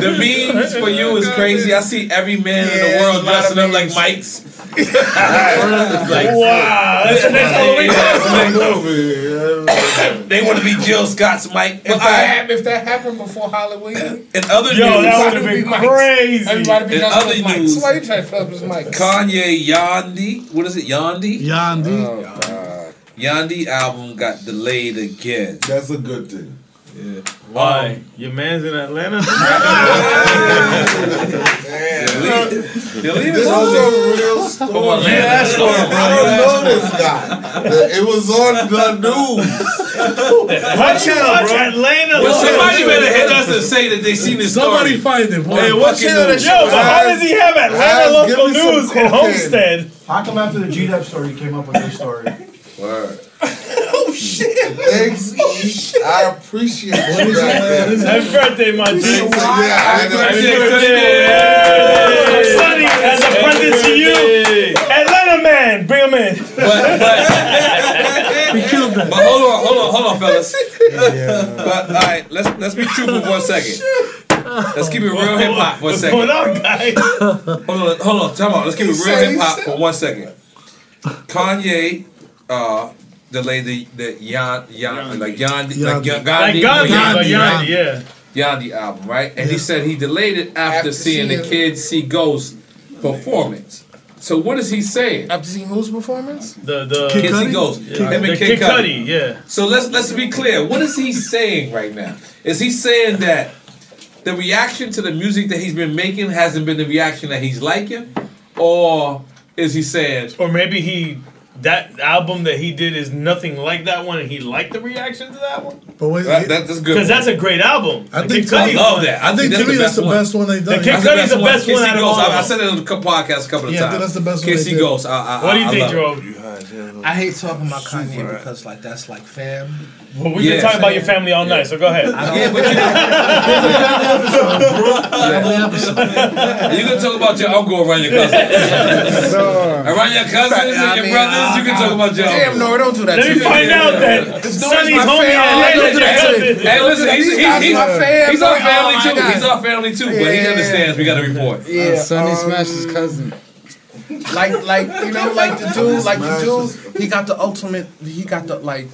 The memes for you is crazy. I see every man in the world a lot of dressing up like memes. Mike's. [laughs] wow, that's the next Halloween. [laughs] They want to be Jill Scott's Mike. If But that, I, hap- if that happened before Halloween, in other Yo, news, that would have been Mike's. crazy. Everybody be In dressed other up Mike's. news- Why you trying to fill up his mic? Kanye Yandhi, what is it, Yandhi? Yandhi. Oh, Yandhi album got delayed again. That's a good thing. Why? Um, your man's in Atlanta? [laughs] [laughs] You're leaving This us is a real story. From Atlanta. You asked for it, bro. I don't know this guy. It was on the news. What channel, bro? Atlanta. Well, somebody better hit us and say that they seen this Somebody story. find it, boy. Hey, what channel that Yo, but how does he have Atlanta Guys, give local news in. Homestead? How come after the G-Dub story you came up with this story? Word. Oh shit! Thanks, E. I appreciate you. Happy birthday, my G. Thanks, yeah, I know. Happy birthday. Sonny, as a present to you. Atlanta man, bring him in. But, but, We killed that. but hold on, hold on, hold on, fellas. But all right, let's let's be truthful for a second. Let's keep it real hip hop for a What's second. going on, guys? Hold on, hold on, time out. Let's keep it real hip hop for one second. Kanye uh delayed the the Yan Yan like Yandhi like Yandhi. Gandhi Like Gandhi, but Yandhi, Yandhi, yeah. Yandhi album, right? And he said he delayed it after, After seeing the kids see Ghost performance. So what is he saying? After seeing whose performance? The the Kids see Ghost. Yeah. Him and The Kid Kid Cudi. Cudi, yeah. So let's let's be clear. What is he saying right now? Is he saying that the reaction to the music that he's been making hasn't been the reaction that he's liking, or is he saying, Or maybe he that album that he did is nothing like that one, and he liked the reaction to that one. But wait, that, that- that's good? Because that's a great album. I The think Kid Cudi I love one- that. I think that's to me that's the best one they've done. The Kid Cudi's the best Kid one out of Ghost. all I, I said it on the podcast a couple of Yeah, I times. think that's the best one Kid they See did. Ghost. I, I, What do you I think, love it. Jerome? I hate talking about Kanye because like that's like fam. Well, we've Yeah. been talking about your family all night, so go ahead. [laughs] Yeah, but you You can talk about your uncle around your cousins. [laughs] around your cousins and your mean, brothers, you can talk about your Damn, uncle. no, don't do that. Let to me find out that This is Sonny's my homie in. Atlanta hey, listen, he's, he's, That's he's, my fam, he's our family Oh, too. He's our family too, but he understands we got to report. Yeah, Sonny um, smashed his cousin. like like you know like the dude like the dude he got the ultimate he got the like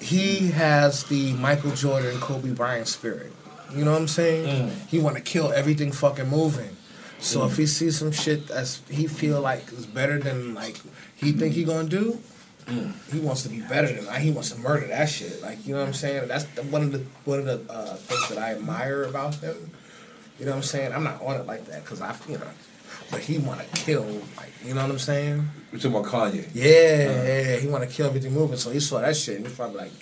he has the Michael Jordan Kobe Bryant spirit you know what I'm saying he want to kill everything fucking moving so if he sees some shit that's he feel like is better than like he think he gonna do he wants to be better than that. He wants to murder that shit. Like you know what I'm saying. That's the, one of the one of the uh, things that I admire about him. You know what I'm saying. I'm not on it like that because I, you know, but he want to kill. Like you know what I'm saying. We're talking about Kanye. Yeah, yeah, he want to kill everything moving. So he saw that shit and he's probably like,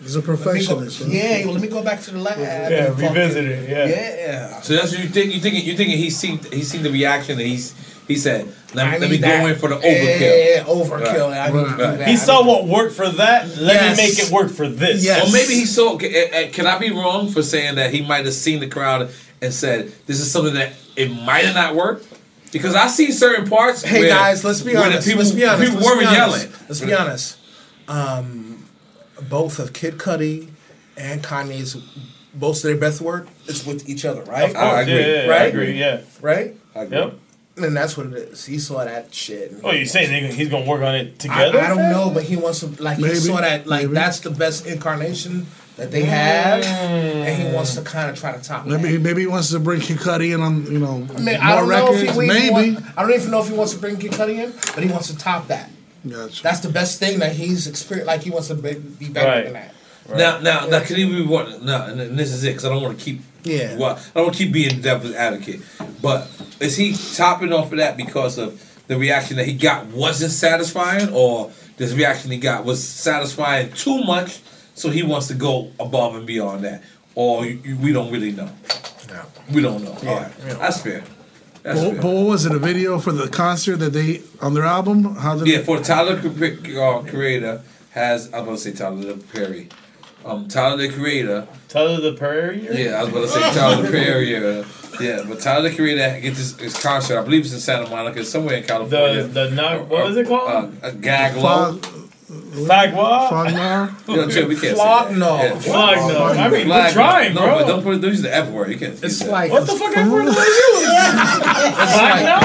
He's a let me go- Yeah, well, let me go back to the lab. Yeah, and revisit it, yeah. yeah. So that's what you think. You thinking? You thinking he seen he seen the reaction that he's he said. Let, me- let me need go in for the overkill. yeah, yeah, overkill. I need to do. He saw what worked for that. Let Yes. me make it work for this. Yes. Or maybe he saw. ca- eh, eh, Can I be wrong for saying that he might have seen the crowd and said, "This is something that it might have not worked." Because I see certain parts. Hey where- guys, let's be honest. People, let's be honest. People let's weren't be honest. yelling. Let's be honest. Um, both of Kid Cudi and Kanye's most of their best work is with each other, right? Of course, I agree. yeah, yeah, right? I agree, yeah. Right? I agree. Yep. And that's what it is. He saw that shit. Oh, you saying they- he's gonna work on it together? I don't know, but he wants to like Maybe, he saw that like maybe. that's the best incarnation that they have, and he wants to mm. kind of try to top that. Maybe maybe he wants to bring Kid Cudi in on you know I mean, more I don't know records. if he maybe. Want, I don't even know if he wants to bring Kid Cudi in, but he wants to top that. Gotcha. That's the best thing that he's experienced. Like he wants to be, be better Right. than that. Now, now, now, can he be what? Now, and and this is it because I don't want to keep. Yeah. Well, I don't want to keep being devil's advocate, but is he topping off of that because of the reaction that he got wasn't satisfying, or this reaction he got was satisfying too much, so he wants to go above and beyond that, or you, you- we don't really know. Yeah. We don't know. All right, that's fair. That's But, but what was it? A video for the concert that they on their album? How did Yeah, for Tyler the uh, Creator has I'm gonna say Tyler the Perry. Um, Tyler the Creator. Tyler the Perry. Yeah, I was gonna say Tyler the Perry. uh, Yeah, but Tyler the Creator gets his, his concert. I believe it's in Santa Monica, somewhere in California. The the not what was it called? Uh, a gag low. Fagwa. Fagnar. [laughs] Yo, chill, we can't Flog say that. no. Yeah. Flag no. I mean, we're Flag trying, no, bro. but don't put don't use the F word. You can't. use It's that. like What the fuck I word did I use? [laughs] Flag no.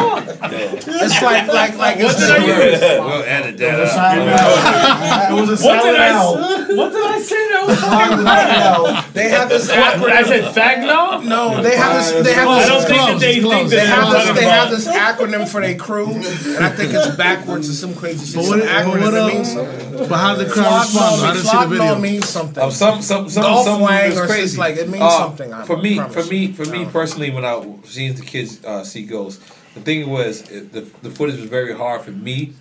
It's like like like What it's did I use? We'll edit that out. It was a What did silent I? L. s- What did I say? That was fucking They have this What, I said fag no. No, they have this. They have this. I don't think that they think that They have this. They have this acronym for their crew, and I think it's backwards or some crazy shit. But Some what, but acronym what, that uh, means something. but how did the crowd respond? I didn't see the video. means something. Um, some some some Golf some wang or crazy. like it means Uh, something. I for me, for me, for me personally, when I seen the kids uh, see ghosts, the thing was it, the the footage was very hard for me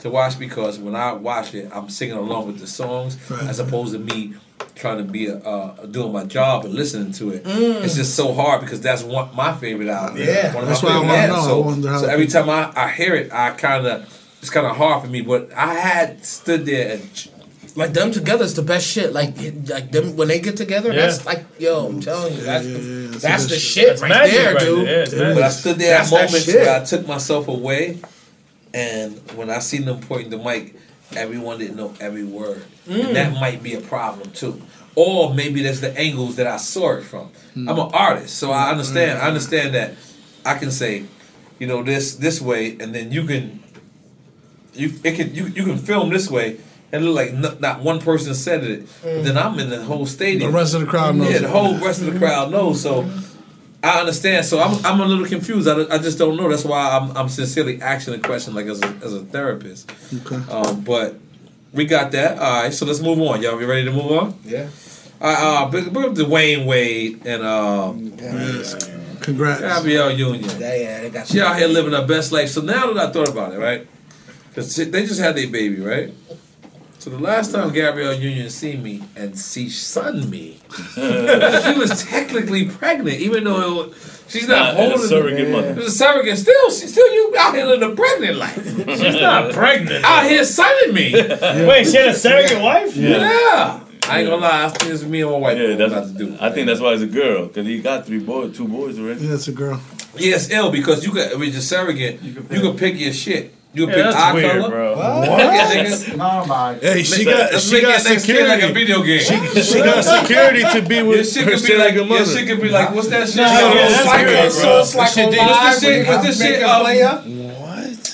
to watch because when I watch it, I'm singing along with the songs as opposed to me trying to be a, uh, doing my job and listening to it. Mm. It's just so hard because that's one my favorite album. Yeah. one of That's my why I favorite wanna albums. know. So, so every time I, I hear it, I kind of it's kind of hard for me. But I had stood there and Like them together is the best shit. Like like them when they get together, Yeah. that's like yo, I'm telling you, that's the, yeah, that's that's the the best shit That's right magic there, right dude. there. Yeah, But I stood there at That's that moments where I took myself away, and when I seen them pointing the mic, everyone didn't know every word, Mm. and that might be a problem too. Or maybe that's the angles that I saw it from. Mm. I'm an artist, so I understand. I understand that I can say, you know, this this way, and then you can, you it can you you can film this way. And look like not, not one person said it. Mm. Then I'm in the whole stadium. The rest of the crowd knows. Yeah, the whole rest of the crowd knows. So I understand. So I'm, I'm a little confused. I, I just don't know. That's why I'm, I'm sincerely asking the question, like as a, as a therapist. Okay. Um, but we got that. All right. So let's move on. Y'all, we ready to move on? Yeah. All right. Uh, big, big up to Wayne Wade and um, Yes. Congrats. Gabrielle Union. Yeah, yeah, they got She out here living her best life. So now that I thought about it, right? Because they just had their baby, right? So the last time Gabrielle Union seen me and she sunned me, [laughs] she was technically pregnant, even though it, was- she's not Not a holding. surrogate mother. It a surrogate. Still, she still you out here living a pregnant life. She's not [laughs] pregnant. out here sunning me. [laughs] Wait, she had a surrogate wife? Yeah. I ain't gonna lie. I think it's me and my wife. Yeah, that's that's. to do. I think that's why it's a girl because he got three boys, two boys already. Yeah, it's a girl. Yeah, it's ill because you could with your surrogate, you can pick your shit. You Yeah, pick that's eye weird, color? bro. What? [laughs] No, man. Hey, she got let's she got it next kid security like a video game. She, she got security to be Your with shit her could be like, surrogate your mother. shit could be like, what's that shit? No, called? yeah, that's Psycho, weird, bro. bro. What's like the shit? a What's live the shit? What's the you shit? a Um, player?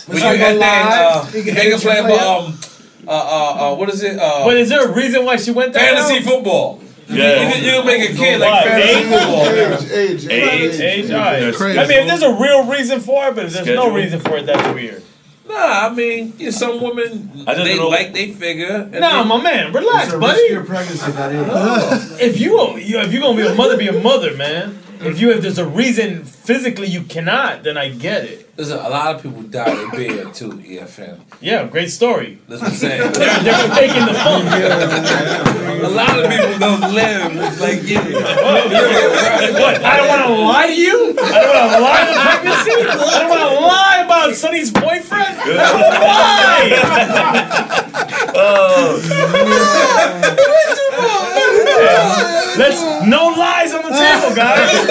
When like you a at that, uh, live, you can make a hit play your player. um, uh, uh, uh, what is it? Uh, But is there a reason why she went there? fantasy football. You, Yeah. can, you can make a kid like fantasy Age? football. Age, age, Age, age, all right. That's I mean, if there's a real reason for it, but if there's no reason for it, that's weird. Nah, I mean, yeah, some women I just they know- like they figure. and Nah, they- my man, relax, buddy. riskier pregnancy, that is. If you you- if you're gonna be a mother, be a mother, man. If you if there's a reason physically you cannot, then I get it. Listen, a lot of people die in bed too. EFN. Yeah, great story. That's what I'm saying. [laughs] They're, they're faking the funk. [laughs] a lot of people don't live. It's like yeah. What? I don't want to lie to you. I don't want to lie to pregnancy. I don't want to lie about Sonny's boyfriend. I don't want lie. [laughs] Oh. Let's no lies on the table, guys.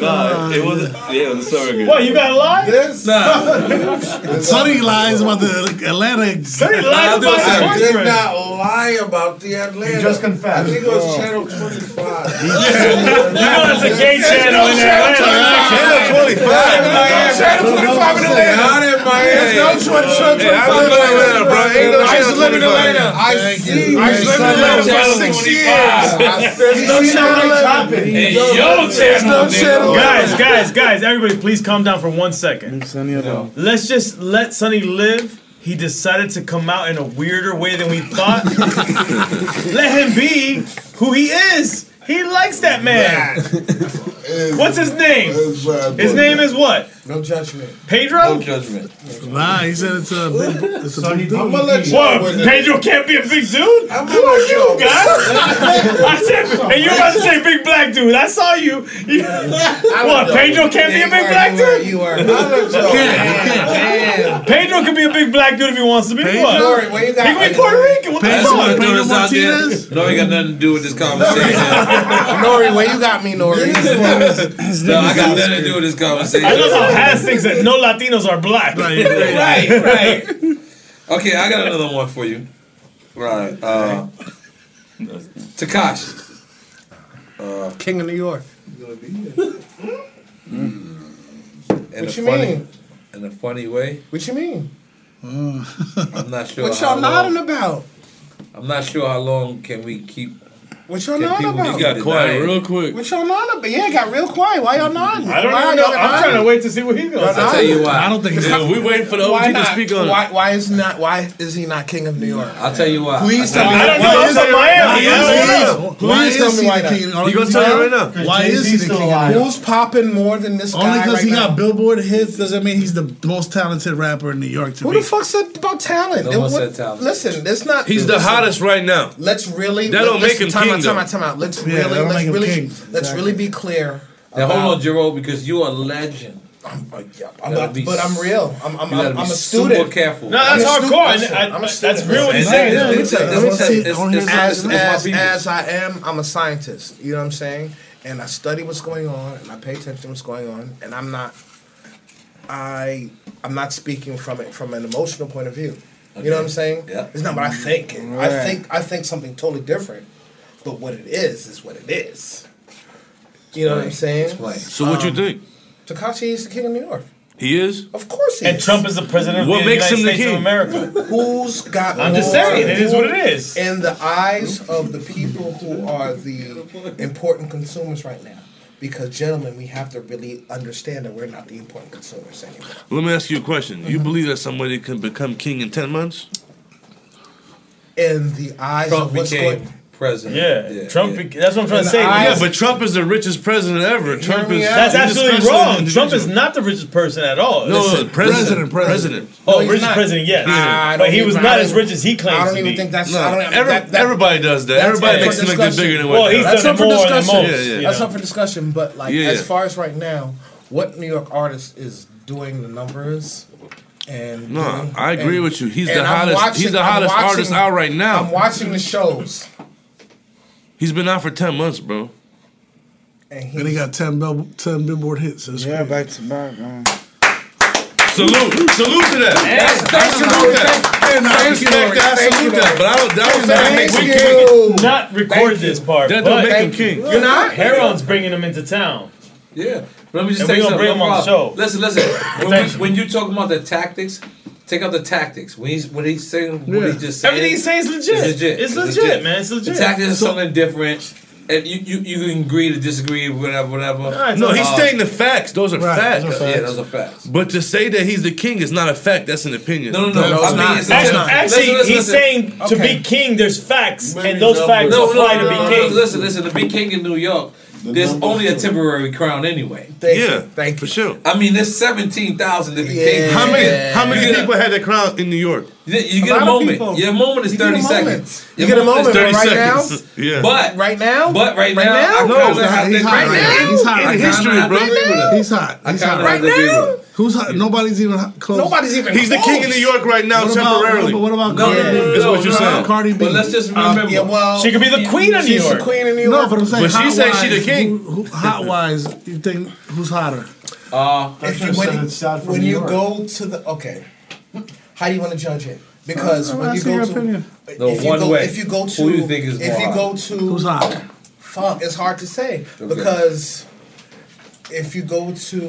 Nah, it wasn't. Yeah, it was a surrogate. What? You got to lie? This? Sonny lies about the Atlanta. Sonny lies about his I did boyfriend. Not lie about the Atlanta. He just confessed. I think it was Channel 25. You know that's a gay channel in Atlanta, right? Channel 25. Channel 25 in Atlanta. Not in Miami. No, Channel 25 Hey, I live in Atlanta, bro. Ain't no I used to Channel live in Atlanta. I see. I used to live in Atlanta for six years. There's no Channel 11. No, yo, channel, Channel guys, guys, guys! Everybody, please calm down for one second. Sonny Adele. Let's just let Sonny live. He decided to come out in a weirder way than we thought. [laughs] let him be who he is. He likes that man. What's his name? His name is what? No judgment. Pedro? No judgment. Nah, he said it's a big. It's a big I'm gonna let you What? Pedro can't be a big dude? I'm Who are you, y'all- guy? I said, and you're about to say big black dude. I saw you. You- [laughs] what? Pedro can't be a big black dude? You are. Y'all Damn. Pedro can be a big black dude if he wants to be. What? Nori, you He got? can be Puerto Rican. What the I fuck? Pedro this out there. Martinez? No, ain't got nothing to do with this conversation. [laughs] Nori, where you got me, Nori? no, I got nothing to do with this conversation. I love how Has thinks that no Latinos are black. [laughs] right, right. Okay, I got another one for you. Right. Uh, Tekashi. Uh, King of New York. in What a you funny, mean? In a funny way. What you mean? I'm not sure. What y'all nodding long, about? I'm not sure how long can we keep. What y'all Can nodding people about? be got Quiet, real quick. What y'all nodding about? Yeah, got real quiet. Why y'all nodding? I don't Why know. I'm nodding? trying to wait to see what he gonna I'll tell you why. I don't think it's. Yeah, we waiting for the Why OG to speak on why, it. why is not? Why is he not king of New York? I'll tell you why. Please I'll tell me. I don't why know. I'm he- Miami. Why I don't is know. he- Please tell me why the not. king? He gonna tell you right now. Why is he the still king? alive. Who's popping more than this Only because he got Billboard hits doesn't mean he's the most talented rapper in New York. To Who the fuck said about talent? No one said talent. Listen, it's not. He's the hottest right now. Let's really. That don't make him king, Out, time out, time out. Let's Yeah, really, let's make really, king. let's really be clear. Now about- hold on, Jerome, because you're a legend. I'm, uh, yeah, I'm not, but I'm real. I'm, I'm, I'm, I'm a super student. careful. No, that's I'm hardcore. listen, I- I'm a I- student. that's real what he's Listen, saying. let me Let me tell you, tell let me you, tell you, it's- I wanna hear it's- as, as, as I am, I'm a scientist. You know what I'm saying? And I study what's going on, and I pay attention to what's going on, and I'm not, I, I'm not speaking from it from an emotional point of view. You know what I'm saying? Yeah. It's not what I think. I think I think something totally different, but what it is is what it is. You know what I'm saying? Explain. So what you Um, think? Tekashi is the king of New York. He is. Of course he And is. Trump is the president of What the makes United him the States of king? America. Who's got I'm just more- saying, it is what it is. In the eyes of the people who are the important consumers right now. Because, gentlemen, we have to really understand that we're not the important consumers anymore. Let me ask you a question. You believe that somebody can become king in ten months? In the eyes Trump of what's became going president. Yeah, Trump. be- That's what I'm trying In to say. eyes- Yeah, but Trump is the richest president ever. Trump is. out. That's he's a absolutely wrong. Trump is not the richest person at all. No, Listen, president, president, president. oh, No, richest not. president, yes, I but he was not as rich as he claims I don't even think that's. No, I don't, every- that, that, everybody does that. Everybody makes for him look bigger discussion. than Well, what. he's That's done up for more than discussion. most. Yeah, yeah. you That's up for discussion. But like, as far as right now, what New York artist is doing the numbers, and No, doing- I agree and- with you. He's the I'm hottest. watching- he's the hottest watching- artist out right now. I'm watching the shows, He's been out for ten months, bro. And he, and he got 10, bel- 10 billboard hits. That's yeah, back to back, man. Salute, salute to that. That's, that's salute that. I salute that. But I don't. That was not make we can not record this part. That don't make him king. You're not. Heron's bringing him into town. Yeah. Let me just and say something. Bring him on the show. Listen, listen. when, we, when you talk about the tactics, Take out the tactics. When he's when he's saying yeah. what he just saying, everything he's saying is legit. It's legit. It's, it's legit. man. It's legit. The tactics so, is something different. And you, you you can agree to disagree, whatever, whatever. Right, no, he's uh, stating the facts. Those are right, facts. Those are facts. Yeah, those are facts. But to say that he's the king is not a fact. That's an opinion. No, no, no. no, no it's not. It's actually, not. actually listen, listen, he's listen. saying okay. to be king, there's facts, Maybe and those no, facts no, apply no, no, to be king. listen, listen. To be king in New York, the there's only a temporary crown anyway. Thank yeah, you. thank for you. sure. I mean, there's seventeen thousand different yeah. How many? How many people had that crown in New York? You, get a, a moment. Your moment is thirty seconds. You get a moment, get a moment right seconds. now. [laughs] yeah, but right now, but right, right now, now? I know he's hot. Right now, he's hot. In history, bro. He's hot. He's hot right now. Who's hot? nobody's even close? Nobody's even. He's the king of New York right now, What about, temporarily. what about Cardi no, no, no, Is what you're no. saying. Cardi B. But let's just um, remember. yeah, well, She could be the queen of New she's the queen of New York. no, but I'm saying. But she says said the king. Who, who, hot wise, you think who's hotter? Uh, if you, when, when New you go to the okay, how do you want to judge it? Because I'm when you asking go your to opinion. The if you one go, way. if you go to Who you think is if you go to Who's hotter? fuck, it's hard to say because if you go to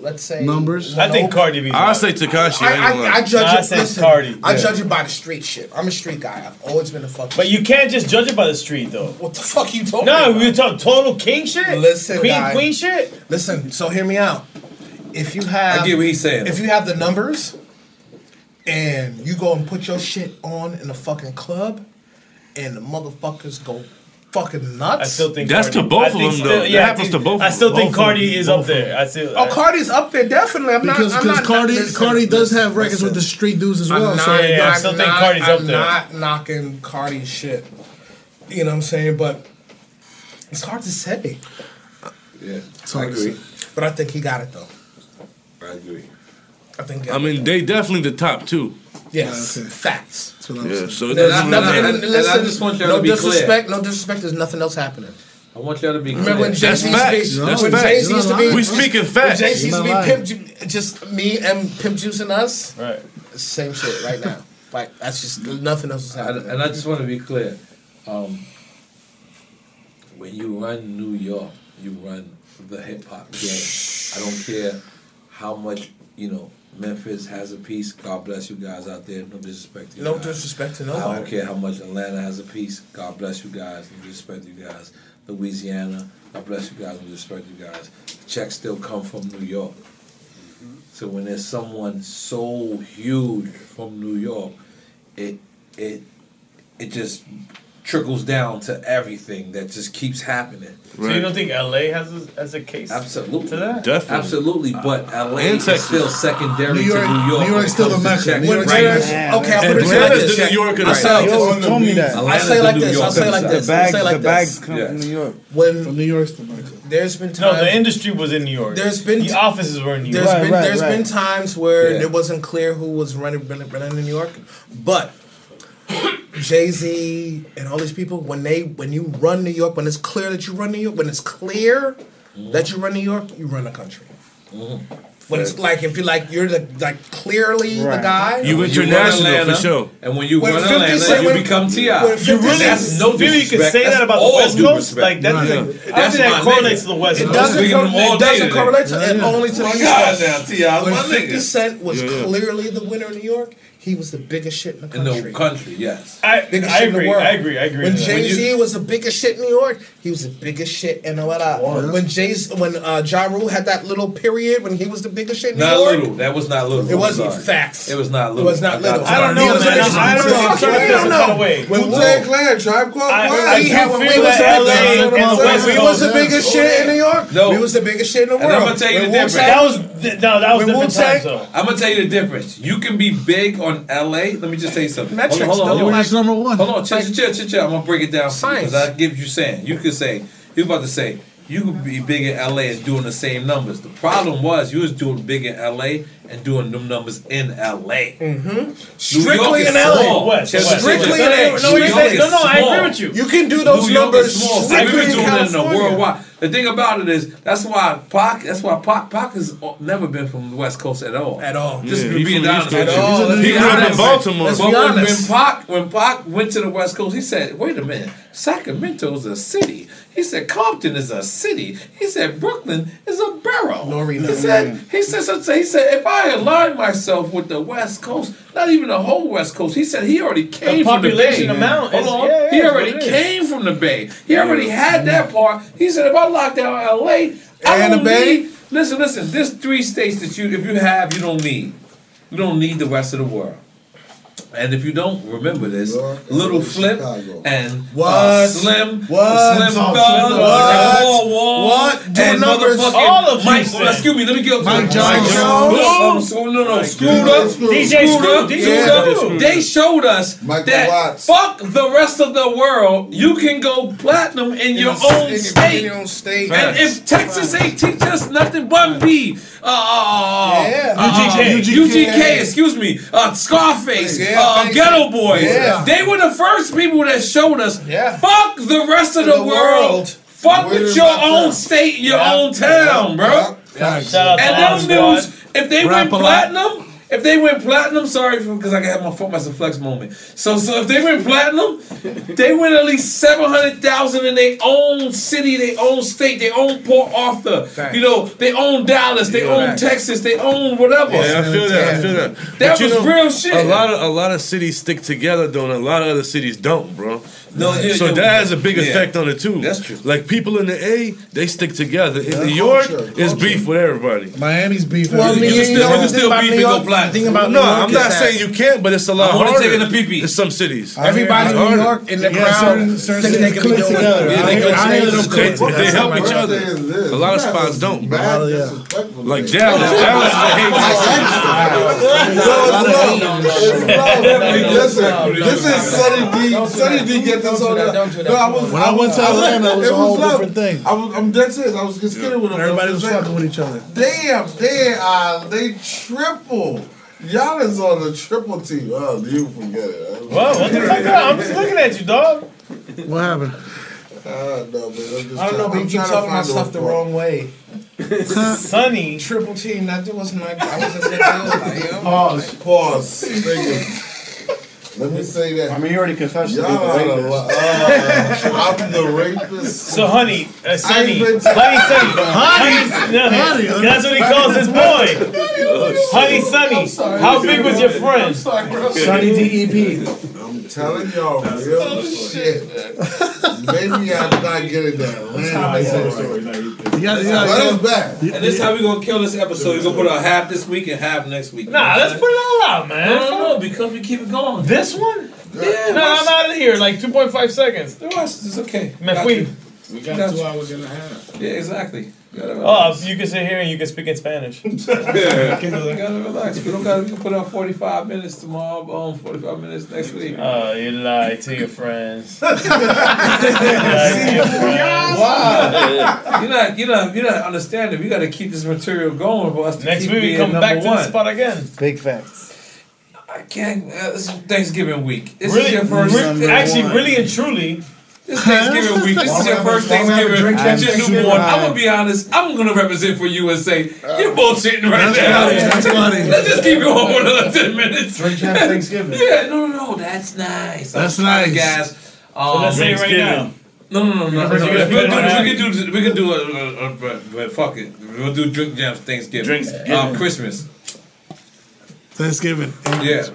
let's say numbers, I think Cardi B. I say Tekashi. I, I, I, I, judge no, it. I say listen, Cardi. I judge it by the street shit. I'm a street guy. I've always been a fuck. But you can't just judge it by the street though. What the fuck you talking? No, about? we talk talking total king shit. Listen, queen guy, queen shit. Listen, so hear me out. If you have, I get what he's saying. If you have the numbers, and you go and put your shit on in a fucking club, and the motherfuckers go fucking nuts. I still think that's Cardi, to both of them still, though. Yeah, that happens think, to both. I still think Cardi is up there. I still. Oh, Cardi's up there definitely. I'm because not, because not, Cardi listen, Cardi does have records listen. with the street dudes as well. Not, so yeah, yeah, I still not, think Cardi's I'm up there. Not knocking Cardi's shit. You know what I'm saying? But it's hard to say. Yeah, it's hard I agree. To say. But I think he got it though. I agree. I think. I mean, they definitely the top two. Yes, okay. facts. That's what I'm yeah, saying. so and, nothing, and, listen, and I just want y'all no to be disrespect, clear. No disrespect. There's nothing else happening. I want y'all to be. Remember clear. when Jay Z used, no, used to be? We speaking facts. Jay Z used to be pimp, just me and pimp juice and us. Right. Same shit right now. Like that's just nothing else is happening. And I just want to be clear. Um, when you run New York, you run the hip hop game. I don't care how much you know Memphis has a piece. God bless you guys out there. No disrespect to you. No guys. disrespect to nobody. I don't care how much Atlanta has a piece. God bless you guys. No disrespect to you guys. Louisiana. God bless you guys. No disrespect to you guys. Checks still come from New York. So when there's someone so huge from New York, it it it just trickles down to everything that just keeps happening. Right. So you don't think LA has a, as a case absolutely to that? Definitely, absolutely. But uh, LA and is still secondary New York, to New York. New York's still the mecca. Right. Yeah, okay, I'll put it like this. New York I say like this. me that. I say like this. I say like this. The bag, say like the bag comes yeah. from New York. When from New York's the mecca. There's been times, no. The industry was in New York. There's been the offices were in New York. There's been, there's been times where it wasn't clear who was running running in New York, but Jay Z and all these people when they when you run New York when it's clear that you run New York when it's clear mm-hmm. that you run New York you run the country. Mm-hmm. When it's like if you like you're the like clearly right. the guy. You international you Atlanta, for sure. And when you when run Atlanta, say, you when, become Ti. You really that's no really you can say that about the West Coast. Like that, right. yeah. that's that correlates to the West Coast. It doesn't, co- it doesn't correlate to yeah. it only to the West Coast. When Fifty Cent was clearly the winner in New York, he was the biggest shit in the country. In the country, yes. I, I agree, in the world. I agree. I agree. When Jay Z was the biggest shit in New York, he was the biggest shit in Nevada. When Jay, when uh, Ja Rule had that little period when he was the biggest shit in not New York. Not little. That was not little. It wasn't sorry. facts. It was not little. It was not little. I don't know. Man. I don't know. I don't know. Wait. When Wu Tang Clan, Tribe Called Quest, he had when we was the We was the biggest shit in New York. No, we was the biggest shit in the world. I'm gonna tell you the difference. That was no, that was different time. I'm gonna tell you the difference. You can be big on LA, let me just tell you something. Metrics, hold on, hold on. Like, number one. Hold on, chill, like, chill, chill, chill. I'm gonna break it down because I get what you're saying. You could say you about to say you could be big in LA and doing the same numbers. The problem was you was doing big in LA and doing them numbers in L.A. Mm-hmm. Strictly York is in LA. small. West, West, strictly West. in LA. No, no, no, no, no, I agree with you. You can do those numbers small. Strictly we've been in doing it in the California. worldwide. The thing about it is that's why Pac. That's why Pac. Pac has never been from the West Coast at all. At all. Just Yeah, to he be from the honest East with Coast. you. He's a New Be in Baltimore. Let's be when, when. Pac when Pac went to the West Coast, he said, "Wait a minute, Sacramento's a city." He said, "Compton is a city." He said, "Brooklyn is a borough." he said, "He said, so- so he said, if I align myself with the West Coast, not even the whole West Coast." He said he already came from the Bay. population amount Hold is- on, yeah, yeah, he already what it is. came from the Bay. He already had that part. He said, if I lock down L.A. I And the don't Bay? need. Listen, listen. There's three states that you, if you have, you don't need. You don't need the rest of the world. And if you don't remember this, Little Flip and What? uh, Slim, What? Slim What? Thug, What? Wall Wall, What? Do and numbers. motherfucking All of Mike. Houston. Excuse me, let me get Mike to Jones. No, no, Jones. no, no, no, Screwed up, DJ Screwed up, Screw. Screwed Yeah. up. They showed us Michael that Watts. fuck the rest of the world. You can go platinum in your your- own in your- state. in your own state. And if Texas ain't teach us nothing but B, uh, Yeah. uh, UGK. UGK, excuse me, uh, Scarface, Yeah, uh, Geto it. Boys. Yeah. They were the first people that showed us. Yeah. Fuck the rest of the, The world. world. Fuck Where with your own town? state, your Yeah. own town, bro. Shout out to And Arm them dudes, if they Rap went a lot. platinum, if they went platinum, sorry because I can have my foot as a flex moment. So, so if they went platinum, they win at least seven hundred thousand in their own city, their own state, their own Port Arthur. You know, they own Dallas, they Yeah. own Facts. Texas, they own whatever. Yeah, I feel that. I feel that. That But you was know, real shit. A lot of a lot of cities stick together, though, and a lot of other cities don't, bro. No, yeah, so yeah, that has a big yeah. effect on it too. That's true. Like people in the A, they stick together. In Yeah, New York, culture, it's culture. beef with everybody. Miami's beef. Well, I mean, You can you still- know you can still beef New and go York- platinum. thing about no, New York I'm not saying you can't, but it's a lot I'm only harder. taking the pee-pee. in some cities. Everybody in New. York in the Yeah, crowd certain- certain they cities can be click together. Yeah, they I- click I together. They, they help each other. birthday is this. A lot of spots don't. Oh, yeah. Like Dallas, Dallas is a hate. Listen, this is Sunny D. Sunny. D get this Don't do that. the- Don't that. No, I was. When I went to Atlanta, it was a whole love. different thing. I was. I'm dead serious. I was just kidding with them. Everybody was saying, fucking with each other. Damn, they uh, they triple. Y'all is on the triple team. Oh, you forget it. Whoa, what the fuck? I'm just looking at you, dog. What happened? Uh, no, man. I'm just I don't know, but you keep talking about find stuff the wrong way. [laughs] Sonny. Triple team, that wasn't my. I wasn't [laughs] saying that. Like, yo. Pause. Pause. Thank you. Let me say that. I mean, you already confessed. Y'all to being the the, rapist. uh, I'm the rapist. So, honey, uh, Sonny, I ain't honey, honey, no, Honey, that's what he calls his boy. Honey, Sonny, how big was your friend? Sunny DEP. I'm telling y'all real shit. Maybe I'm not getting that. You got, you But got, it's bad. And this how we gonna kill this episode. We're gonna put out half this week and half next week. Nah, let's put it all out, man. No, no, no, because we keep it going. This one? Yeah, No, I'm out of here. Like 2.5 seconds. The rest is okay. Me Got fui. you. We got two hours and a half. Yeah, exactly. You gotta Oh, relax. you can sit here and you can speak in Spanish. [laughs] [laughs] yeah. You gotta relax. We don't gotta. We can put out forty five minutes tomorrow. Um, forty five minutes next week. Oh, you lie to your friends. [laughs] You lie to your friends. Wow. You're not. You're not. You're not understanding. We gotta keep this material going for us to Next keep week we being come number back to one. the spot again. Big facts. I can't. Uh, this is Thanksgiving week. This really, is your first. re- actually, really and truly, This Thanksgiving week. This is your first Why we have a Thanksgiving. drink It's your champs? newborn. I'm gonna be honest. I'm gonna represent for you and say you're bullshitting right That's now. funny, that's funny. Let's just keep going for another ten minutes. Drink champs Thanksgiving. Yeah, no, no, no. That's nice. That's I'm trying to nice. Gas. so Um, let's say it right now. no, no, no, no. no. First We can put it do. We can do. We can do a. a, a, but, but fuck it. We'll do drink champs Thanksgiving. Drinks. Um, Christmas. Thanksgiving. Yeah.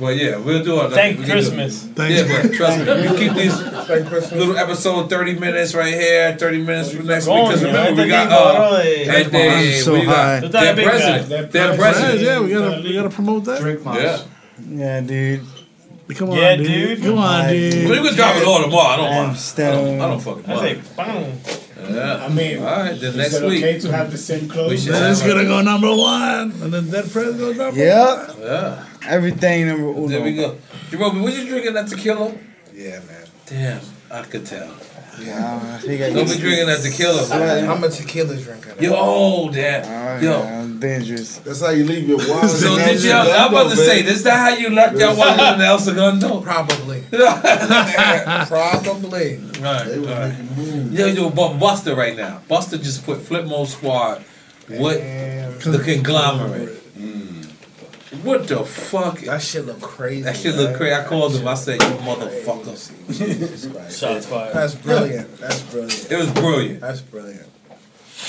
Well, yeah, we'll do it. Thank We can Christmas. Thanks. Yeah, but trust me, you keep these Thank Christmas. little episode 30 minutes right here, 30 minutes for next week. Going, Because yeah. remember, we got Ahorita uh, digo, and they, I'm so we got Tú estás their president. Their president. yeah, we gotta, we gotta promote that. Drink moms. Yeah. Yeah, dude. Come on, Yeah, dude. dude. Come on, Well, dude. you can drop it all tomorrow. I don't I'm mind. I don't, I don't fucking I mind. say, bang. Yeah. I mean, All right, then is next it week. okay to have the same clothes? should Then it's gonna go number one, and then Dead Prez goes number Yeah. Yeah. Everything number uno. There we go. Jerome, what you drinking that tequila? Yeah, man. Damn. I could tell. Yeah, I think I Don't be drinking that tequila. man. I'm a tequila drinker. Yo, oh, damn. Oh, Yo. yeah, dangerous. That's how you leave your [laughs] wallet. So did y'all? I'm about to say, this is that how you left your wallet in [laughs] the El Segundo? Probably. [laughs] Probably. Right, right. Yo, yo, but Busta right now. Busta just put Flipmode Squad with the conglomerate. What the fuck? That shit look crazy. That shit look crazy. I called him. I said, "You motherfuckers." Shots fired. That's brilliant. That's brilliant. It was brilliant. That's brilliant.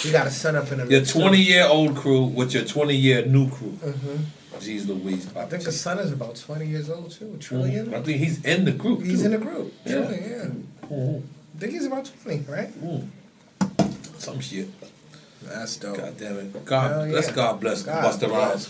You got to set up in a Your 20 year old crew with your 20 year new crew. Mhm. Jeez Louise. I think his son is about 20 years old too. Mm-hmm. Trillion. I think he's in the group. He's too. in the group. Yeah. Trillion, yeah. Mm-hmm. I think he's about 20, right? Mm-hmm. Some shit. That's dope. God damn it. God, Hell yeah. let's God bless God Busta. Rhymes.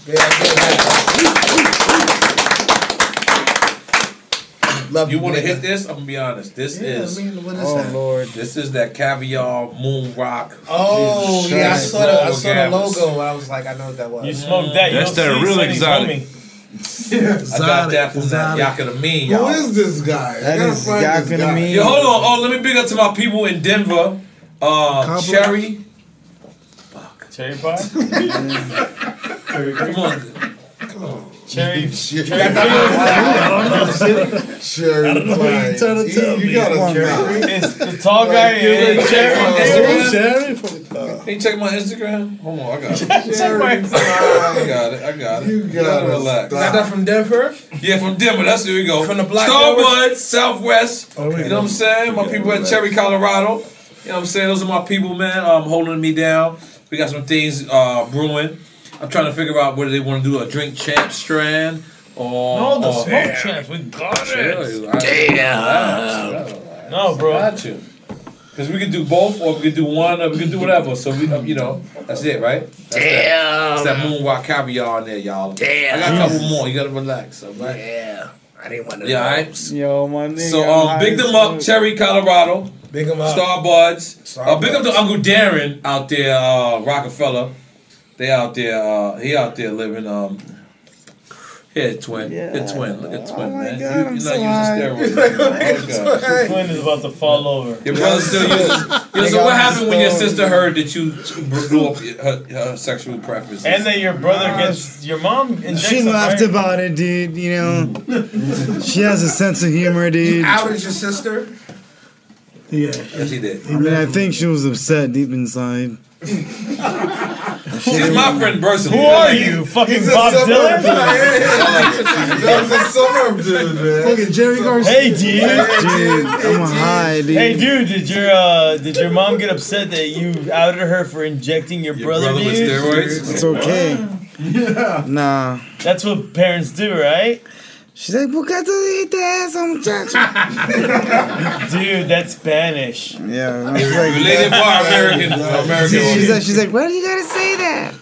Love you you, want to hit this? I'm gonna be honest. This Yeah, is. I mean, what is Oh, that? Lord. This is that caviar moon rock. Oh Jesus yeah, I saw the I Logo saw the logo. I was like, I know what that was. You smoked that. You That's that see real Sonny's exotic. homie. I got that from that Yaka the Mean, Who y'all. is this guy? I That is this the guy. Mean. Yo, hold on. Oh, let me big up to my people in Denver. Uh, Cherry. [laughs] Cherry pie. Come on. Cherry. Shit. [laughs] Cherry [laughs] Cherry I don't know where you trying to You- tell you me. gotta Come on, stop. It's the tall guy and Check Cherry. my Cherry, Instagram. Cherry. Can you check my Instagram? Hold on, I got it. Check my I got it. I got it. You gotta relax. Is that from Denver? Yeah, from Denver. That's where we go. From the Black Starbuds, Southwest. Oh, you know what I'm saying? My people at Cherry, Colorado. You know what I'm saying? Those are my people, man. Um, holding me down. We got some things uh, brewing. I'm trying to figure out whether they want to do a drink champ strand or No, the or- smoke champs. We got it. Damn. No, bro. Got you. Because we could do both, or we could do one, or we could do whatever. So we, um, you know, that's it, right? That's That, that's that moon rock caviar in there, y'all. Damn. I got a couple more. You gotta relax, all right? Yeah. I didn't want to. Yeah, all right. Yo, my nigga. So um, big as them up. Cherry, Colorado. Big him up. Starbuds. Uh, big up to Uncle Darren out there, uh, Rockefeller. They out there. Uh, he out there living. Um, here, twin. Here, twin. Look at twin, Oh man. God, you, I'm you're so not high. using steroids. Oh, God. Your twin is about to fall over. Your brother still uses. Yo, so what happened when your sister heard that you blew up her, her sexual preferences? And then your brother gets your mom. She laughed right? about it, dude. You know, she has a sense of humor, dude. I Outed your sister? Yeah. yes, he did. mean, I think she was upset deep inside. She's my friend personally. Who are you? Fucking He's a Bob suburb Dylan? dude. That was a suburb dude, man. Fucking Jerry Garcia. Hey, dude. Dude, I'm a high, dude. Hey, dude. Did your uh, did your mom get upset that you outed her for injecting your, Your brother, brother with dude? steroids? It's okay. Yeah. Nah. That's what parents do, right? She's like, ¿Por qué tú dijiste eso, muchacho? [laughs] Dude, that's Spanish. Yeah. I was like, Related bar American. American. she's like, she's like, why do you gotta say that?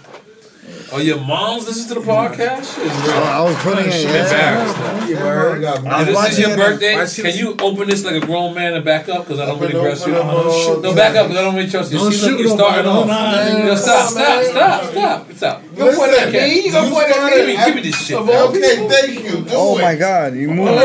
Oh, your mom's listening to the podcast? Shit is. Oh, I was putting it. She Yeah. embarrassed. You heard? I If was this is your birthday, can you open this like a grown man and back up? Because I don't really Open, trust you. open, open, No, back up because I don't really trust you. Don't shoot you're starting off. Don't stop, stop, stop, stop. Stop. You gonna point at me? You gonna point at me? Give me, this shit. Okay, thank you. Oh my god, you moved.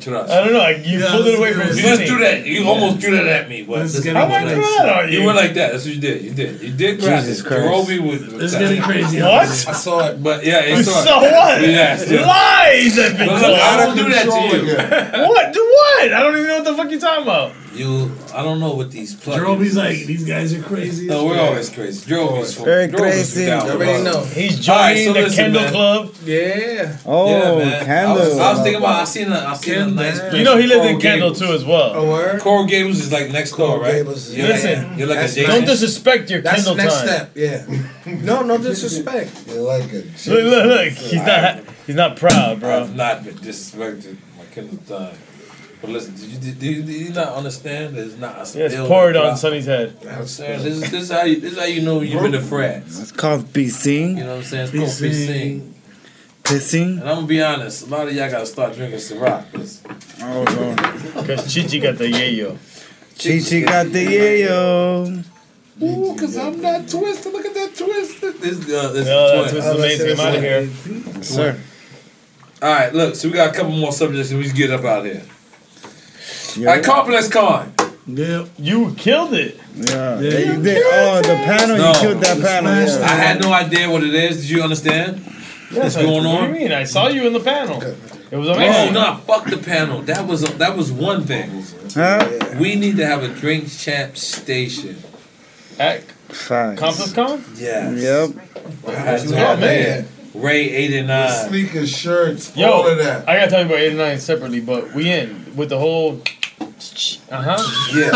Good trust. I don't know. like, You Yeah, pulled it away from it. You just me. do that. You almost threw that at me. But Let's this- How it. am I are you? you went like that. That's what you did. You did. You did grab Jesus it. Christ. Jarobi was. It's getting crazy. What? I saw it. But yeah, You it's saw what? Yes. yes. Lies have been told. I don't do that to you. What? Do what? I don't even know what the fuck you're talking about. You, I don't know what these plugins. Jerome's like, these guys are crazy. No, we're always crazy. Jarobi's from Very Jarobi's crazy. down You with already know. He's All right, joining so the listen, Kendall man. Club. Yeah. Oh, yeah, man. I was. I was thinking about. I seen a, I seen a nice. place You know he in lives in Coral Kendall Gables. too as well. A word? Coral Gables is like next door, Coral right? Gables is- Listen, like, you're like that's adjacent. Don't disrespect your That's Kendall the next time. step. Yeah. [laughs] No, no disrespect. You like it. Look, look, look. He's not. He's not proud, bro. I've not been disrespected my Kendall time. But listen, did you, did, you, did you not understand? There's not a Yes, spill pour it that on drop. Sonny's head. You know I'm saying? This, is, this, is how you, this is how you know you've been to France. It's called BC. You know what I'm saying? It's called Pissing. piscine. Pissing. And I'm gonna be honest, a lot of y'all gotta start drinking Ciroc. 'cause Oh, no. Because Chichi got the yayo. Chichi got the yayo. Ooh, cause I'm not twisted. Look at that twist. This, uh, this No, twin. that's what's amazing. I'm out of here. yes, Sir. All right, look. So we got a couple more subjects, and we just get up out of here. All right, Complex Con. Yeah. You killed it. Yeah. yeah you did. Oh, the panel. No. You killed that panel. I had no idea what it is. Did you understand? What's What going do on? you mean? I saw you in the panel. It was Oh no! Fuck the panel. That was that was one thing. We need to have a drink champ station. At Facts. Complex Con? Yes. Yep. Has to Oh, have man. Ray eight and nine. Sneakers, shirts, Yo, all of that. I gotta tell you about 89 separately, but we in with the whole. Uh huh. Yeah.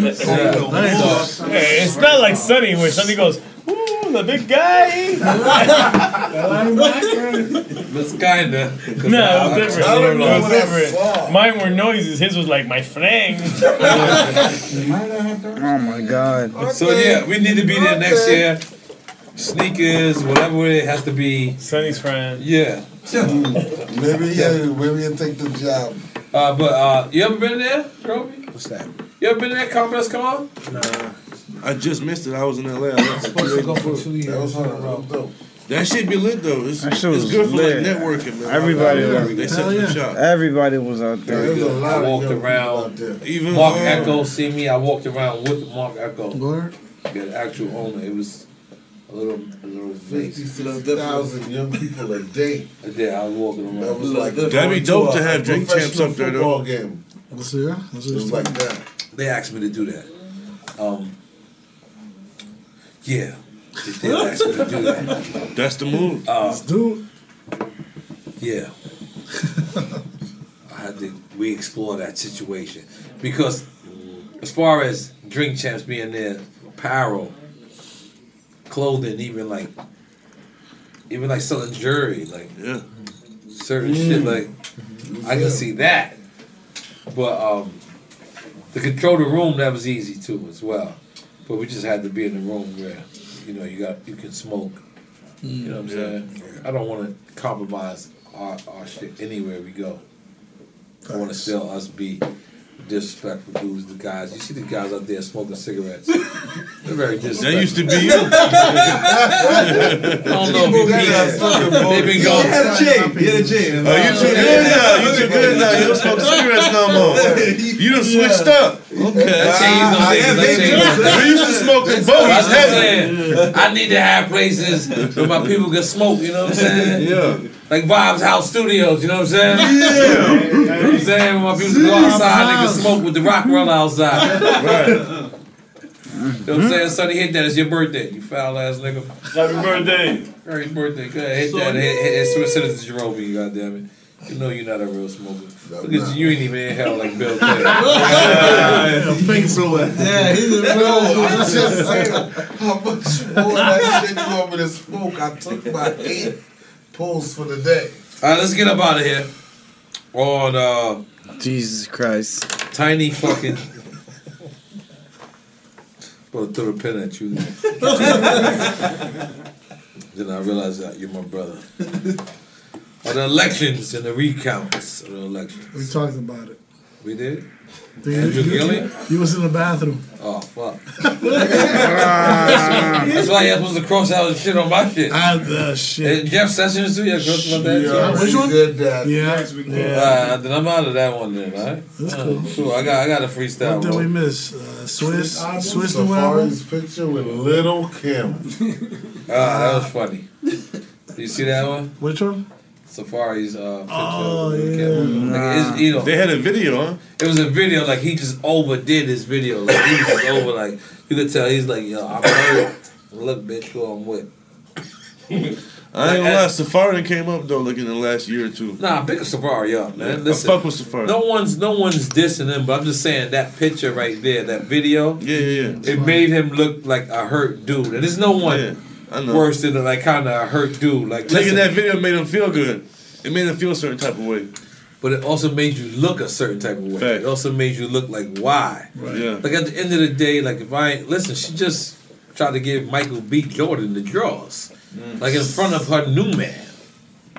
[laughs] Hey, it's not like Sonny where Sonny goes, "Ooh, the big guy." [laughs] That's kinda. no, it was different. I don't It was different. Mine were noises. His was like my flang. [laughs] Oh my god. So yeah, we need to be there next year. Sneakers, whatever it has to be. Sonny's friend. Yeah. Maybe yeah, maybe he'll take the job. Uh, but uh, you ever been there, Jarobi? What's that? You ever been there, Complex Con? Nah. I just missed it. I was in LA. I left supposed to go for two years. That was hard. That shit be lit though. It's, That shit it's was good for lit. like networking, man. Everybody They was- set Hell the yeah. shop. Everybody was out there. There's a lot I walked young around. out there. Even Marc uh, Ecko see me. I walked around with Marc Ecko. Word. The actual owner. It was a little, a little face. 56,000 young people a day. Yeah, I was walking around. That was like That'd be dope a- to have drink champs up there, though. football game. Let's see. Let's It was like that. They asked me to do that. Um, yeah, they did [laughs] ask me to do that. That's the move. Uh, Let's do yeah, I had to. We explore that situation because, as far as drink champs being there, apparel, clothing, even like, even like selling jewelry, like yeah, certain shit, like I can see that. But um, to control the room, that was easy too as well. But we just had to be in the room where, you know, you got you can smoke. You know what I'm saying? I don't want to compromise our, our shit anywhere we go. I want to still us be disrespectful dudes, the guys. You see the guys out there smoking cigarettes. [laughs] They're very disrespectful. That used to be you. [laughs] I don't know if you They've been going. You had a chain. You had a chain. Oh, you too good now. You too good now. You don't smoke cigarettes no more. You done switched up. Okay. That ah, changed on niggas. That changed on niggas. We used to smoke in boats what I'm heavy. saying. I need to have places where my people can smoke, you know what I'm saying? Yeah. Like Vibes House Studios, you know what I'm saying? Yeah. You know what I'm saying? Where my people can go outside, they can smoke with the rock roller outside. [laughs] Right. You know what I'm saying? Sonny, hit that. It's your birthday. You foul ass nigga. Happy birthday. Happy birthday. Go ahead. Hit that. Hit, hit, hit, send it to Jerome, you goddamn it. You know you're not a real smoker. Look at you. You ain't even in hell like Bill [laughs] Clinton. Fake sweat. Yeah, he's a no, I'm just saying how much more that shit you want me to smoke. I took my eight pulls for the day. All right, let's get up out of here. On uh, Jesus Christ. tiny fucking. But throw a pen at you. [laughs] then I realized that you're my brother. Are the elections and the recounts of the elections? We talked about it. We did? You- Andrew you- Gillum? You was in the bathroom. Oh, fuck. [laughs] That's why you're supposed to cross out shit on my shit. I, uh, shit. And Jeff Sessions too? Yeah, cross about that Yeah, too? Which one? did that. Yeah. Uh, then I'm out of that one then, alright? That's Uh, cool. Cool. I got I got a freestyle What did we one. miss? Uh, Swizz, Swizz the album. Safaree's picture with Little Kim. Ah, that was funny. You see that one? Which one? Safaree's uh, picture. Oh, of yeah. Kim. Like, you know, They had a video, huh? it was a video like he just overdid his video. Like he was just over. Like you could tell he's like, yo, I'm hurt. Look, bitch, who I'm with. I ain't gonna lie, Safaree came up though, like in the last year or two. Nah, pick a Safaree up, man. I Listen, fuck with Safaree. no one's no one's dissing him, but I'm just saying that picture right there, that video, Yeah, yeah, yeah. it made him look like a hurt dude. And there's no one Yeah, I know. Worse than like kind of hurt dude. Like Taking listen, that video made him feel good. It made him feel a certain type of way. but it also made you look a certain type of way. Fact. It also made you look like why. Yeah. Like at the end of the day, like if I ain't listen, she just tried to give Michael B. Jordan the draws, Mm. like in front of her new man.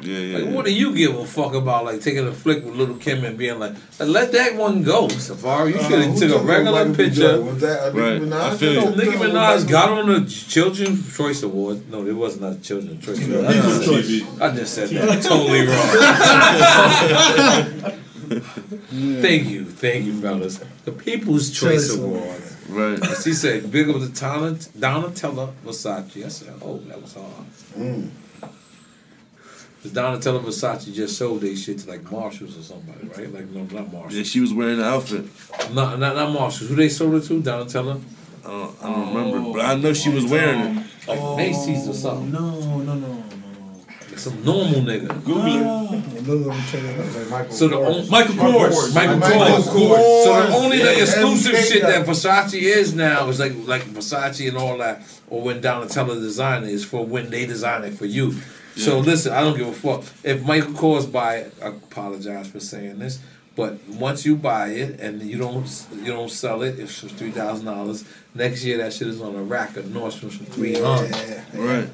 Yeah, yeah. Like, what do you give a fuck about? Like taking a flick with Little Kim and being like, let that one go, Safaree. You Uh, should have who took a regular Michael picture. Jordan? Was that, Nicki Right. Minaj? I feel you. Nicki Minaj got on the Children's Choice Award. No, it was not Children's Choice Award. I People's just- Choice. I just said that totally wrong. [laughs] thank you, thank you, fellas. The People's Choice, Choice Award. Right. She said, "Big up the talent, Donatella Versace." I said, "Oh, that was hard." Mm. Because Donatella Versace just sold they shit to like Marshalls or somebody, right? Like no, not Marshalls. Yeah, she was wearing the outfit. Not not, not Marshalls. Who they sold it to? Donatella. Uh, I don't remember, but I know she was wearing it. Like Macy's or something. No, no, no. No. Like some normal nigga. Google Michael So the Michael Kors. Michael Kors, Michael, Michael Kors. Kors. So the only Yeah, like, exclusive MK shit that Versace is now is like like Versace and all that, or when Donatella design it is for when they design it for you. So listen, I don't give a fuck if Michael Kors buy it. I apologize for saying this, but once you buy it and you don't you don't sell it, it's for three thousand dollars. Next year that shit is on a rack of Nordstrom's for three hundred. Yeah, Right.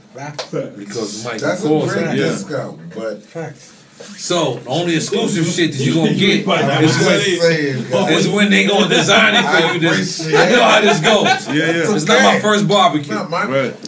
Because Michael That's a Kors. great yeah. discount, but So the only exclusive shit that you gonna get I'm is just saying, when, guys. is when they gonna design it for I you. This, appreciate I know how this goes. Yeah, yeah. It's not my first barbecue. Not my Right.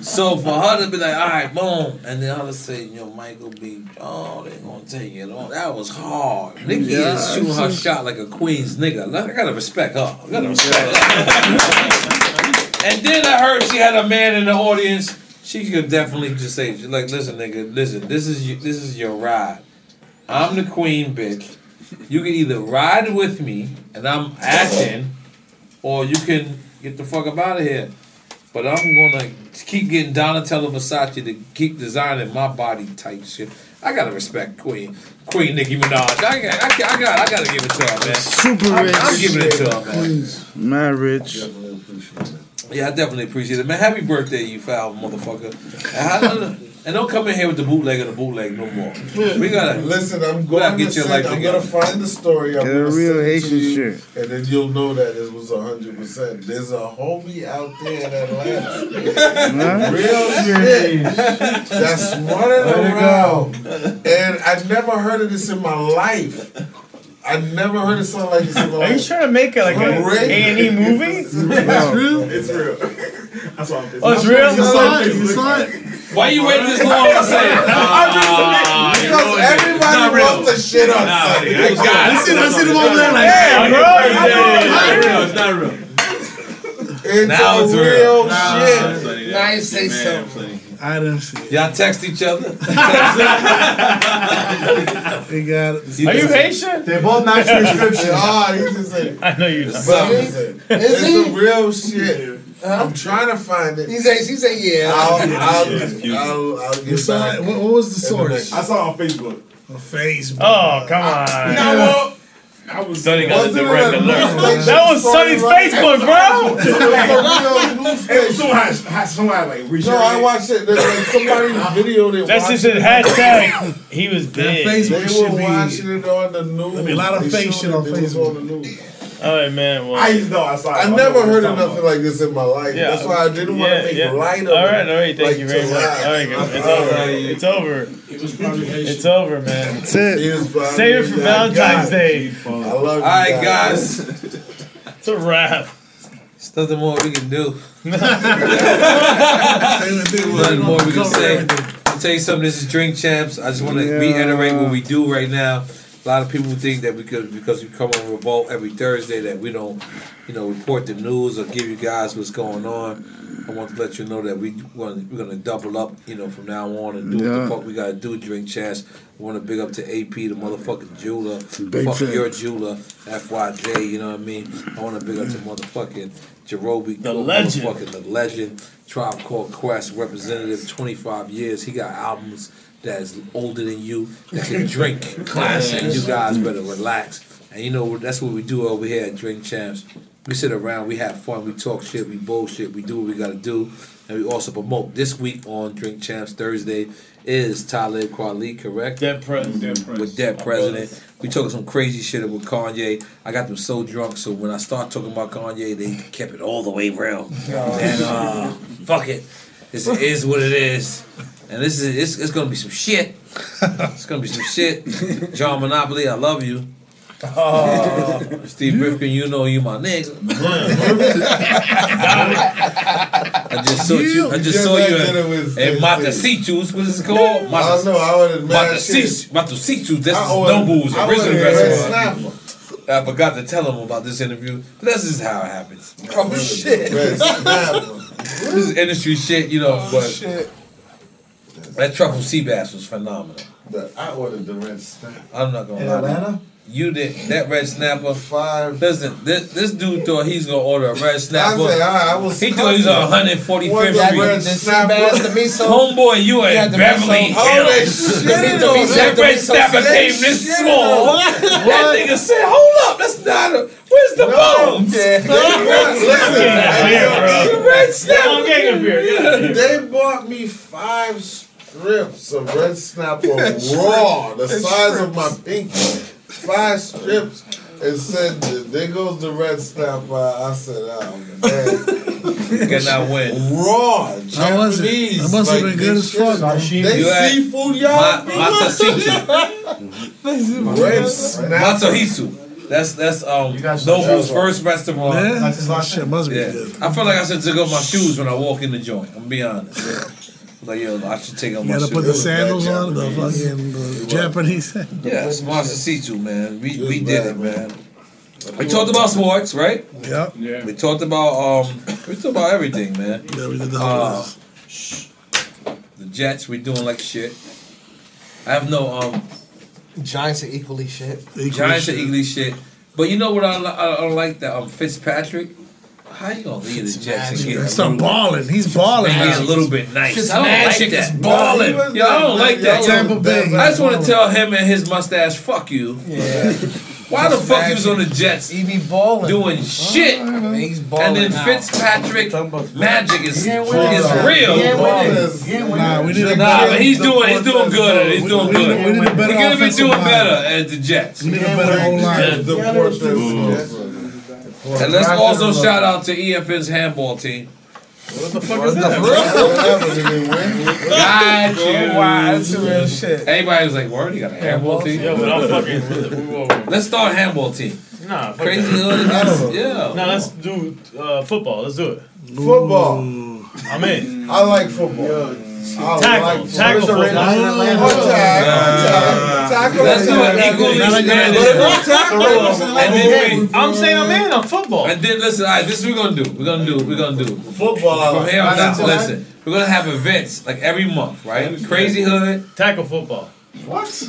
So for her to be like, all right, boom, and then her to say, yo, Michael B. Oh, they gonna take it on. That was hard. Nicki Yeah, is shooting her shot like a queen's nigga. I gotta respect her. I gotta respect her. and then I heard she had a man in the audience. She could definitely just say, like, listen, nigga, listen, this is you, this is your ride. I'm the queen, bitch. You can either ride with me and I'm acting, or you can get the fuck up out of here. But I'm gonna keep getting Donatella Versace to keep designing my body type shit. I gotta respect Queen, Queen Nicki Minaj. I, got- I, got- I got, I gotta give it to her, man. Super I'm, rich. I'm giving it to her, man. Mad rich. Yeah, I definitely appreciate it, man. Happy birthday, you foul motherfucker. And, don't come in here with the bootleg of the bootleg no more. We gotta [laughs] Listen, I'm we gotta going get to your send, life I'm together. gonna find the story. I'm Get a gonna real send it to Haitian you, shit. and then you'll know that it was hundred percent. There's a homie out there in Atlanta, real [laughs] shit, that's running around, and I've never heard of this in my life. I never heard of something like this in my life. Are you trying to make it like a Great. A and E [laughs] movie? It's real. It's real. That's all I'm Oh, it's real. You saw it? You saw it? Why you waiting this long [laughs] to say it? Because everybody wants to shit on something. I see, I see them over there like, Hey, bro. It's not real. It's not real. It's Now a it's real real. shit. Now you say something. I didn't see it. Y'all text each other. [laughs] They got it. Are you Haitian? They both match [laughs] your description. Ah, you just say. I know you're not. But listen, it's he? a real shit. I'm trying to find it. He say, he say, yeah. I'll, I'll, I'll, I'll You get saw back. What, what was the in the source? I saw it on Facebook. On Facebook. Oh, come on. You know what? I was Sonny got a Wasn't it direct alert. That was station Sonny's story, Facebook, bro. [laughs] It's a Hey, [laughs] someone had, had someone had like research. No, I watched it. There's like somebody [laughs] videoed it. That's just watching a hashtag. He was That big. Facebook They were watching it on the news. There'll a lot of fake shit on Facebook. On the news. All right, man. Well, I used to know I saw it. I never know heard you're of talking nothing like this in my life. Yeah. That's why I didn't want to make light of it. All right, all right. Thank like, you very much. laugh. All right, it's over. It's over. It was. It's over, man. That's it. Here's Save it for I Valentine's got it. Day. I love you All right, guys. It's a wrap. There's nothing more we can do. Same thing with- Nothing more we can say. I'll tell you something. This is Drink Champs. I just want to reiterate what we do right now. A lot of people think that because because we come on Revolt every Thursday that we don't, you know, report the news or give you guys what's going on. I want to let you know that we want we're gonna double up, you know, from now on and do what the fuck we gotta do. Drink Champs. I want to big up to AP, the motherfucking jeweler. Big Fuck fan. your jeweler, FYJ. You know what I mean? I want to big up to motherfucking Jarobi, The legend. motherfucking the legend. Tribe Called Quest representative, 25 years. He got albums that is older than you that can drink. Classic. And you guys better relax. And you know that's what we do over here at Drink Champs. We sit around, we have fun, we talk shit, we bullshit, we do what we gotta do, and we also promote. This week on Drink Champs Thursday is Talib Kweli, correct? Dead Prez. with Dead Prez. We talking some crazy shit with Kanye. I got them so drunk, so when I start talking about Kanye, they kept it all the way real. And uh, fuck it, this is what it is. And this is it's, it's gonna be some shit. [laughs] It's gonna be some shit. John Monopoly, I love you. Oh. Steve Rifkin, you know you my nigga. [laughs] I just saw you. I just saw you in, Matasichus. What is it called? I don't know. I mad shit. Matasichus. That's I ordered- Nobu's I original restaurant. I forgot to tell him about this interview, but this is how it happens. Oh shit! [laughs] This is industry shit, you know. Oh, but shit. That truffle sea bass was phenomenal. The- I ordered the red snapper. I'm not gonna In lie. Atlanta? You did that red snapper. Five. Listen, this this dude thought he's gonna order a red snapper. I said, I- I was he thought he was on 145th Street. red snapper? The miso? Homeboy, you are in Beverly miso. Hills. shit that that. red snapper came this small. That nigga said, "Hold up, that's not a. Where's the bones? Listen, The red snapper. They bought me five strips of red snapper [laughs] raw, the size of my pinky. Five strips. And said, there goes the red snapper. I said, oh man. Cannot win. Raw, How was it? Japanese. That must have like, been they good as fuck. Sashimi. They You seafood, y'all. Ma- Matsuhisa. [laughs] Red snapper. Matsuhisa. That's that's um Nobu's first restaurant. Yeah? That shit must be Yeah. good. I feel like I should take off my shoes when I walk in the joint. I'm gonna be honest. [laughs] Like yo, I should take off You gotta shoes. put the sandals on, the fucking the Japanese sandals. Yeah, it's Matsuhisa, man. We we did it, man. We talked about sports, right? Yeah. We talked about um [coughs] we talked about everything, man. Yeah, we did the Uh, whole the Jets, we doing like shit. I have no um Giants are equally shit. Giants are equally shit. But you know what I, li- I, I like that um Fitzpatrick. How you gonna leave the Jets and get Start balling. He's balling Maybe now. a little bit nice. Fitz I don't like Magic that. is balling. Yeah, I don't like that. Tampa Bay. I just want to tell him and his mustache, fuck you. Yeah. [laughs] Why the fuck he was on the Jets? He be balling. Doing shit. He's balling And then now. Fitzpatrick magic is, is real. Nah, we need Nah, but he's doing he's doing good. He's doing good. a- we need a He could have been doing better at the Jets. We need a better whole line. And let's also shout out to EFN's handball team. What the fuck What is the that? Got you. Wow, that's real shit. Everybody was like, "Word, you got a handball team?" Yeah, but I'm fucking. Let's start handball team. Nah, Crazy that. hood against yeah. Nah, let's do uh, football. Let's do it. Football. I'm in. I like football. I Tackle. like Tackle football. football. Oh, tag. Tackle. Let's do it equally. Not like that. split. Tackle. And then we, I'm saying I'm in on football. and then listen. All right, this is what we're gonna do. We're gonna do. We're gonna do Football. I from here on out. That's Listen, we're gonna have events like every month, right? Crazy hood. Tackle football. What? [laughs] Let's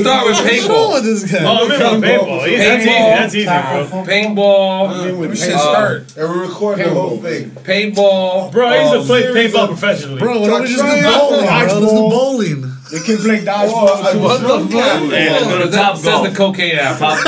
start with paintball. What's this guy? Oh, I'm in on paintball. Yeah, that's easy. That's easy, bro. Paintball. shit's uh, hurt. And we record the whole thing. Paintball. Bro, I used to um, play paintball professionally. Bro, why don't we just do bowling? Bro, let's do bowling. We can play dodgeball. Oh, what the fuck? Hey, let's go to That top says golf. [laughs] the cocaine athlete.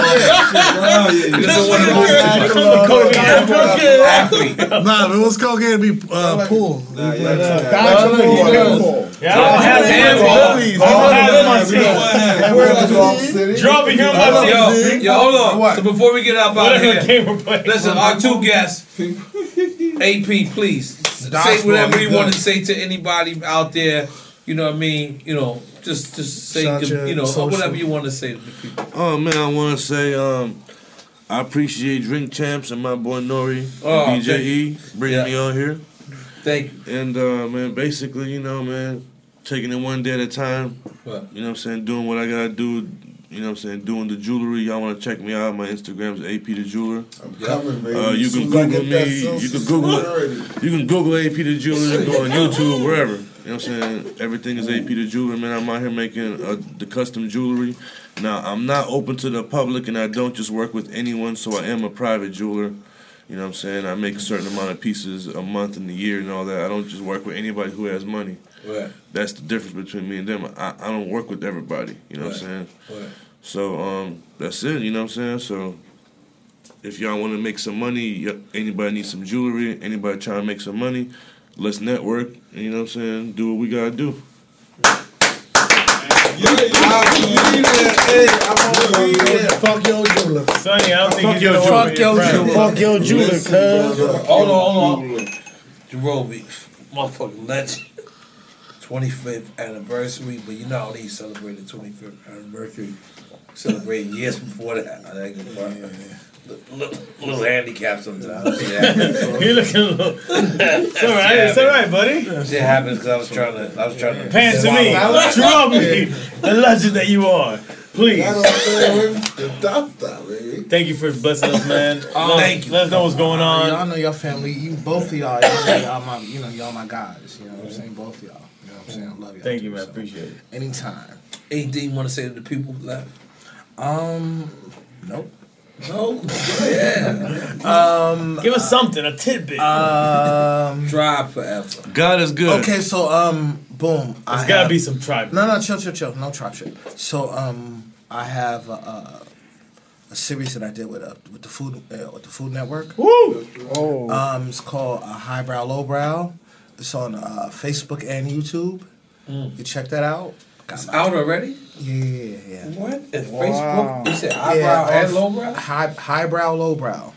He This doesn't want to nigga move said to become a cocaine athlete. Nah, if it was cocaine, it'd be uh, pool. Dodgeball. Yeah, I don't have handball. I don't have him on team. Draw me here on my Yo, yo, hold on. So before we get up out of here, game we're playing. listen, our two guests, AP, please say whatever you want to say to anybody out there. You know what I mean? You know, just just say your you know social. whatever you want to say to the people. Oh man, I want to say um, I appreciate Drink Champs and my boy Nori, Oh, and BJE, bringing Yeah. me on here. Thank you. And uh, man, basically, you know, man, taking it one day at a time. Right. You know what I'm saying? Doing what I gotta do. You know what I'm saying? Doing the jewelry. Y'all want to check me out? My Instagram's AP the Jeweler. I'm coming, baby. Uh, you can soon Google me. You can Google security. You can Google AP the Jeweler. Go on [laughs] YouTube, wherever. You know what I'm saying? Everything is AP the Jeweler, man. I'm out here making uh, the custom jewelry. Now, I'm not open to the public, and I don't just work with anyone. So I am a private jeweler. You know what I'm saying? I make a certain amount of pieces a month and the year and all that. I don't just work with anybody who has money. Right. That's the difference between me and them. I, I don't work with everybody. You know what I'm saying? Right. So um, that's it. You know what I'm saying? So if y'all want to make some money, anybody need some jewelry, anybody trying to make some money, let's network. You know what I'm saying? Do what we gotta do. Fuck your jeweler. Sonny, I don't think Fuck he's your gonna jeweler. your Fuck friend. your- fuck your jeweler, cuz. Hold on, hold on. Jarobi, motherfucking legend. 25th anniversary, but you not only celebrate the 25th anniversary, Celebrating years before that. I think it's fun. Little, little handicap sometimes. [laughs] Yeah. You're looking a little. It's all right. It's all right, buddy. Shit happens because I was trying to. I was trying to. Pants to me. Draw me. The legend that you are. Please. Thank you for blessing us, man. Um, [laughs] Thank you. Let us know what's going on. Y'all know your family. You both of y'all. Y'all, know y'all my, you know, y'all my guys. You know what I'm saying? Both of y'all. You know what I'm saying? I love y'all. Thank too, you, man. so. Appreciate it. Anytime. Anything you want to say to the people left? Um, nope. No. [laughs] yeah. Um, Give us something, a tidbit. Um, Drive forever. God is good. Okay, so um, boom. There's gotta be some tribe. No, no, chill, chill, chill. No tribe shit. So um, I have uh, a series that I did with uh, with the food uh, with the Food Network. Woo! Oh. Um, it's called uh, Highbrow Lowbrow. It's on uh, Facebook and YouTube. You check that out. It's out already? Yeah, yeah, yeah. What? It's Facebook? You said highbrow Yeah, and off- lowbrow? High, highbrow, lowbrow.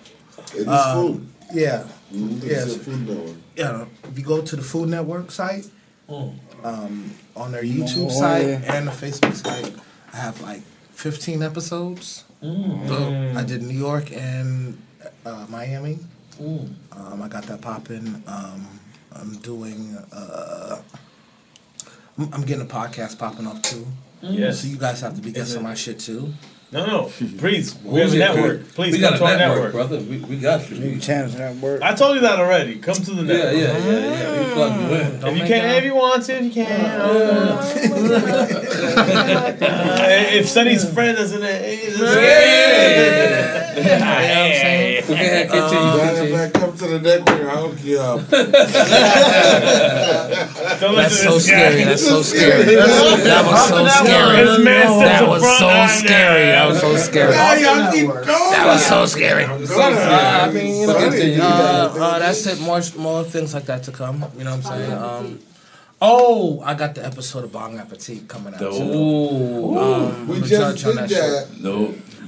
It is Um, food. Yeah. Mm, Yes. It's food network. Yeah. If you go to the Food Network site, Mm. um, on their Oh, YouTube yeah. site and the Facebook site, I have like 15 episodes. Mm. I did New York and uh, Miami. Mm. Um, I got that popping. Um, I'm doing. Uh, I'm, I'm getting a podcast popping up too. Yes. So you guys have to be Is guests it- on my shit too. No, no, [laughs] please. We have a it? network. Please we come got to a our network, network. brother. We, we got you. New channels network. I told you that already. Come to the Yeah, network. yeah, yeah, yeah. We plug you in. If you can, if you want to, if you can. Uh, [laughs] if Sonny's friend doesn't, Hey. Go ahead, continue, Matter continue. of fact, come to the network. I'll hook you up. That's so scary. [laughs] That's so scary. That was so scary. That was so scary. That was so scary. That was so scary. Uh, I mean, you know, uh, uh, that's it. More, more things like that to come. You know what I'm saying? Um, oh, I got the episode of Bong Appetit coming out. too. Ooh. Um, We just judge on did that that. shit.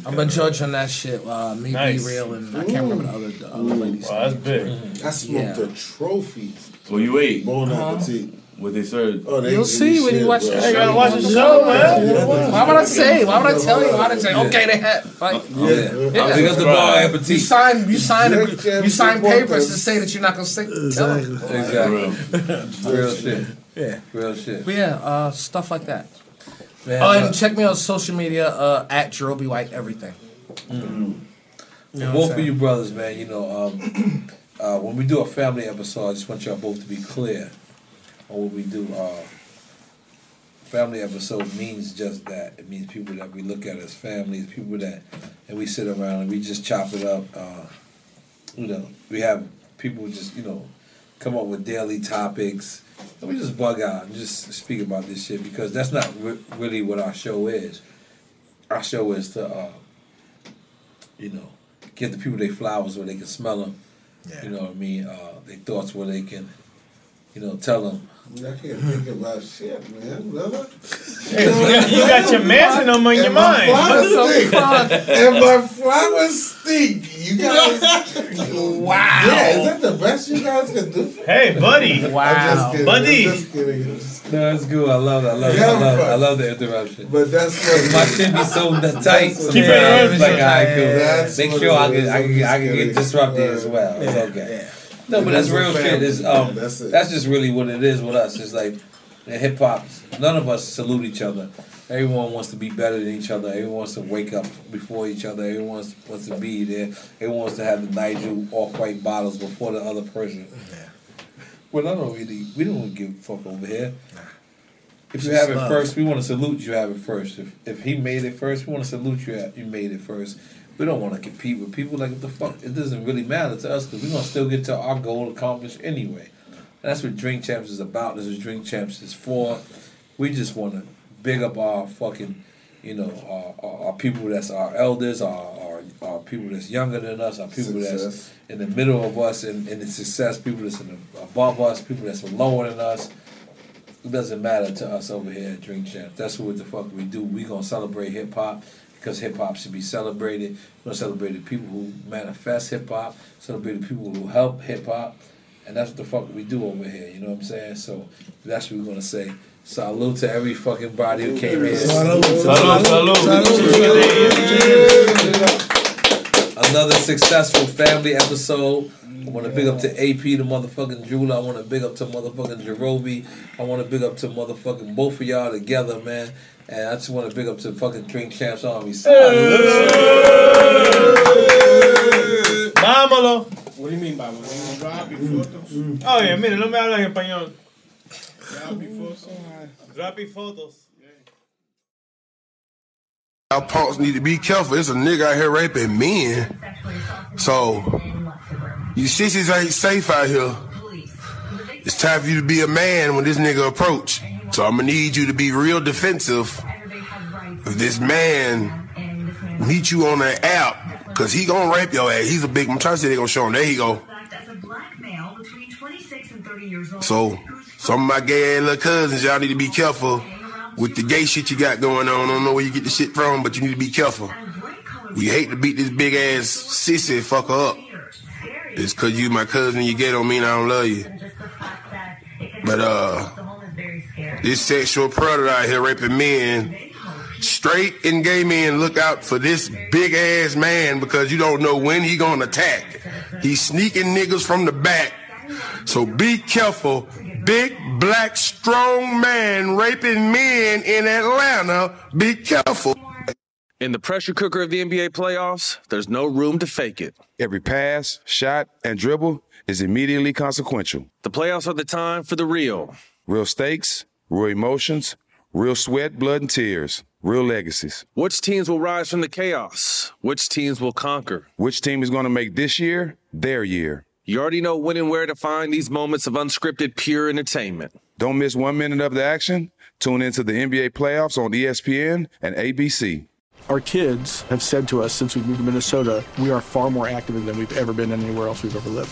No. I'm a judge on that shit. Uh, me Nice. be real, and I can't remember the other, the other ladies. Wow, that's big. I smoked Yeah. a trophy. Well, you ate. Bon Uh-huh. appetit. What they served. Oh, they You'll see when you watch bro. the Hey, show. gotta watch the show, man. Why would I say? Why would I tell you? Why would I say? Okay, they had. Like, Yeah. Big got the bar you appetit. sign, you sign, a, you sign papers to say that you're not gonna stick. Tell them. Exactly. Real shit. Yeah. Real shit. But yeah, uh, stuff like that. Man, Oh, and check me on social media uh, at Jarobi White Everything. You know both of you brothers, man, you know, um, [coughs] uh, when we do a family episode, I just want y'all both to be clear on what we do. Uh, family episode means just that. It means people that we look at as families, people that, and we sit around and we just chop it up. Uh, you know, we have people just, you know, come up with daily topics. And me just bug out and just speak about this shit because that's not re- really what our show is. Our show is to, uh, you know, give the people their flowers where they can smell them. You know what I mean? Uh, their thoughts where they can, you know, tell them. I can't think about shit, man, brother. Hey, you got- you got your Manson on in your my mind. flowers What the stink. fuck? And my flowers stink. You [laughs] guys. Wow. Yeah, is that the best you guys can do? Hey, buddy. I'm just kidding. Buddy. I'm just kidding. I'm just kidding. No, that's good. I love it. I love it. I love it. I love the interruption. But that's what my shit be so tight. Keep it it is. like, all right, cool. Make sure I it can. I can, I can get kidding. disrupted as well. It's okay. No, but that's real what shit. Is family- um, that's that's, just really what it is with us. It's like in hip hop. None of us salute each other. Everyone wants to be better than each other. Everyone wants to wake up before each other. Everyone wants, wants to be there. Everyone wants to have the Nigel off white bottles before the other person. Well, I don't really. We don't give a fuck over here. If you have it love. first, we want to salute you. Have it first. If if he made it first, we want to salute you. You made it first. We don't want to compete with people like what the fuck. It doesn't really matter to us because we're gonna still get to our goal accomplished anyway. And that's what Drink Champs is about. This is Drink Champs is for. We just want to big up our fucking, you know, our, our, our people that's our elders, our, our our people that's younger than us, our people that's in the middle of us and in the success, people that's in the, above us, people that's lower than us. It doesn't matter to us over here at Drink Champs. That's what the fuck we do. We gonna celebrate hip hop because hip hop should be celebrated. We're gonna celebrate the people who manifest hip hop, celebrate the people who help hip hop, and that's what the fuck we do over here. You know what I'm saying? So that's what we're gonna say. Salute to every fucking body who came in. Salute. Salute. Salute. Another successful family episode. I want to big up to AP, the motherfucking jeweler. I want to big up to motherfucking Jarobi. I want to big up to motherfucking both of y'all together, man. And I just want to big up to fucking Drink Champs Army. Vámonos. What do you mean by what? You gonna drop your photos? Oye, mire, no me hablan en español. Drop your photos. Drop your photos. Our punks need to be careful. There's a nigga out here raping men. So, you sissies ain't safe out here. It's time for you to be a man when this nigga approach. So I'm gonna need you to be real defensive. If this man meet you on the app, cause he gonna rape your ass. He's a big, I'm trying to say they gonna show him. There he go. So, some of my gay ass little cousins, y'all need to be careful with the gay shit you got going on. I don't know where you get the shit from, but you need to be careful. We hate to beat this big ass sissy fucker up. It's cause you my cousin, you gay don't mean I don't love you. But uh this sexual predator out here raping men, straight and gay men, look out for this big ass man because you don't know when he gonna attack. He's sneaking niggas from the back. So be careful. Big black strong man raping men in Atlanta. Be careful. In the pressure cooker of the NBA playoffs, there's no room to fake it. Every pass, shot, and dribble is immediately consequential. The playoffs are the time for the real. Real stakes, real emotions, real sweat, blood, and tears, real legacies. Which teams will rise from the chaos? Which teams will conquer? Which team is going to make this year their year? You already know when and where to find these moments of unscripted, pure entertainment. Don't miss one minute of the action. Tune into the NBA playoffs on ESPN and ABC. Our kids have said to us since we moved to Minnesota, we are far more active than we've ever been anywhere else we've ever lived.